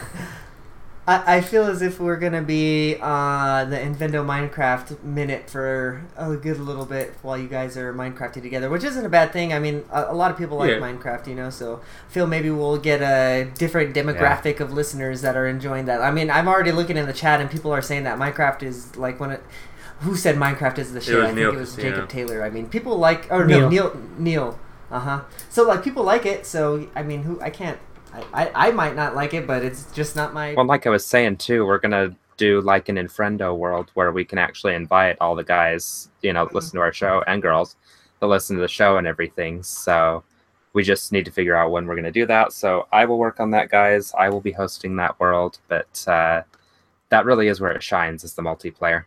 E: jeez
B: I, I feel as if we're gonna be uh, the Nintendo Minecraft minute for a good little bit while you guys are Minecrafting together, which isn't a bad thing. I mean, a, a lot of people like
D: Yeah.
B: Minecraft, you know, so I feel maybe we'll get a different demographic of listeners that are enjoying that. I mean, I'm already looking in the chat and people are saying that Minecraft is like one of who said Minecraft is the shit? I think
D: Neil
B: it was
D: Casino.
B: Jacob Taylor. I mean, people like or no
F: Neil.
B: Neil Neil. Uh huh. So like people like it. So I mean, who I can't. I, I, I might not like it, but it's just not my.
E: well like i was saying too we're gonna do like an Infendo world where we can actually invite all the guys you know that listen to our show and girls that listen to the show and everything so we just need to figure out when we're going to do that. So I will work on that, guys. I will be hosting that world, but uh, that really is where it shines is the multiplayer.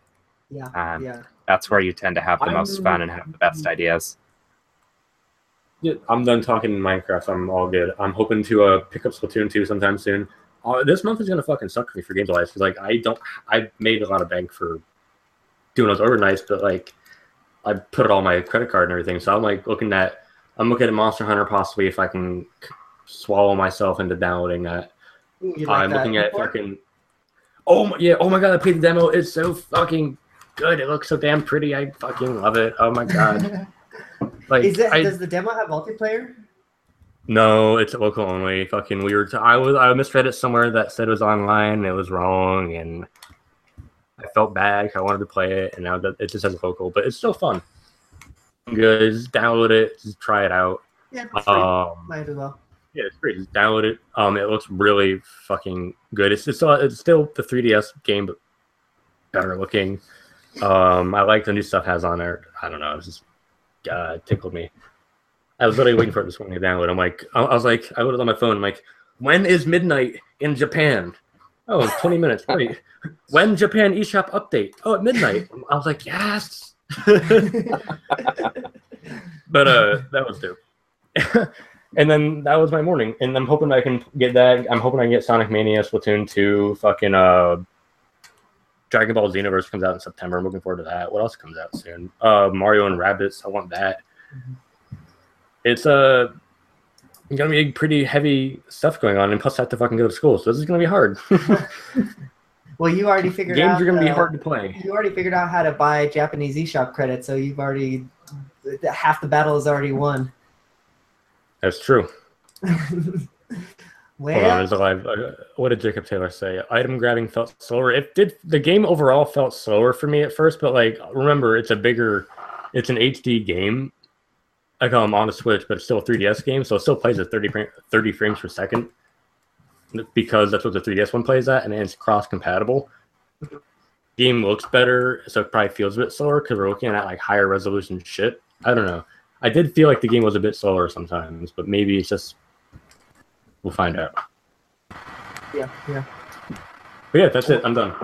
B: Yeah,
E: Um,
B: yeah.
E: That's where you tend to have the most
D: I'm-
E: fun and have the best ideas.
D: Yeah, I'm done talking Minecraft. I'm all good. I'm hoping to uh, pick up Splatoon 2 sometime soon. Uh, this month is gonna fucking suck for me for games wise because like I don't I made a lot of bank for doing those overnights, but like I put it all on my credit card and everything. So I'm like looking at I'm looking at Monster Hunter possibly if I can swallow myself into downloading that.
B: Like
D: I'm
B: that
D: looking at
B: import?
D: fucking. Oh my, yeah! Oh my god! I played the demo. It's so fucking good. It looks so damn pretty. I fucking love it. Oh my god! Like
B: Is it?
D: I,
B: does the demo have multiplayer?
D: no, it's local only. Fucking weird. I was I misread it somewhere that said it was online. And it was wrong, and I felt bad. I wanted to play it, and now that it just says local, but it's still fun. Good. Just download it. Just try it out.
B: Yeah, it's free.
D: Um,
B: might as well.
D: yeah, it's great. Just download it. Um, it looks really fucking good. It's it's, uh, it's still the 3DS game, but better looking. Um, I like the new stuff has on there. I don't know. It's just uh, tickled me. I was literally waiting for it this morning to download. I'm like, I, I was like, I loaded on my phone. I'm like, when is midnight in Japan? Oh, 20 minutes. Wait, when Japan eShop update? Oh, at midnight. I was like, yes. but uh, that was dope. and then that was my morning. And I'm hoping I can get that. I'm hoping I can get Sonic Mania, Splatoon 2, fucking uh, Dragon Ball Xenoverse comes out in September. I'm looking forward to that. What else comes out soon? Uh, Mario and Rabbids. I want that. It's uh, gonna be pretty heavy stuff going on, and plus I have to fucking go to school, so this is gonna be hard.
B: Well, you already figured
D: Games
B: out.
D: are gonna be hard to play.
B: You already figured out how to buy Japanese eShop credit, so you've already half the battle is already won.
D: That's true. Hold on,
B: well,
D: there's a live. Uh, what did Jacob Taylor say? Item grabbing felt slower. It did. The game overall felt slower for me at first, but like remember, it's a bigger, it's an HD game, like um on the Switch, but it's still a 3DS game, so it still plays at 30 fra- 30 frames per second because that's what the 3DS one plays at, and it's cross compatible. Game looks better, so it probably feels a bit slower because we're looking at like higher resolution shit. I don't know. I did feel like the game was a bit slower sometimes, but maybe it's just we'll find out.
B: yeah, yeah.
D: But yeah, that's it. I'm done.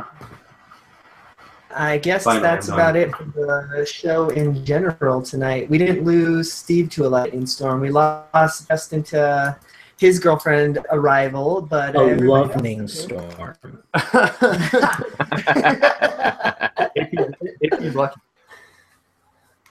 B: I guess
D: Finally,
B: that's
D: I'm
B: about
D: done.
B: it for the show in general tonight. We didn't lose Steve to a lightning storm. We lost Justin to his girlfriend arrival, but
F: A
B: everybody else
F: loving
B: is good.
F: storm.
D: if he's lucky.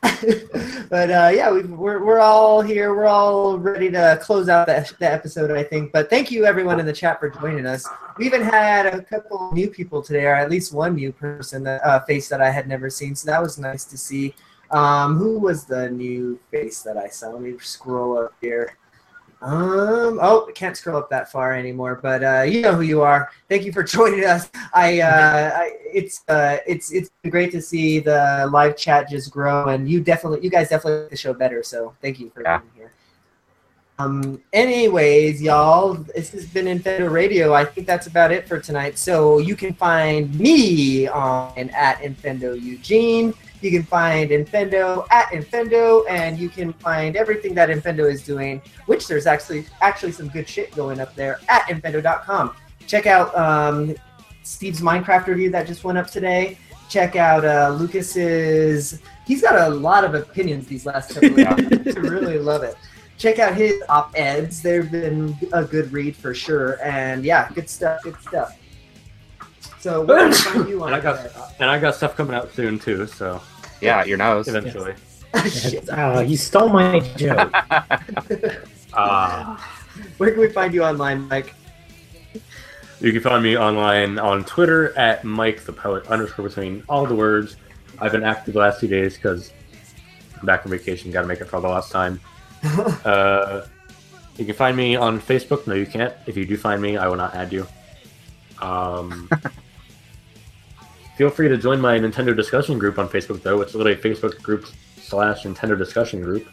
B: but uh, yeah, we we're, we're all here. We're all ready to close out the, the episode, I think. But thank you, everyone in the chat, for joining us. We even had a couple new people today, or at least one new person, that uh, face that I had never seen. So that was nice to see. Um, who was the new face that I saw? Let me scroll up here. Um, oh, I can't scroll up that far anymore, but uh, you know who you are. Thank you for joining us. I, uh, I it's uh, it's it's been great to see the live chat just grow, and you definitely, you guys definitely make the show better. So thank you for
E: Yeah.
B: being here. Um, anyways, y'all, this has been Infendo Radio. I think that's about it for tonight. So you can find me on at Infendo Eugene. You can find Infendo at Infendo, and you can find everything that Infendo is doing, which there's actually actually some good shit going up there at Infendo.com. Check out um, Steve's Minecraft review that just went up today. Check out uh, Lucas's. He's got a lot of opinions these last couple of days. I really love it. Check out his op-eds. They've been a good read for sure. And yeah, good stuff. Good stuff. So where can we find you on
D: And I got and I got stuff coming out soon too. So
E: yeah, your nose.
D: eventually,
B: Shit.
F: Oh, you stole my joke.
D: uh,
B: Where can we find you online, Mike?
D: you can find me online on Twitter at Mike the Poet underscore between all the words. I've been active the last two days because I'm back from vacation. Got to make it for the last time. uh, you can find me on Facebook. No, you can't. If you do find me, I will not add you. Um, feel free to join my Nintendo discussion group on Facebook, though. It's literally Facebook group slash Nintendo discussion group.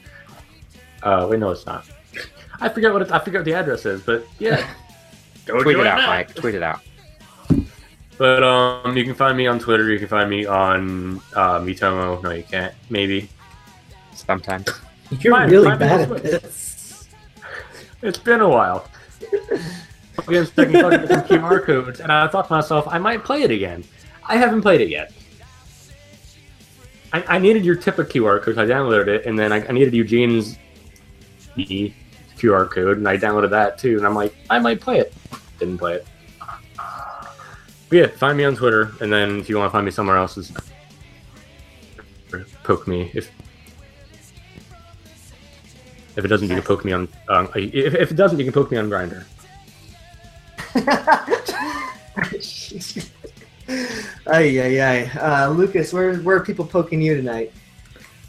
D: Uh, wait, no, it's not. I forget what it, I forget what the address is, but yeah. Go
E: Tweet it out,
D: that.
E: Mike. Tweet it out.
D: But um, you can find me on Twitter. You can find me on uh, Miitomo. No, you can't. Maybe.
E: Sometimes.
F: You're
D: Fine,
F: really
D: fine,
F: bad at this.
D: It's been a while. Again, stuck in fucking some QR codes, and I thought to myself, I might play it again. I haven't played it yet. I, I needed your tip of QR code, I downloaded it, and then I, I needed Eugene's QR code, and I downloaded that too. And I'm like, I might play it. Didn't play it. But yeah, find me on Twitter, and then if you want to find me somewhere else, just poke me. If if it doesn't, you can poke me on. Um, if, if it doesn't, you can poke me on Grindr.
B: Ay, ay, ay. Uh, Lucas, where, where are people poking you tonight?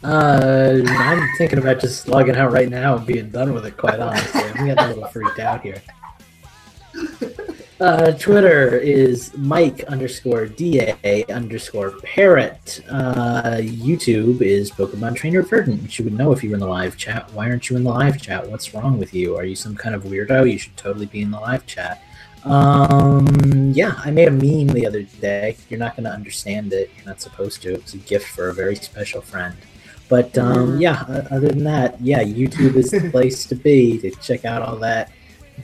F: Uh, I'm thinking about just logging out right now and being done with it. Quite honestly, I'm getting a little freaked out here. Uh, Twitter is Mike underscore da underscore parrot. Uh, YouTube is Pokemon Trainer Verdant. You would know if you were in the live chat. Why aren't you in the live chat? What's wrong with you? Are you some kind of weirdo? You should totally be in the live chat. Um, yeah, I made a meme the other day. You're not going to understand it. You're not supposed to. It's a gift for a very special friend. But um, yeah, other than that, yeah, YouTube is the place to be to check out all that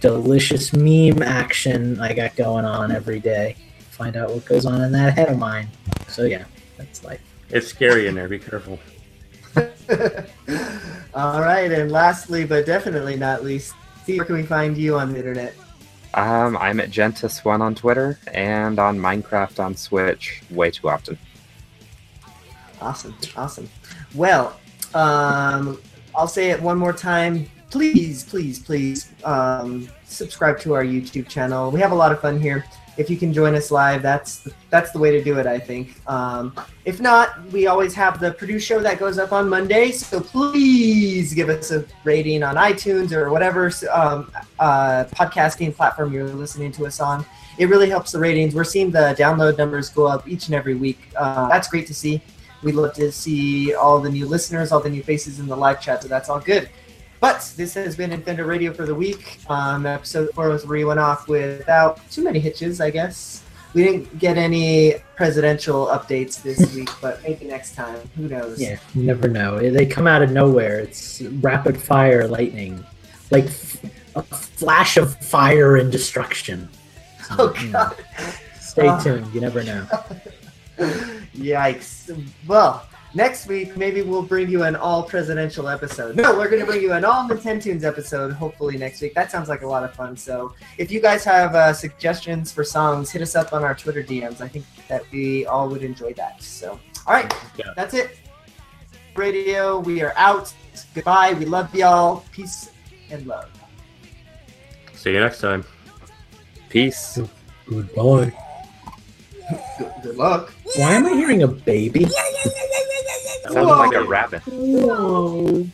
F: delicious meme action I got going on every day. Find out what goes on in that head of mine. So yeah, that's life.
D: It's scary in there. Be careful.
B: All right, and lastly, but definitely not least, see where can we find you on the internet?
E: Um, I'm at Gentis1 on Twitter and on Minecraft on Switch way too often.
B: Awesome, awesome. Well, um, I'll say it one more time. Please, please, please um, subscribe to our YouTube channel. We have a lot of fun here. If you can join us live, that's that's the way to do it. I think. Um, if not, we always have the Purdue show that goes up on Monday. So please give us a rating on iTunes or whatever um, uh, podcasting platform you're listening to us on. It really helps the ratings. We're seeing the download numbers go up each and every week. Uh, that's great to see. We'd love to see all the new listeners, all the new faces in the live chat, so that's all good. But this has been Infendo Radio for the week. Um, episode four was where we went off without too many hitches, I guess. We didn't get any presidential updates this week, but maybe next time. Who knows?
F: Yeah, you never know. They come out of nowhere. It's rapid fire lightning, like f- a flash of fire and destruction. So,
B: Oh
F: you know,
B: God.
F: stay
B: Ah.
F: tuned. You never know.
B: Yikes. Well, next week maybe we'll bring you an all presidential episode. No, we're going to bring you an all Nintendoons episode hopefully next week. That sounds like a lot of fun. So if you guys have uh, suggestions for songs, hit us up on our Twitter DMs. I think that we all would enjoy that. So, all right,
D: Yeah.
B: that's it. Radio, we are out. Goodbye. We love y'all. Peace and love.
D: See you next time.
E: Peace.
F: Goodbye.
B: Good, good luck.
F: Why am I hearing a baby?
E: Sounded like a rabbit.
F: Whoa.